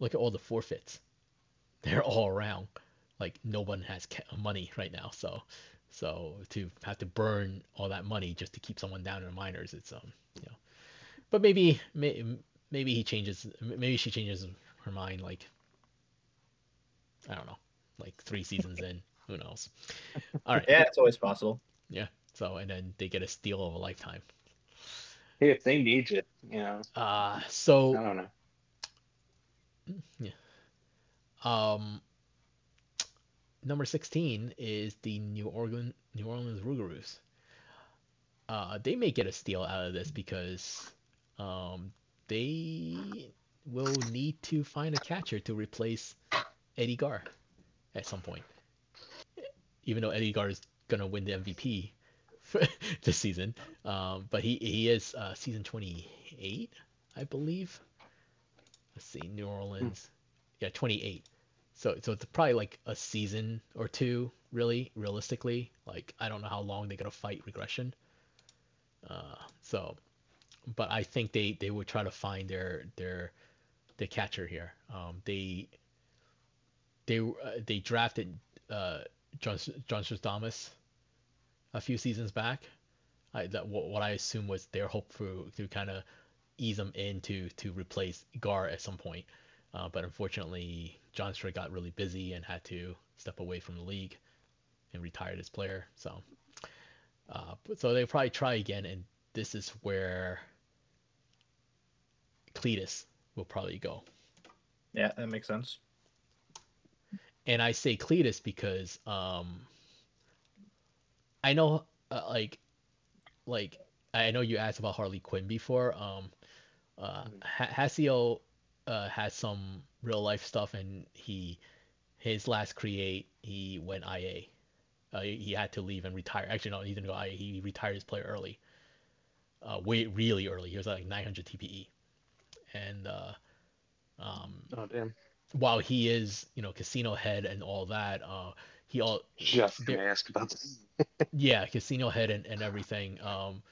look at all the forfeits. They're all around. Like no one has money right now, so so to have to burn all that money just to keep someone down in the minors, it's um you know. But maybe may, maybe he changes. Maybe she changes her mind. Like I don't know, like three seasons in. Who knows? All right. yeah, it's always possible. Yeah. So and then they get a steal of a lifetime. Hey, if they need it, you know. Uh so I don't know. Yeah. Um. Number sixteen is the New Orleans New Orleans Rougarous. Uh, they may get a steal out of this because um, they will need to find a catcher to replace Eddie Gar at some point. Even though Eddie Gar is gonna win the MVP this season, um, but he he is uh, season 28, I believe. Let's see, New Orleans, yeah, 28. So so it's probably like a season or two, really, realistically. Like I don't know how long they're gonna fight regression. Uh, so but I think they, they would try to find their their the catcher here. Um, they they uh, they drafted uh, John John Stradamus a few seasons back. I, that what, what I assume was their hope for to kind of ease them in to replace Gar at some point. Uh, but unfortunately, John Strait got really busy and had to step away from the league and retired as player. So, uh, so they'll probably try again, and this is where Cletus will probably go. Yeah, that makes sense. And I say Cletus because um, I know uh, like like I know you asked about Harley Quinn before. Um, uh, Hasio uh, has some real life stuff, and he his last create he went IA. Uh, he had to leave and retire. Actually, no, he didn't go IA. He retired his player early. Uh, way really early. He was like 900 TPE and uh, um, oh damn. While he is, you know, casino head and all that, uh, he all just gonna ask about this. yeah, casino head and, and everything. Um,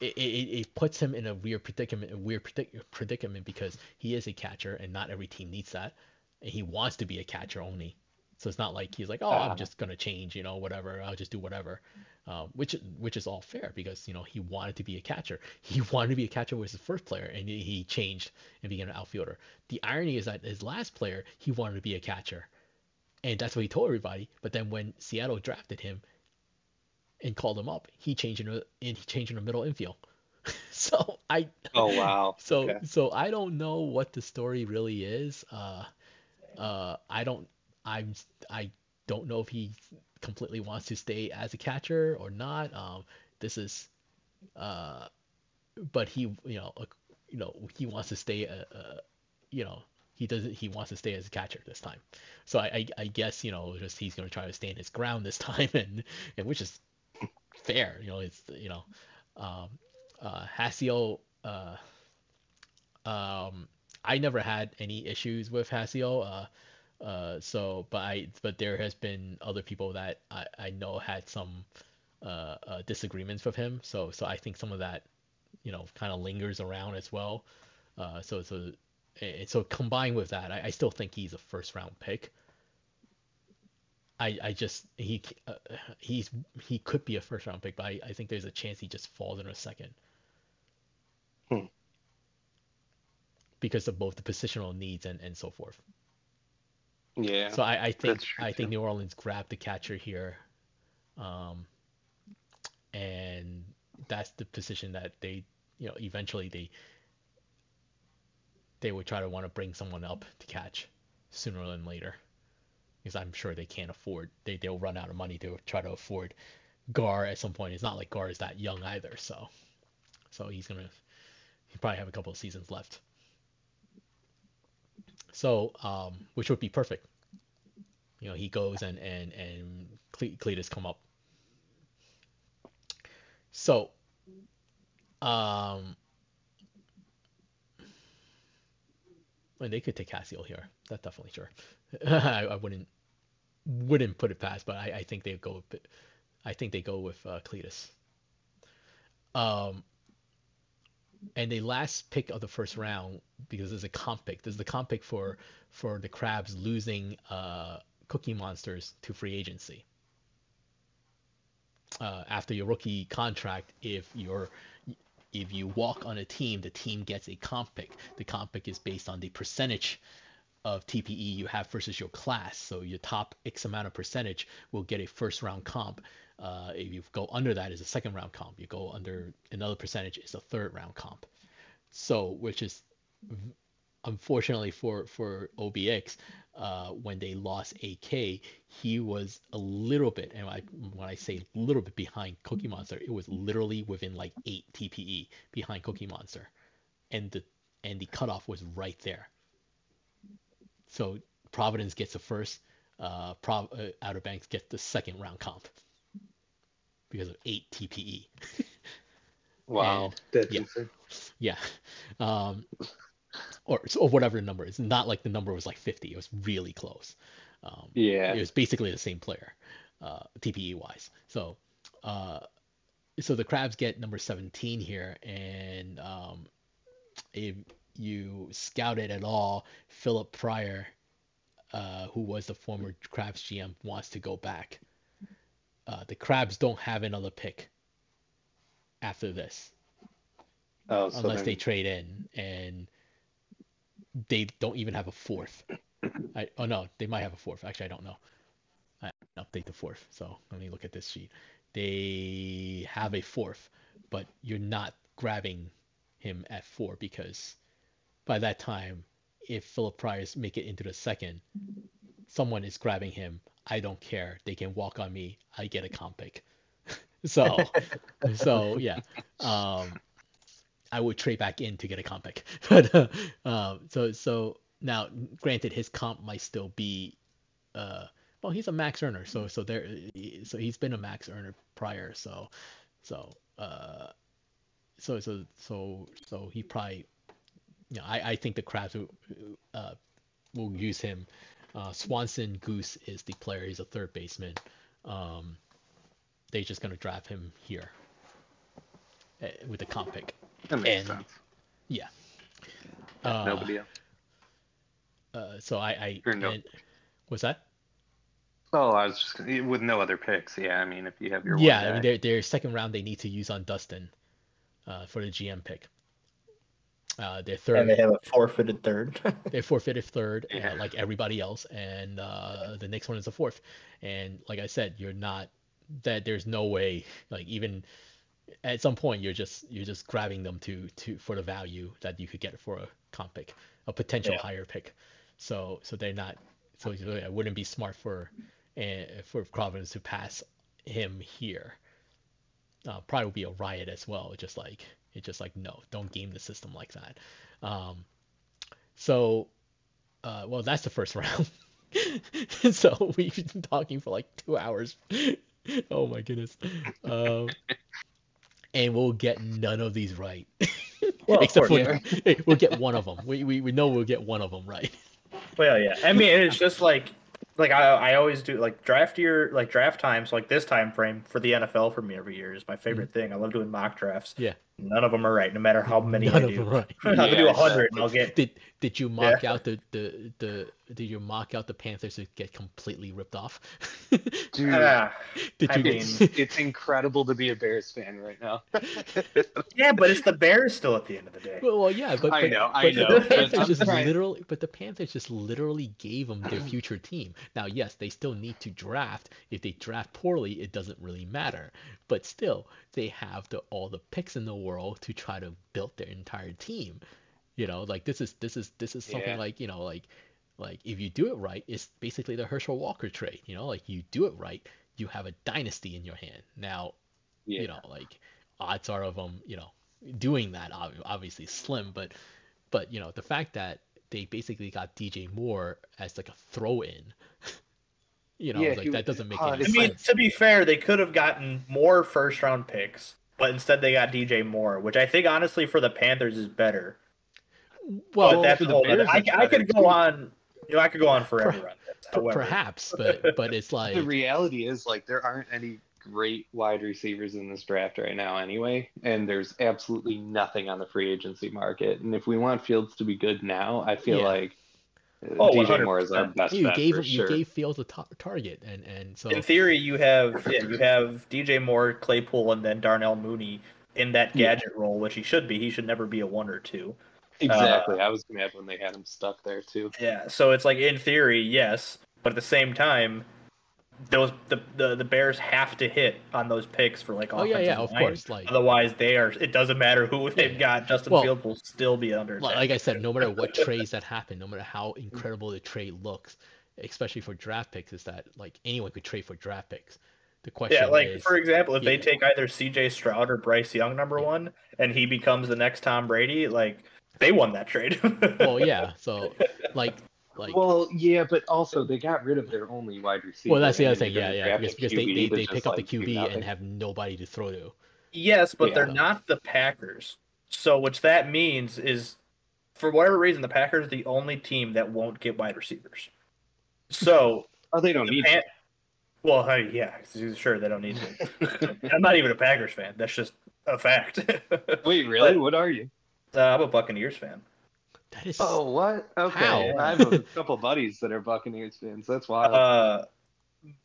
it, it, it puts him in a weird predicament, a weird predic- predicament because he is a catcher and not every team needs that, and he wants to be a catcher only. So it's not like he's like, oh, I'm uh-huh. just gonna change, you know, whatever. I'll just do whatever, um, which which is all fair because you know he wanted to be a catcher. He wanted to be a catcher was his first player, and he changed and became an outfielder. The irony is that his last player, he wanted to be a catcher, and that's what he told everybody. But then when Seattle drafted him and called him up, he changed in a, he changed in the middle infield. so I. Oh wow. So okay. so I don't know what the story really is. Uh, uh, I don't I'm I don't know if he completely wants to stay as a catcher or not. Um, this is, uh, but he you know uh, you know he wants to stay uh, uh, you know he doesn't he wants to stay as a catcher this time. So I I, I guess you know just he's going to try to stand his ground this time and and which is fair. You know it's you know um, uh, Hasio. Uh, um, I never had any issues with Hasio. Uh, uh, so, but I, but there has been other people that I, I know had some uh, uh, disagreements with him. So, so I think some of that, you know, kind of lingers around as well. Uh, so, so, and so combined with that, I, I still think he's a first round pick. I, I just he uh, he's he could be a first round pick, but I, I think there's a chance he just falls in a second. Hmm. Because of both the positional needs and, and so forth. Yeah. So I, I think I think New Orleans grabbed the catcher here, um, and that's the position that they you know eventually they they would try to want to bring someone up to catch sooner than later because I'm sure they can't afford they they'll run out of money to try to afford Gar at some point. It's not like Gar is that young either, so so he's gonna he probably have a couple of seasons left. So, um, which would be perfect. You know, he goes and and and Cletus come up. So, um, and they could take Cassiel here. That's definitely sure. I, I, wouldn't wouldn't put it past, but I, I think they go. I think they go with uh, Cletus. Um, and the last pick of the first round because there's a comp pick. There's the comp pick for for the Crabs losing uh, Cookie Monsters to free agency. Uh, after your rookie contract, if you're if you walk on a team, the team gets a comp pick. The comp pick is based on the percentage of TPE you have versus your class. So your top X amount of percentage will get a first round comp. Uh, if you go under that, is a second round comp. You go under another percentage, is a third round comp. So, which is unfortunately for for OBX, uh, when they lost AK, he was a little bit, and I, when I say a little bit behind Cookie Monster, it was literally within like eight TPE behind Cookie Monster, and the and the cutoff was right there. So Providence gets the first, uh, uh, Outer Banks gets the second round comp because of eight TPE. wow, and, yeah, yeah. Um, or, or whatever the number is. Not like the number was like 50. It was really close. Um, yeah. It was basically the same player, uh, TPE wise. So, uh, so the Crabs get number 17 here, and um, if you scout it at all, Philip Pryor, uh, who was the former Crabs GM, wants to go back. Uh, the Crabs don't have another pick after this. Oh, so unless then... they trade in, and they don't even have a fourth. I, oh no, they might have a fourth. Actually, I don't know. I update the fourth. So let me look at this sheet. They have a fourth, but you're not grabbing him at four because by that time, if Philip Price make it into the second, someone is grabbing him. I don't care. They can walk on me. I get a comp pick. so, so yeah. Um, I would trade back in to get a comp pick. But uh, um, so so now, granted, his comp might still be, uh, well, he's a max earner, so so there, so he's been a max earner prior, so so uh, so so so so he probably, you know, I I think the Crabs will, uh, will use him. Uh, Swanson Goose is the player. He's a third baseman. Um, they're just gonna draft him here uh, with the comp pick. That makes and, sense. Yeah. Uh, Nobody else. Uh, so I, I no. and, what's that? Oh, I was just with no other picks. Yeah, I mean, if you have your yeah, I mean, their their second round they need to use on Dustin, uh, for the GM pick. Uh, their third. And they have a forfeited third. they forfeited third, uh, yeah. uh, like everybody else, and uh, the next one is a fourth. And like I said, you're not that. There's no way, like even at some point, you're just you're just grabbing them to to for the value that you could get for a comp pick, a potential yeah. higher pick. So so they're not. So it wouldn't be smart for uh, for Providence to pass him here. Uh, probably would be a riot as well. Just like it's just like no, don't game the system like that. Um, so, uh, well, that's the first round. so we've been talking for like two hours. oh my goodness. Um, and we'll get none of these right. Well, Except for yeah. we'll get one of them. We, we we know we'll get one of them right. Well, yeah. I mean, it's just like like I, I always do like draft year like draft times like this time frame for the NFL for me every year is my favorite mm-hmm. thing. I love doing mock drafts. Yeah. None of them are right, no matter how many None I do. Right. I can do hundred and I'll get. Did Did you mock yeah. out the, the the Did you mock out the Panthers to get completely ripped off? Dude, uh, did I you? Mean, it's incredible to be a Bears fan right now. yeah, but it's the Bears still at the end of the day. Well, well yeah, but, I know, but I know. The Panthers just literally, but the Panthers just literally gave them their future team. Now, yes, they still need to draft. If they draft poorly, it doesn't really matter. But still, they have the all the picks in the world to try to build their entire team. You know, like this is this is this is something yeah. like you know like like if you do it right, it's basically the Herschel Walker trade. You know, like you do it right, you have a dynasty in your hand. Now, yeah. you know, like odds are of them, you know, doing that obviously slim, but but you know the fact that they basically got DJ Moore as like a throw-in You know, yeah, like that doesn't make uh, any I sense. mean, to be fair, they could have gotten more first round picks, but instead they got DJ Moore, which I think honestly for the Panthers is better. Well, but that's the Bears, I, I could go on. You know, I could go on forever on this. Perhaps, but but it's like the reality is like there aren't any great wide receivers in this draft right now anyway, and there's absolutely nothing on the free agency market. And if we want Fields to be good now, I feel yeah. like Oh, DJ 100%. Moore is our best you bet gave for you gave Fields a target, and and so in theory you have yeah, you have DJ Moore, Claypool, and then Darnell Mooney in that gadget yeah. role, which he should be. He should never be a one or two. Exactly. Uh, I was mad when they had him stuck there too. Yeah. So it's like in theory, yes, but at the same time, those the, the the Bears have to hit on those picks for like oh yeah yeah of course like otherwise they are it doesn't matter who they've got Justin well, Fields will still be under attack. like I said no matter what trades that happen no matter how incredible the trade looks especially for draft picks is that like anyone could trade for draft picks the question yeah like is, for example if yeah. they take either CJ Stroud or Bryce Young number yeah. one and he becomes the next Tom Brady like they won that trade well yeah so like like, well, yeah, but also they got rid of their only wide receiver. Well, that's the other thing. Yeah, yeah, because, because they, they, they pick up like the QB and have nobody to throw to. Yes, but yeah. they're not the Packers. So, which that means is, for whatever reason, the Packers are the only team that won't get wide receivers. So, oh, they don't the need. Pan- well, hey, yeah, sure they don't need to. I'm not even a Packers fan. That's just a fact. Wait, really? But, what are you? Uh, I'm a Buccaneers fan. That is. Oh, what? Okay. How? I have a couple buddies that are Buccaneers fans. That's wild. Uh,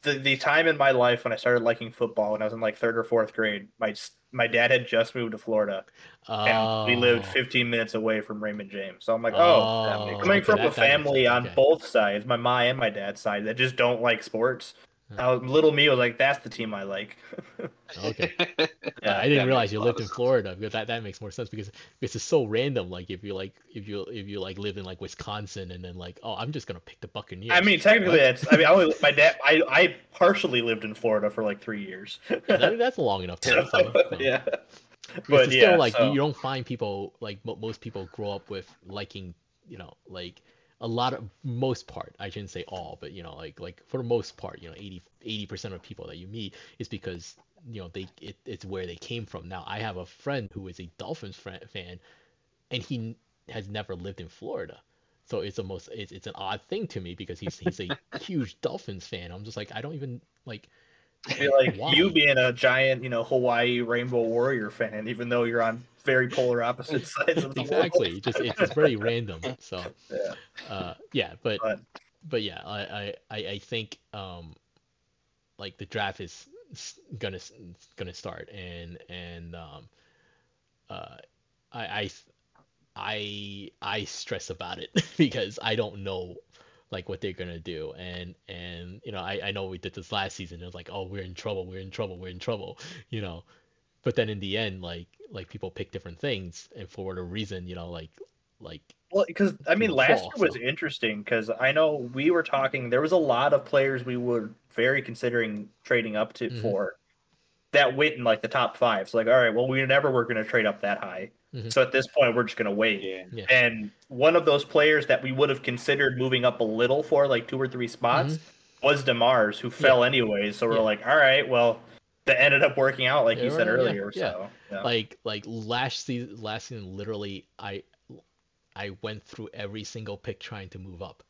the the time in my life when I started liking football when I was in like third or fourth grade, my my dad had just moved to Florida, oh. and we lived 15 minutes away from Raymond James. So I'm like, oh, oh coming okay, from a family on okay. both sides, my mom and my dad's side, that just don't like sports. I was, little me was like, that's the team I like. okay. Yeah, I didn't realize you lived in Florida because that, that makes more sense because this is so random. Like if you like if you if you like live in like Wisconsin and then like oh I'm just gonna pick the Buccaneers. I mean technically that's I mean I only, my dad I I partially lived in Florida for like three years. that, that's long enough time. So, yeah. But yeah, still, like so... you don't find people like most people grow up with liking you know like a lot of most part i shouldn't say all but you know like like for the most part you know 80 percent of people that you meet is because you know they it, it's where they came from. Now i have a friend who is a dolphins fan and he has never lived in florida. So it's almost it's, it's an odd thing to me because he's he's a huge dolphins fan. I'm just like i don't even like like Why? you being a giant, you know, Hawaii Rainbow Warrior fan, even though you're on very polar opposite sides of the exactly. world. Just it's, it's very random. So yeah, uh, yeah, but, but but yeah, I I I think um like the draft is gonna gonna start and and um uh I I I I stress about it because I don't know like what they're gonna do. And and you know I, I know we did this last season. It was like oh we're in trouble we're in trouble we're in trouble you know. But then in the end like like people pick different things. And for whatever reason you know like like well because i mean last fall, year was so. interesting because i know we were talking there was a lot of players we were very considering trading up to mm-hmm. for that went in like the top five so like all right well we never were going to trade up that high mm-hmm. so at this point we're just going to wait yeah. Yeah. and one of those players that we would have considered moving up a little for like two or three spots mm-hmm. was demars who fell yeah. anyways so we're like all right well that ended up working out like you said earlier so like like last season last season literally i I went through every single pick trying to move up.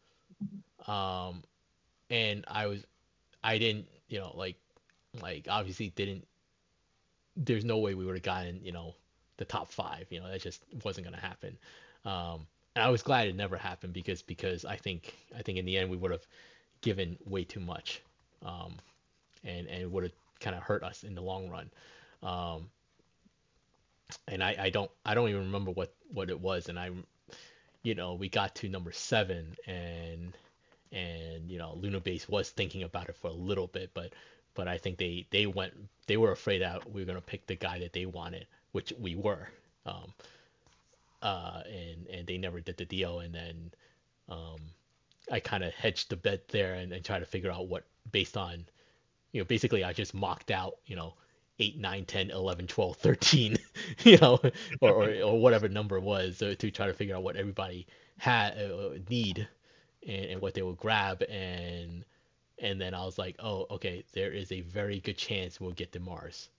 Um, and I was, I didn't, you know, like, like obviously didn't. There's no way we would have gotten, you know, the top five. You know, that just wasn't gonna happen. Um, and I was glad it never happened because because I think I think in the end we would have given way too much, um, and and would have kind of hurt us in the long run. Um, and I, I don't I don't even remember what what it was, and I you know, we got to number seven and and you know, Lunar Base was thinking about it for a little bit, but but I think they they went they were afraid that we were gonna pick the guy that they wanted, which we were. Um, uh, and and they never did the deal, and then um, I kind of hedged the bet there and, and tried to figure out what based on, you know, basically I just mocked out, you know, 8, 9, 10, 11, 12, 13, you know, or, or, or whatever number was uh, to try to figure out what everybody had uh, need and, and what they would grab. And, and then I was like, oh, okay, there is a very good chance we'll get Demars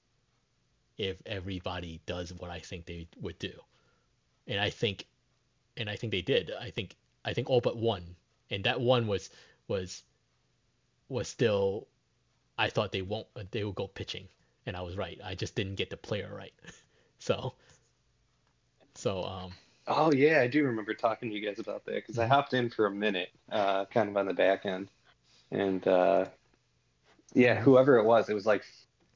if everybody does what I think they would do. And I think, and I think they did. I think, I think all but one, and that one was, was, was still, I thought they won't, they would go pitching and I was right. I just didn't get the player right. so, so um. Oh yeah, I do remember talking to you guys about that because I mm-hmm. hopped in for a minute, uh, kind of on the back end, and uh, yeah, whoever it was, it was like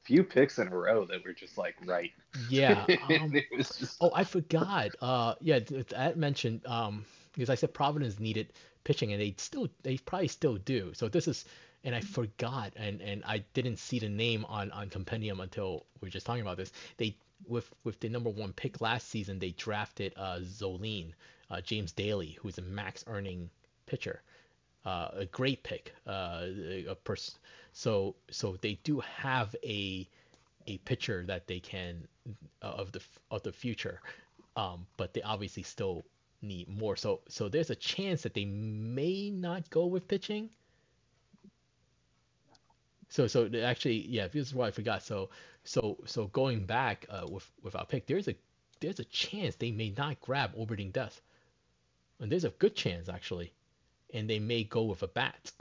few picks in a row that were just like right. Yeah. Um, just... Oh, I forgot. Uh, yeah, that mentioned um because I said Providence needed pitching, and they still they probably still do. So this is and I forgot and, and I didn't see the name on, on Compendium until we are just talking about this. They with with the number one pick last season, they drafted uh, Zolene, uh, James Daly, who's a max earning pitcher, uh, a great pick. Uh, a person. So so they do have a a pitcher that they can uh, of the of the future, um, but they obviously still need more. So so there's a chance that they may not go with pitching so so actually yeah this is why I forgot so so so going back uh, with with our pick there's a there's a chance they may not grab orbiting death and there's a good chance actually and they may go with a bat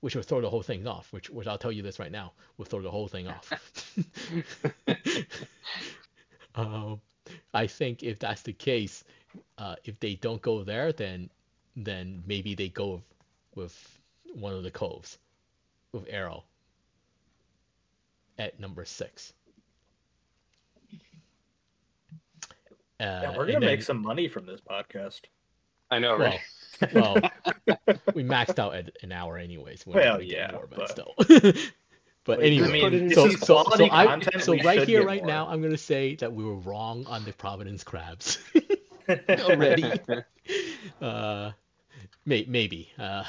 which will throw the whole thing off which which I'll tell you this right now will throw the whole thing off um, I think if that's the case uh, if they don't go there then then maybe they go with, with one of the coves with Arrow at number six. Uh, yeah, we're gonna make some money from this podcast. I know, right? Well, well we maxed out at an hour anyways. Well, yeah, more, but, but still. but anyway, I mean, so, so, so, I, so right here, right more. now, I'm gonna say that we were wrong on the Providence crabs already. uh, may, maybe. Uh,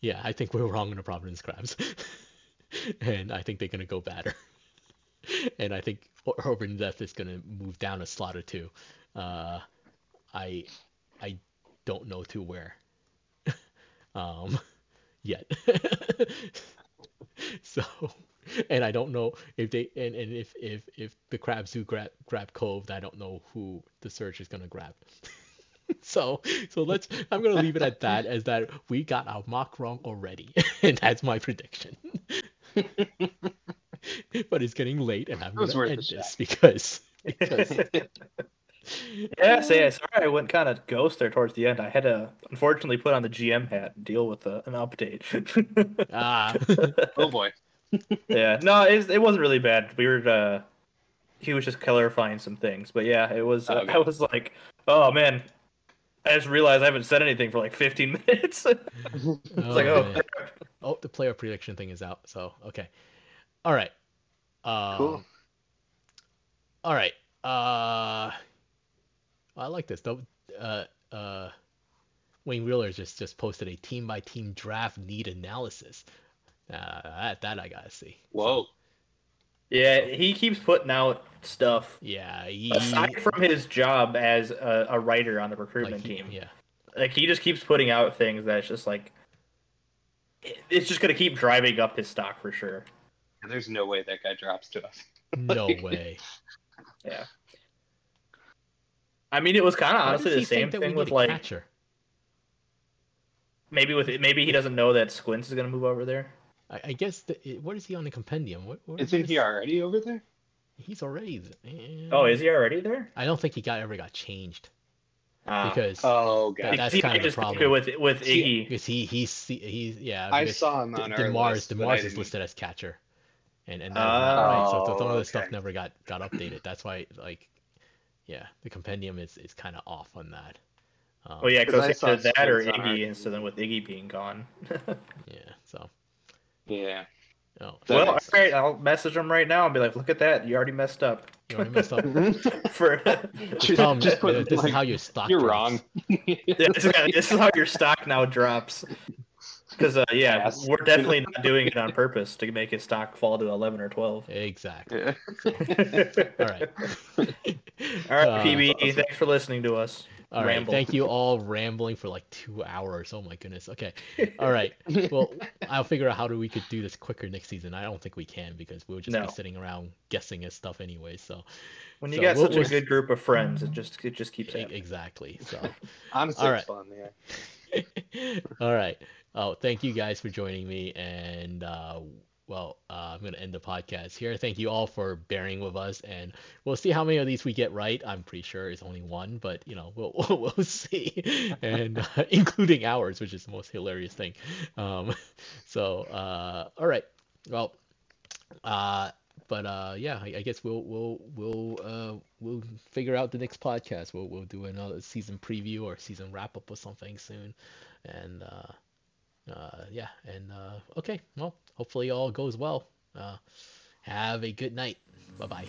yeah, I think we're wrong on the Providence Crabs. and I think they're going to go batter. and I think Orbiting Death is going to move down a slot or two. Uh, I I don't know to where um, yet. so, and I don't know if they and, and if if if the crabs do grab grab Cove, I don't know who the search is going to grab. so so let's I'm gonna leave it at that as that we got our mock wrong already, and that's my prediction. but it's getting late, and I'm gonna end this because because. Yeah, say sorry I went kind of ghost there towards the end. I had to unfortunately put on the GM hat and deal with uh, an update. ah. oh boy. yeah, no, it, it wasn't really bad. We were uh, he was just clarifying some things, but yeah, it was. Uh, okay. I was like, oh man, I just realized I haven't said anything for like 15 minutes. it's oh, like, oh, oh, the player prediction thing is out. So okay, all right. Um, cool. All right. Uh, I like this. Though, uh, uh, Wayne Wheeler just just posted a team by team draft need analysis. Uh, that that I gotta see. Whoa. Yeah, he keeps putting out stuff. Yeah, he... aside from his job as a, a writer on the recruitment like he, team. Yeah, like he just keeps putting out things that's just like it's just gonna keep driving up his stock for sure. There's no way that guy drops to us. no way. Yeah. I mean, it was kind of honestly the same thing with like. Catcher? Maybe with maybe he doesn't know that Squints is gonna move over there. I, I guess the, what is he on the compendium? What, what Isn't he already over there? He's already. Oh, is he already there? I don't think he got ever got changed. Ah. Because oh, God. that's kind of the problem with with Iggy. Because he he's he's yeah. I saw him on our Demars. Demars is listed as catcher, and and oh, right, so, so some of the okay. stuff never got got updated. That's why like yeah, the compendium is is kind of off on that. Um, oh yeah, because either that or Iggy, and so then with Iggy being gone. yeah, so. Yeah. Oh, well, all right. I'll message him right now and be like, "Look at that! You already messed up." You already messed up. For just, um, just put, this like, is how your stock. You're wrong. yeah, this, is, this is how your stock now drops. Because uh, yeah, yes. we're definitely not doing it on purpose to make his stock fall to eleven or twelve. Exactly. Yeah. all right. all right, uh, PB. Thanks for listening to us. All right, Ramble. thank you all rambling for like two hours. Oh my goodness. Okay. All right. Well, I'll figure out how do we could do this quicker next season. I don't think we can because we'll just no. be sitting around guessing at stuff anyway. So when you so got we'll, such we'll... a good group of friends, it just it just keeps happening. exactly. So honestly, all right. fun. Yeah. all right. Oh, thank you guys for joining me and. uh well, uh, I'm going to end the podcast here. Thank you all for bearing with us, and we'll see how many of these we get right. I'm pretty sure it's only one, but you know, we'll we'll see, and uh, including ours, which is the most hilarious thing. Um, so, uh, all right, well, uh, but uh, yeah, I, I, guess we'll we'll we'll uh, we'll figure out the next podcast. We'll we'll do another season preview or season wrap up or something soon, and. Uh, uh, yeah, and uh, okay, well, hopefully all goes well. Uh, have a good night. Bye bye.